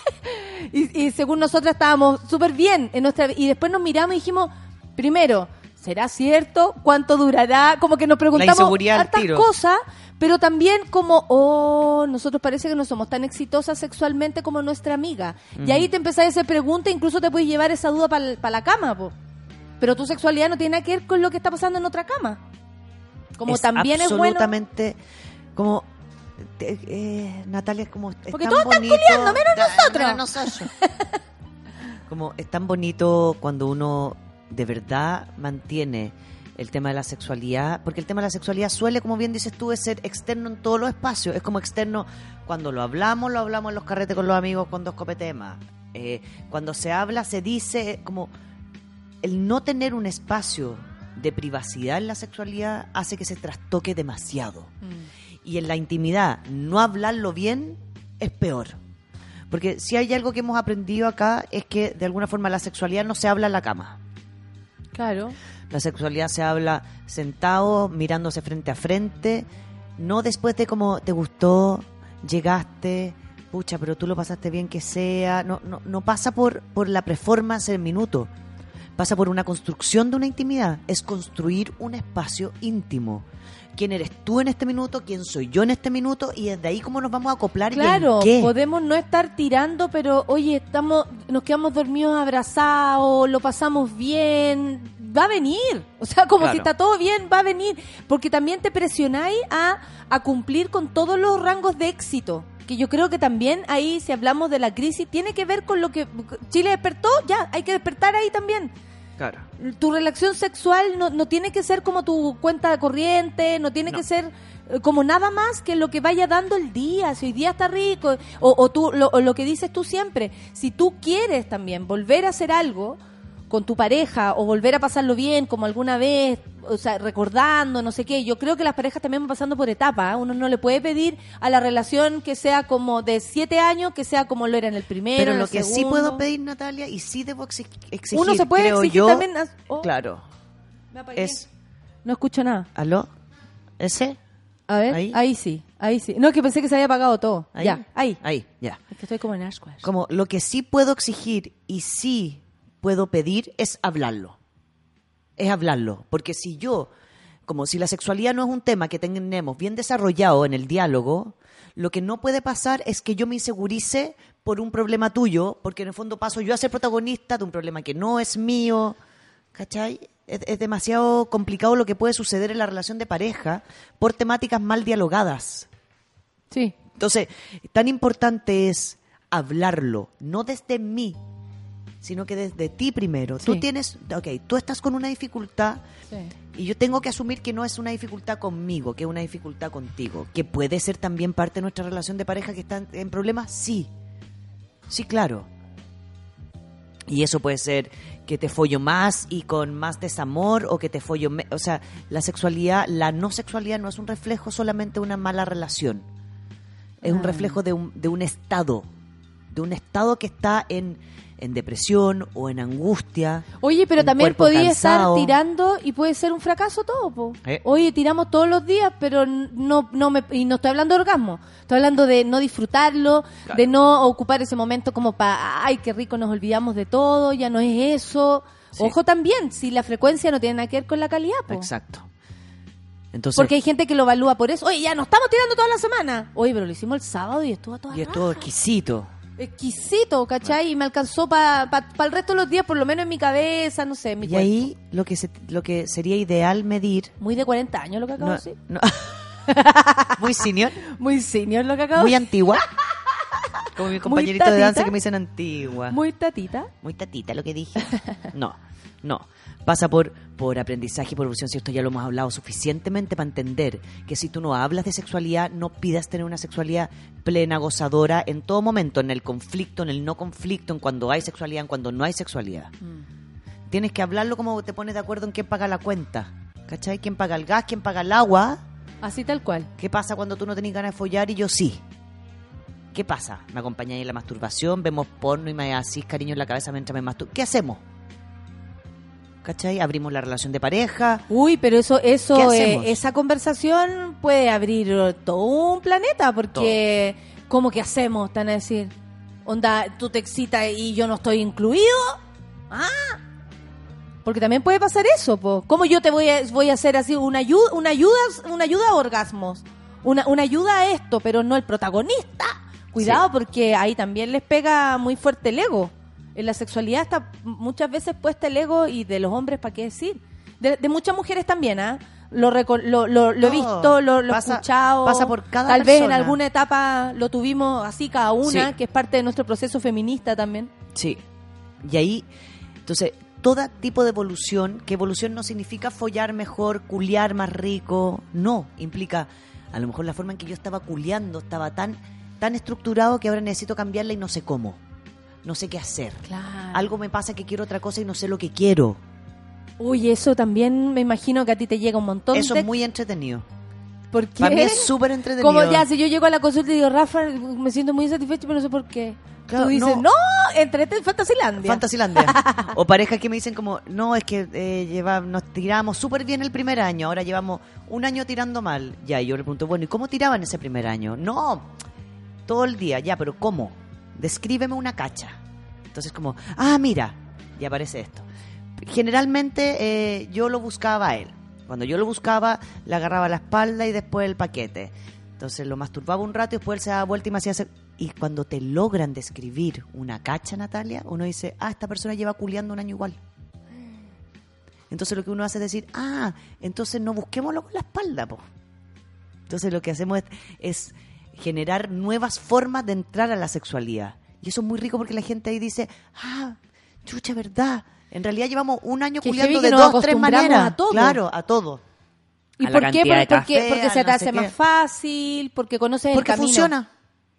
y, y según nosotras estábamos súper bien en nuestra y después nos miramos y dijimos, primero, ¿será cierto? ¿Cuánto durará? Como que nos preguntamos hartas cosas, pero también como, oh, nosotros parece que no somos tan exitosas sexualmente como nuestra amiga. Y ahí te empezás a hacer preguntas, incluso te puedes llevar esa duda para la cama, po. Pero tu sexualidad no tiene nada que ver con lo que está pasando en otra cama. Como Es también es bueno. absolutamente como eh, eh, Natalia es como es Porque tan todos están culiando, menos nosotros. menos nosotros. como es tan bonito cuando uno de verdad mantiene el tema de la sexualidad, porque el tema de la sexualidad suele, como bien dices tú, es ser externo en todos los espacios. Es como externo cuando lo hablamos, lo hablamos en los carretes con los amigos con dos copetemas. Eh, cuando se habla, se dice, como el no tener un espacio de privacidad en la sexualidad hace que se trastoque demasiado. Y en la intimidad, no hablarlo bien es peor. Porque si hay algo que hemos aprendido acá es que de alguna forma la sexualidad no se habla en la cama. Claro. La sexualidad se habla sentado, mirándose frente a frente, no después de como te gustó, llegaste, pucha, pero tú lo pasaste bien que sea. No, no, no pasa por, por la performance del minuto. Pasa por una construcción de una intimidad. Es construir un espacio íntimo. ¿Quién eres tú en este minuto? ¿Quién soy yo en este minuto? Y desde ahí cómo nos vamos a acoplar Claro, y en qué. podemos no estar tirando, pero oye, estamos, nos quedamos dormidos abrazados, lo pasamos bien, va a venir. O sea, como Claro. si está todo bien, va a venir. Porque también te presionáis a, a cumplir con todos los rangos de éxito. Que yo creo que también ahí, si hablamos de la crisis, tiene que ver con lo que Chile despertó, ya, hay que despertar ahí también. Claro. Tu relación sexual no, no tiene que ser como tu cuenta corriente, no tiene No. que ser eh, como nada más que lo que vaya dando el día. Si hoy día está rico, o, o tú, lo, o lo que dices tú siempre, si tú quieres también volver a hacer algo con tu pareja o volver a pasarlo bien como alguna vez, o sea, recordando, no sé qué. Yo creo que las parejas también van pasando por etapas. ¿eh? Uno no le puede pedir a la relación que sea como de siete años, que sea como lo era en el primero. Pero en lo el que sí puedo pedir, Natalia, y sí debo exi- exigir, Uno se puede creo exigir yo, también. oh, Claro. me apagué. Es, No escucho nada. ¿aló? ¿Ese? A ver, ahí, Ahí. sí, ahí sí. No, es que pensé que se había apagado todo. ¿Ahí? Ya, ahí. Ahí, ya. Es que estoy como en Ashquash. Como lo que sí puedo exigir y sí puedo pedir es hablarlo. Es hablarlo. Porque si yo, como si la sexualidad no es un tema que tenemos bien desarrollado en el diálogo, lo que no puede pasar es que yo me insegurice por un problema tuyo, porque en el fondo paso yo a ser protagonista de un problema que no es mío. ¿Cachai? Es, es demasiado complicado lo que puede suceder en la relación de pareja por temáticas mal dialogadas. Sí. Entonces, tan importante es hablarlo, no desde mí, sino que desde ti primero. Tú tienes, ok, tú estás con una dificultad y yo tengo que asumir que no es una dificultad conmigo, que es una dificultad contigo, que puede ser también parte de nuestra relación de pareja que está en- problemas, sí. Sí, claro. Y eso puede ser que te follo más y con más desamor o que te follo... o sea, la sexualidad, la no sexualidad no es un reflejo solamente de una mala relación. Es un reflejo de un, de un estado, de un estado que está en en depresión o en angustia. Oye, pero también podía cansado. estar tirando y puede ser un fracaso todo, po. Eh. Oye, tiramos todos los días, pero no, no me, y no estoy hablando de orgasmo, estoy hablando de no disfrutarlo, de no ocupar ese momento como para, ay, qué rico, nos olvidamos de todo, ya no es eso. Sí. Ojo también, si la frecuencia no tiene nada que ver con la calidad, po. Exacto. Entonces, Porque hay gente que lo evalúa por eso. Oye, ya no estamos tirando toda la semana. Oye, pero lo hicimos el sábado y estuvo toda y es raja. todo exquisito. Exquisito, ¿cachai? Y me alcanzó para el resto de los días, por lo menos en mi cabeza, no sé, en mi Y cuerpo. ahí lo que se- lo que sería ideal medir Muy de 40 años lo que acabo no- de decir. no- muy senior, Muy senior lo que acabo muy de antigua. Como mi compañerito de tatita. danza que me dicen antigua. Muy tatita. Muy tatita lo que dije. No, no. Pasa por, por aprendizaje y por evolución. Si esto ya lo hemos hablado suficientemente para entender que si tú no hablas de sexualidad, no pidas tener una sexualidad plena, gozadora, en todo momento, en el conflicto, en el no conflicto, en cuando hay sexualidad, en cuando no hay sexualidad. Tienes que hablarlo como te pones de acuerdo en quién paga la cuenta. ¿Cachai? ¿Quién paga el gas? ¿Quién paga el agua? Así tal cual. ¿Qué pasa cuando tú no tenés ganas de follar y yo sí? ¿Qué pasa? ¿Me acompañáis en la masturbación? ¿Vemos porno y me hacís cariño en la cabeza mientras me masturbo? ¿Qué hacemos? ¿Cachai? Abrimos la relación de pareja. Uy, pero eso, ¿Qué eso, eh, esa conversación puede abrir todo un planeta, porque ¿cómo que hacemos? Están a decir, onda, tú te excitas y yo no estoy incluido. Ah, porque también puede pasar eso, po. ¿Cómo yo te voy a, voy a hacer así una ayuda, una ayuda, una ayuda a orgasmos? Una, una ayuda a esto, pero no el protagonista. Cuidado, Sí. porque ahí también les pega muy fuerte el ego. En la sexualidad está muchas veces puesta el ego y de los hombres, ¿para qué decir? De, de muchas mujeres también, ¿ah? Lo, lo, lo, lo he visto, lo, lo he escuchado. pasa por cada Tal vez en alguna etapa lo tuvimos así cada una, Sí. que es parte de nuestro proceso feminista también. Sí. Y ahí, entonces, todo tipo de evolución, que evolución no significa follar mejor, culiar más rico, no, implica, a lo mejor la forma en que yo estaba culiando estaba tan, tan estructurado que ahora necesito cambiarla y no sé cómo, no sé qué hacer. Claro. Algo me pasa que quiero otra cosa y no sé lo que quiero. Uy, eso también me imagino que a ti te llega un montón Eso de... es muy entretenido. ¿Por qué? Para mí es súper entretenido. Como ya, si yo llego a la consulta y digo, Rafa, me siento muy satisfecho, pero no sé por qué. Claro, Tú dices, no. no, entrete en Fantasylandia. Fantasylandia. o parejas que me dicen como, no, es que eh, lleva, nos tiramos súper bien el primer año, ahora llevamos un año tirando mal. Ya, y yo le pregunto, bueno, ¿y cómo tiraban ese primer año? No, todo el día, ya, pero ¿cómo? Descríbeme una cacha. Entonces como, ah, mira, y aparece esto. Generalmente eh, yo lo buscaba a él. Cuando yo lo buscaba, le agarraba la espalda y después el paquete. Entonces lo masturbaba un rato y después él se daba vuelta y me hacía hacer... Y cuando te logran describir una cacha, Natalia, uno dice, ah, esta persona lleva culiando un año igual. Entonces lo que uno hace es decir, ah, entonces no busquémoslo con la espalda, po. Entonces lo que hacemos es generar nuevas formas de entrar a la sexualidad. Y eso es muy rico porque la gente ahí dice, ah, chucha, verdad. En realidad llevamos un año culiando de dos, tres maneras. a todo. Claro, a todo. ¿Y A por qué? porque, café, porque se te no hace más qué. fácil, porque conoces Porque el camino. funciona.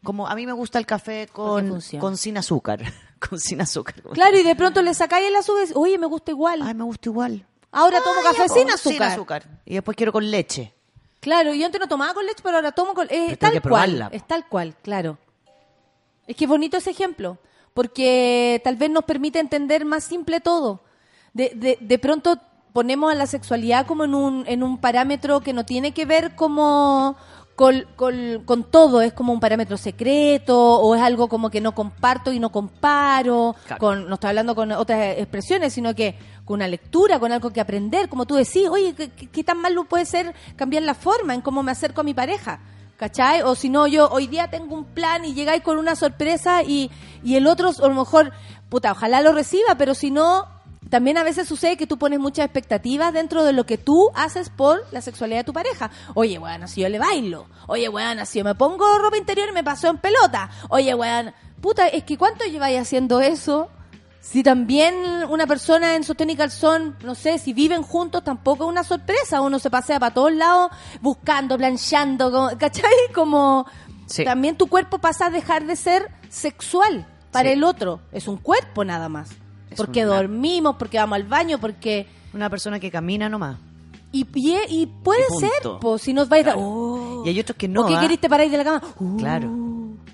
Como a mí me gusta el café con, con sin azúcar. con sin azúcar. Claro, y de pronto le sacáis el azúcar y dices, oye, me gusta igual. Ay, me gusta igual. Ahora tomo Ah, café sin azúcar. Sin azúcar. Y después quiero con leche. Claro, yo antes no tomaba con leche, pero ahora tomo con... Es tengo tal que cual, es tal cual, claro. Es que es bonito ese ejemplo, porque tal vez nos permite entender más simple todo. De, de, de pronto ponemos a la sexualidad como en un, en un parámetro que no tiene que ver como con, con- con todo, es como un parámetro secreto o es algo como que no comparto y no comparo, Claro. con, no estoy hablando con otras expresiones, sino que con una lectura, con algo que aprender, como tú decís, oye, ¿qué, tan malo puede ser cambiar la forma en cómo me acerco a mi pareja? ¿Cachai? O si no, yo hoy día tengo un plan y llegáis con una sorpresa y, y el otro, a lo mejor, puta, ojalá lo reciba, pero si no, también a veces sucede que tú pones muchas expectativas dentro de lo que tú haces por la sexualidad de tu pareja. Oye, weón, si yo le bailo. Oye, weón, si yo me pongo ropa interior y me paso en pelota. Oye, weón, puta, es que ¿cuánto lleváis haciendo eso? Si también una persona en sostén y calzón, no sé, si viven juntos, tampoco es una sorpresa. Uno se pasea para todos lados buscando, planchando, ¿cachai? Como Sí. también tu cuerpo pasa a dejar de ser sexual para Sí. el otro. Es un cuerpo nada más. Es porque una- dormimos, porque vamos al baño, porque... Una persona que camina nomás. Y, y, y puede ser, po, si nos vais a... Oh. Y hay otros que no. ¿O qué ¿ah? queriste parar de la cama? Uh. Claro.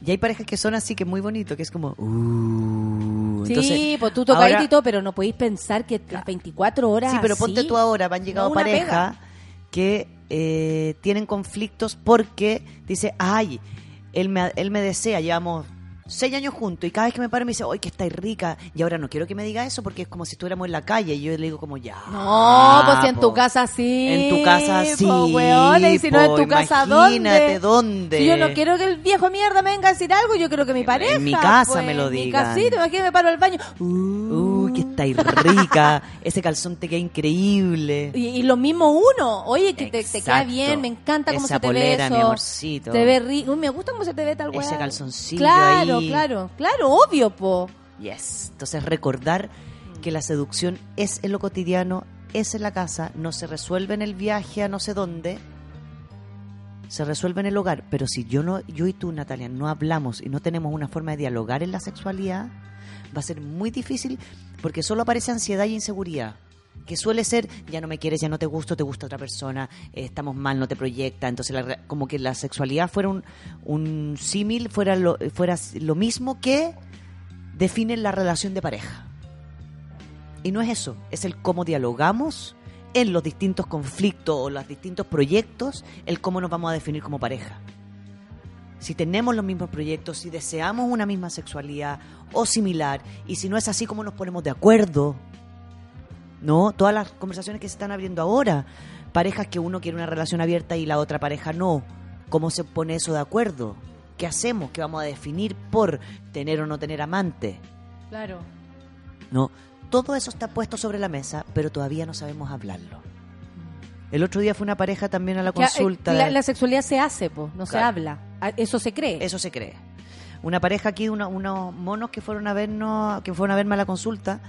Y hay parejas que son así, que es muy bonito, que es como... Uh, Sí, entonces, pues tú tocas y todo, pero no podéis pensar que las 24 horas. Sí, pero ponte así, tú ahora, me han llegado no parejas que eh, tienen conflictos porque dice, ay, él me, él me desea, llevamos seis años juntos y cada vez que me paro me dice, ay, que estáis rica. Y ahora no quiero que me diga eso porque es como si estuviéramos en la calle y yo le digo como, ya. No, pues si en po. tu casa sí. En tu casa sí. po, weona, y si no en tu casa, imagínate ¿dónde? dónde. Si yo no quiero que el viejo mierda me venga a decir algo, yo quiero que mi pareja. mi casa pues, me lo en Mi casita, imagínate, me paro al baño. Que estáis rica. Ese calzón te queda increíble. Y, y lo mismo uno. Oye, que te, te queda bien, me encanta cómo Esa se te ve polera, eso. mi amorcito. Te ve rico. Me gusta cómo se te ve tal Ese weá. calzoncillo Claro, ahí. claro, claro, obvio, po. Yes. Entonces recordar que la seducción es en lo cotidiano, es en la casa, no se resuelve en el viaje a no sé dónde, se resuelve en el hogar. Pero si yo no, yo y tú, Natalia, no hablamos y no tenemos una forma de dialogar en la sexualidad, va a ser muy difícil porque solo aparece ansiedad y inseguridad. Que suele ser, ya no me quieres, ya no te gusto, te gusta otra persona, eh, estamos mal, no te proyecta. Entonces, la como que la sexualidad fuera un, un símil, fuera lo, fuera lo mismo que define la relación de pareja. Y no es eso, es el cómo dialogamos en los distintos conflictos o los distintos proyectos, el cómo nos vamos a definir como pareja. Si tenemos los mismos proyectos, si deseamos una misma sexualidad o similar, y si no es así, cómo nos ponemos de acuerdo. ¿No? Todas las conversaciones que se están abriendo ahora, parejas que uno quiere una relación abierta y la otra pareja no. ¿Cómo se pone eso de acuerdo? ¿Qué hacemos? ¿Qué vamos a definir por tener o no tener amante? Claro. ¿no? Todo eso está puesto sobre la mesa, pero todavía no sabemos hablarlo. El otro día fue una pareja también a la eh, consulta. La, la sexualidad se hace, po, no se habla. Ah, Eso se cree. Eso se cree. Una pareja aquí, una- unos monos que fueron a vernos, que fueron a verme a la consulta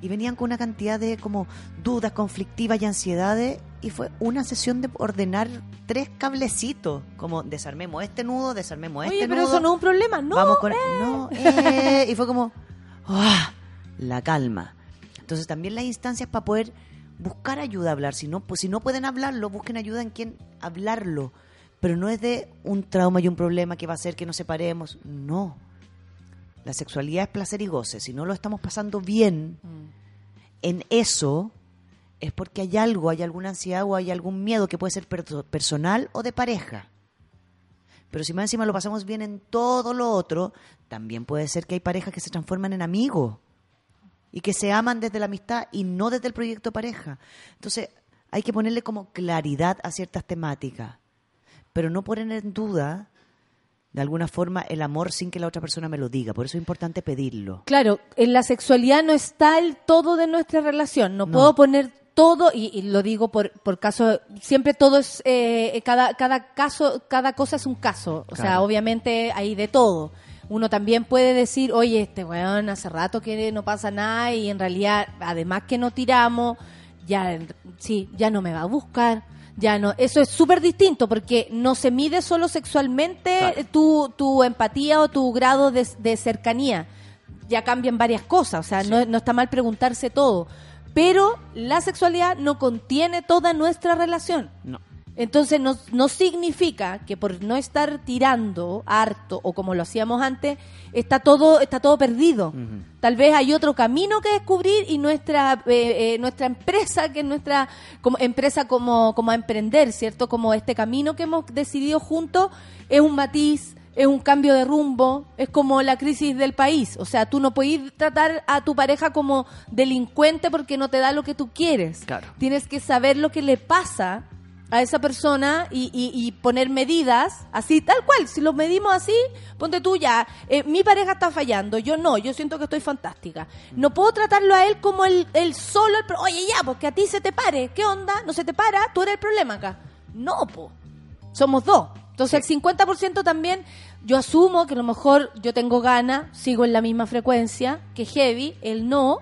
y venían con una cantidad de como dudas conflictivas y ansiedades y fue una sesión de ordenar tres cablecitos, como desarmemos este nudo, desarmemos Oye, este pero nudo. eso no es un problema, no. Vamos con eh. no, eh, y fue como ¡ah! la calma. Entonces también las instancias para poder buscar ayuda a hablar, si no pues si no pueden hablarlo, busquen ayuda en quien hablarlo, pero no es de un trauma y un problema que va a hacer que nos separemos, no. La sexualidad es placer y goce, si no lo estamos pasando bien en eso es porque hay algo, hay alguna ansiedad o hay algún miedo que puede ser perso- personal o de pareja. Pero si más encima lo pasamos bien en todo lo otro, también puede ser que hay parejas que se transforman en amigos y que se aman desde la amistad y no desde el proyecto pareja. Entonces, hay que ponerle como claridad a ciertas temáticas, pero no poner en duda de alguna forma el amor sin que la otra persona me lo diga. Por eso es importante pedirlo. Claro, en la sexualidad no está el todo de nuestra relación. No, No. puedo poner todo, y, y lo digo por, por caso, siempre todo es, eh, cada, cada caso, cada cosa es un caso. O sea, obviamente hay de todo. Uno también puede decir, oye, este weón hace rato que no pasa nada y en realidad, además que no tiramos, ya, sí, ya no me va a buscar. Ya no, eso es súper distinto porque no se mide solo sexualmente Claro. tu, tu empatía o tu grado de, de cercanía. Ya cambian varias cosas, o sea, no, no está mal preguntarse todo. Pero la sexualidad no contiene toda nuestra relación. No. Entonces no, no significa que por no estar tirando harto o como lo hacíamos antes, está todo, está todo perdido. Tal vez hay otro camino que descubrir y nuestra eh, eh, nuestra empresa, que es nuestra como, empresa como, como a emprender, ¿cierto? Como este camino que hemos decidido juntos, es un matiz, es un cambio de rumbo, es como la crisis del país. O sea, tú no puedes tratar a tu pareja como delincuente porque no te da lo que tú quieres. Claro. Tienes que saber lo que le pasa a esa persona y, y- y poner medidas, así, tal cual. Si lo medimos así, ponte tú ya, eh, mi pareja está fallando, yo no, yo siento que estoy fantástica. No puedo tratarlo a él como el, el solo, el oye ya, porque a ti se te pare, ¿qué onda? No se te para, tú eres el problema acá. No, po, somos dos. Entonces el 50% también, yo asumo que a lo mejor yo tengo ganas, sigo en la misma frecuencia que Heavy, él no,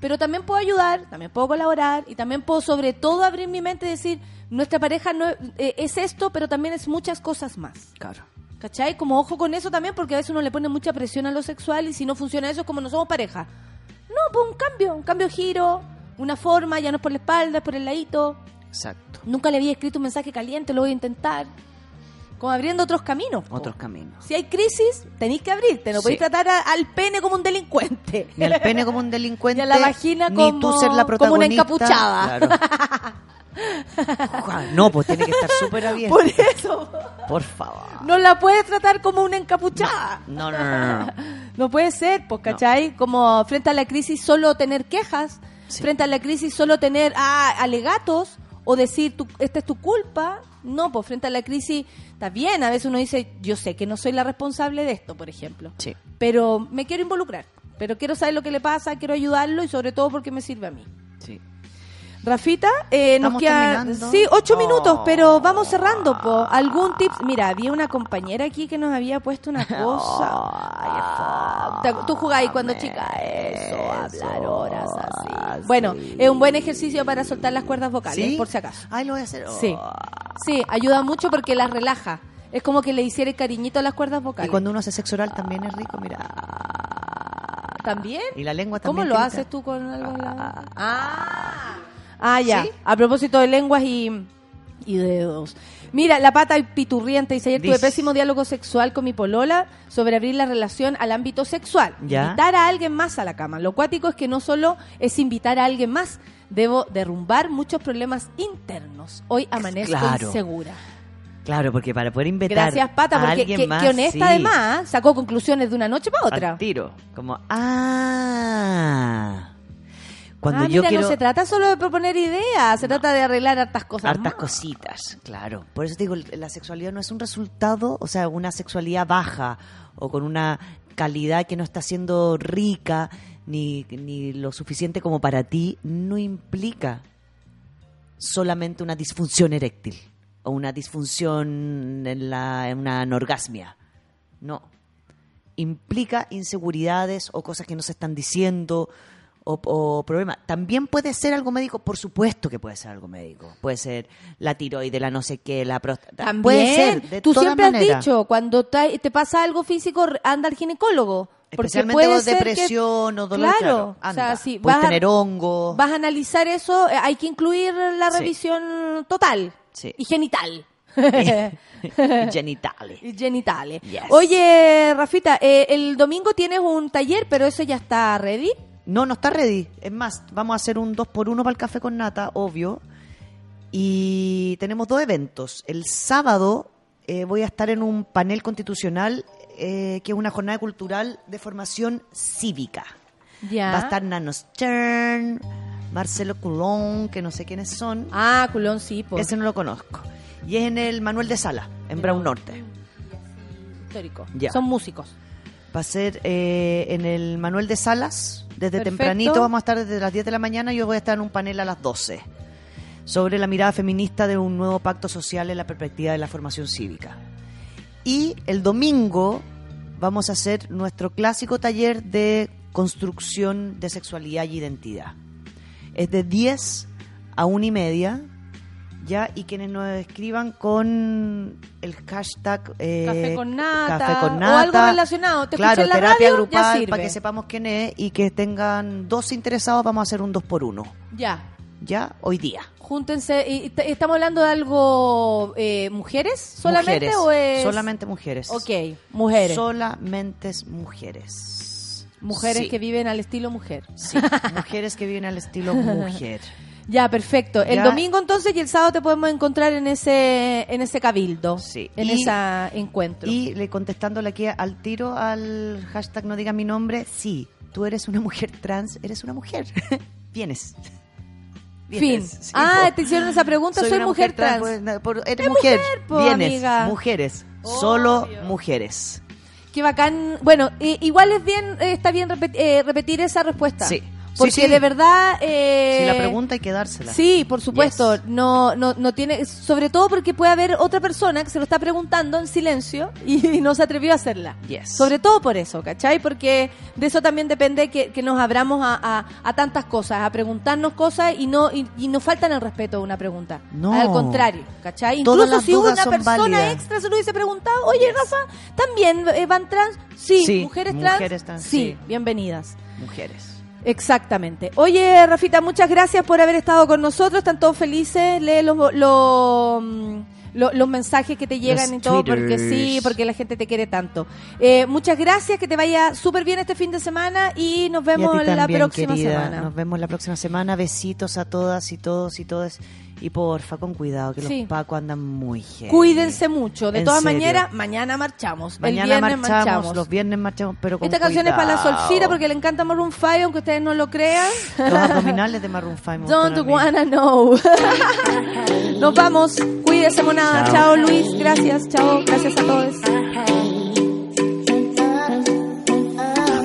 pero también puedo ayudar, también puedo colaborar y también puedo sobre todo abrir mi mente y decir, nuestra pareja no eh, es esto, pero también es muchas cosas más. Claro. ¿Cachai? Como ojo con eso también, porque a veces uno le pone mucha presión a lo sexual y si no funciona eso es como no somos pareja. No, pues un cambio, un cambio de giro, una forma, ya no es por la espalda, es por el ladito. Exacto. Nunca le había escrito un mensaje caliente, lo voy a intentar. Como abriendo otros caminos. po. Otros caminos. Si hay crisis, tenéis que abrirte. No Sí. podéis tratar a- al pene como un delincuente. Ni al pene como un delincuente. Y a la vagina ni como- tú ser la como una encapuchada. Claro. No, pues tiene que estar súper abierto. Por eso. Por favor. No la puedes tratar como una encapuchada. No, no, no, no. no. No puede ser, pues, ¿cachai? Como frente a la crisis solo tener quejas, frente a la crisis solo tener ah, alegatos o decir, tú, esta es tu culpa. No, pues frente a la crisis está bien. A veces uno dice, yo sé que no soy la responsable de esto, por ejemplo. Sí. Pero me quiero involucrar. Pero quiero saber lo que le pasa, quiero ayudarlo y sobre todo porque me sirve a mí. Sí. Rafita, eh, nos Estamos queda terminando. sí ocho Oh. minutos, pero vamos cerrando. Po. ¿Algún tip? Mira, había una compañera aquí que nos había puesto una cosa. Ah, Te- Tú jugabas cuando chica eso, hablar horas así. Bueno, es un buen ejercicio para soltar las cuerdas vocales, ¿Sí? por si acaso. Ay, lo voy a hacer. Sí, sí, ayuda mucho porque las relaja. Es como que le hiciera cariñito a las cuerdas Y vocales. cuando uno hace sexo oral también es rico, mira. ¿También? Y la lengua ¿Cómo también. lo tiene haces tú con algo? Ah, ah ya. ¿Sí? A propósito de lenguas y, y dedos. Mira, la pata piturriente dice ayer tuve pésimo diálogo sexual con mi polola sobre abrir la relación al ámbito sexual. Ya. Invitar a alguien más a la cama. Lo cuático es que no solo es invitar a alguien más, debo derrumbar muchos problemas internos. Hoy amanezco Claro. insegura. Claro, porque para poder invitar Gracias, Pata, a porque alguien que, más, que honesta sí, además sacó conclusiones de una noche para otra. al tiro. Como, ah. Cuando ah, yo mira, quiero no se trata solo de proponer ideas, se trata de arreglar hartas cosas. hartas más. cositas, claro. Por eso te digo, la sexualidad no es un resultado, o sea, una sexualidad baja o con una calidad que no está siendo rica ni, ni lo suficiente como para ti, no implica solamente una disfunción eréctil o una disfunción en, la, en una anorgasmia. No. Implica inseguridades o cosas que no se están diciendo o, o problemas. También puede ser algo médico, por supuesto que puede ser algo médico. Puede ser la tiroide, la no sé qué, la próstata. También, Puede ser, de tú siempre has maneras. dicho, cuando te, pasa algo físico, anda al ginecólogo. Porque Especialmente puede con ser que- depresión o dolor, Claro, claro, o sea, anda. si Puedes vas a- tener hongo. Vas a analizar eso, eh, hay que incluir la Sí. revisión total Sí. y genital. Genitales. Genitales. Yes. Oye, Rafita, eh, el domingo tienes un taller, pero eso ya está ready. No, no está ready. Es más, vamos a hacer un 2 por 1 para el café con nata, obvio. Y tenemos dos eventos. El sábado eh, voy a estar en un panel constitucional eh, que es una jornada cultural de formación cívica. Ya. Va a estar Nano Stern, Marcelo Coulon, que no sé quiénes son. Ah, culón, sí, pues. Ese no lo conozco. Y es en el Manuel de Sala, en Brown Norte. Histórico. Ya. Son músicos. Va a ser eh, en el Manuel de Salas. Desde Perfecto. tempranito vamos a estar desde las 10 de la mañana. Yo voy a estar en un panel a las 12 sobre la mirada feminista de un nuevo pacto social en la perspectiva de la formación cívica. Y el domingo vamos a hacer nuestro clásico taller de construcción de sexualidad y identidad. Es de 10 a 1 y media. Ya, y quienes nos escriban con el hashtag eh, Café con nata, café con o algo relacionado. Te claro, escuché en la terapia radio, grupal para que sepamos quién es y que tengan dos interesados, vamos a hacer un dos por uno. Ya. Ya, hoy día. Júntense. y- ¿Estamos hablando de algo eh, mujeres solamente mujeres, o es solamente mujeres. Ok, mujeres. Solamente mujeres. mujeres Sí, que viven al estilo mujer. sí, mujeres que viven al estilo mujer. Ya, perfecto. El Ya. domingo entonces y el sábado te podemos encontrar en ese en ese cabildo, Sí. en ese encuentro. Y le contestándole aquí al tiro al hashtag no diga mi nombre, sí, tú eres una mujer trans, eres una mujer. Vienes. fin. Vienes, sí, ah, po. te hicieron esa pregunta, soy, mujer, trans. pues, na- por- eres Es mujer, mujer, po, vienes, amiga. mujeres, solo mujeres. Qué bacán. Bueno, i- igual es bien eh, está bien repet- eh, repetir esa respuesta. Sí. Porque Sí, sí. de verdad eh, si la pregunta hay que dársela. Sí, por supuesto. Yes. No, no, no tiene, sobre todo porque puede haber otra persona que se lo está preguntando en silencio y, no se atrevió a hacerla. Yes. Sobre todo por eso, ¿cachai? Porque de eso también depende que, que nos abramos a, a- a tantas cosas, a preguntarnos cosas y no y, y nos faltan el respeto a una pregunta. No. Al contrario, ¿cachai? Todas Incluso si dudas una son persona válidas. extra se lo hubiese preguntado, oye, Rafa, ¿también eh, van trans? Sí, Sí, mujeres trans. mujeres trans, sí, sí. bienvenidas. Mujeres. Exactamente. Oye, Rafita, muchas gracias por haber estado con nosotros. Están todos felices. Lee los, los, mm, lo- los mensajes que te llegan Los y todo, porque sí, porque la gente te quiere tanto. Eh, muchas gracias, que te vaya súper bien este fin de semana y nos Y vemos la también, próxima querida. semana. Nos vemos la próxima semana. Besitos a todas y todos y todas. Y porfa, con cuidado, que Sí. los pacos andan muy heavy. Cuídense mucho. De todas maneras, mañana marchamos. Mañana el viernes marchamos, marchamos. los viernes marchamos, pero con Esta canción es para la solcita porque le encanta Maroon 5, aunque ustedes no lo crean. Los abdominales de Maroon 5 me gustan Don't wanna know. Nos vamos. Cuídese, monada. Chao. Chao, Luis. Gracias. Chao. Gracias a todos.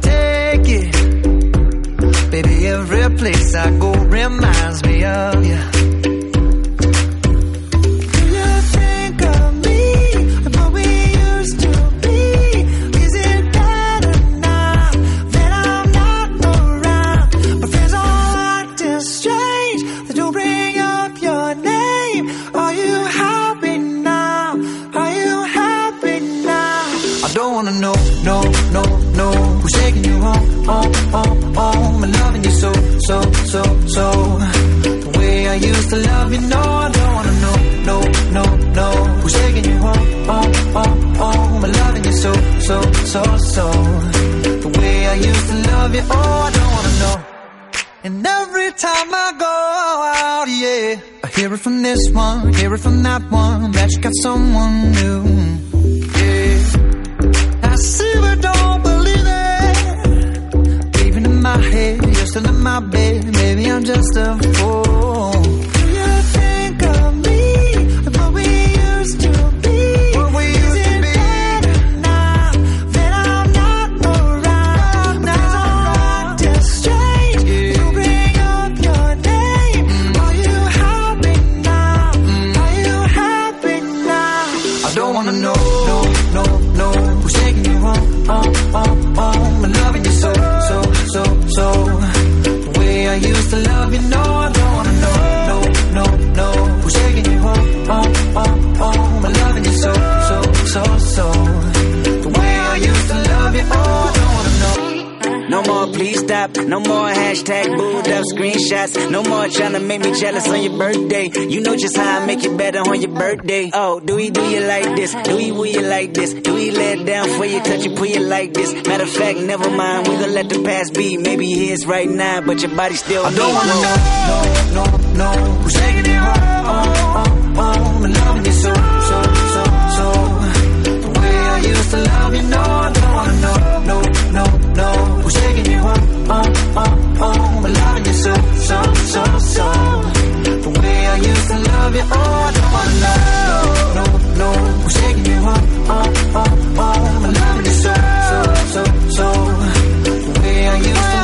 take it. Baby, every place I go reminds me of you. So, so, so. The way I used to love you, no, I don't wanna know, no, no, no. Who's taking you home, oh, oh, oh. I'm loving you so, so, so, so. The way I used to love you, oh, I don't wanna know. And every time I go out, yeah, I hear it from this one, hear it from that one, that you got someone new. Yeah, I see but don't believe it. Even in my head, you're my bed. Maybe I'm just a fool. No more hashtag booed up screenshots. No more trying to make me jealous on your birthday. You know just how I make it better on your birthday. Oh, do we do you like this? Do we will you like this? Do we let down for you, touch you, pull you like this? Matter of fact, never mind. We gonna let the past be. Maybe here's right now, but your body still I don't me. wanna know, no, no, no. Who's taking you home? Oh, oh, oh. I'm loving you so, so, so, so. The way I used to love you, no, I don't wanna know, no, no, no. Love you, oh, I don't wanna know, no, no, no. Who's taking you home? Oh, oh, oh. I'm loving you so, so, so, so. The way I used to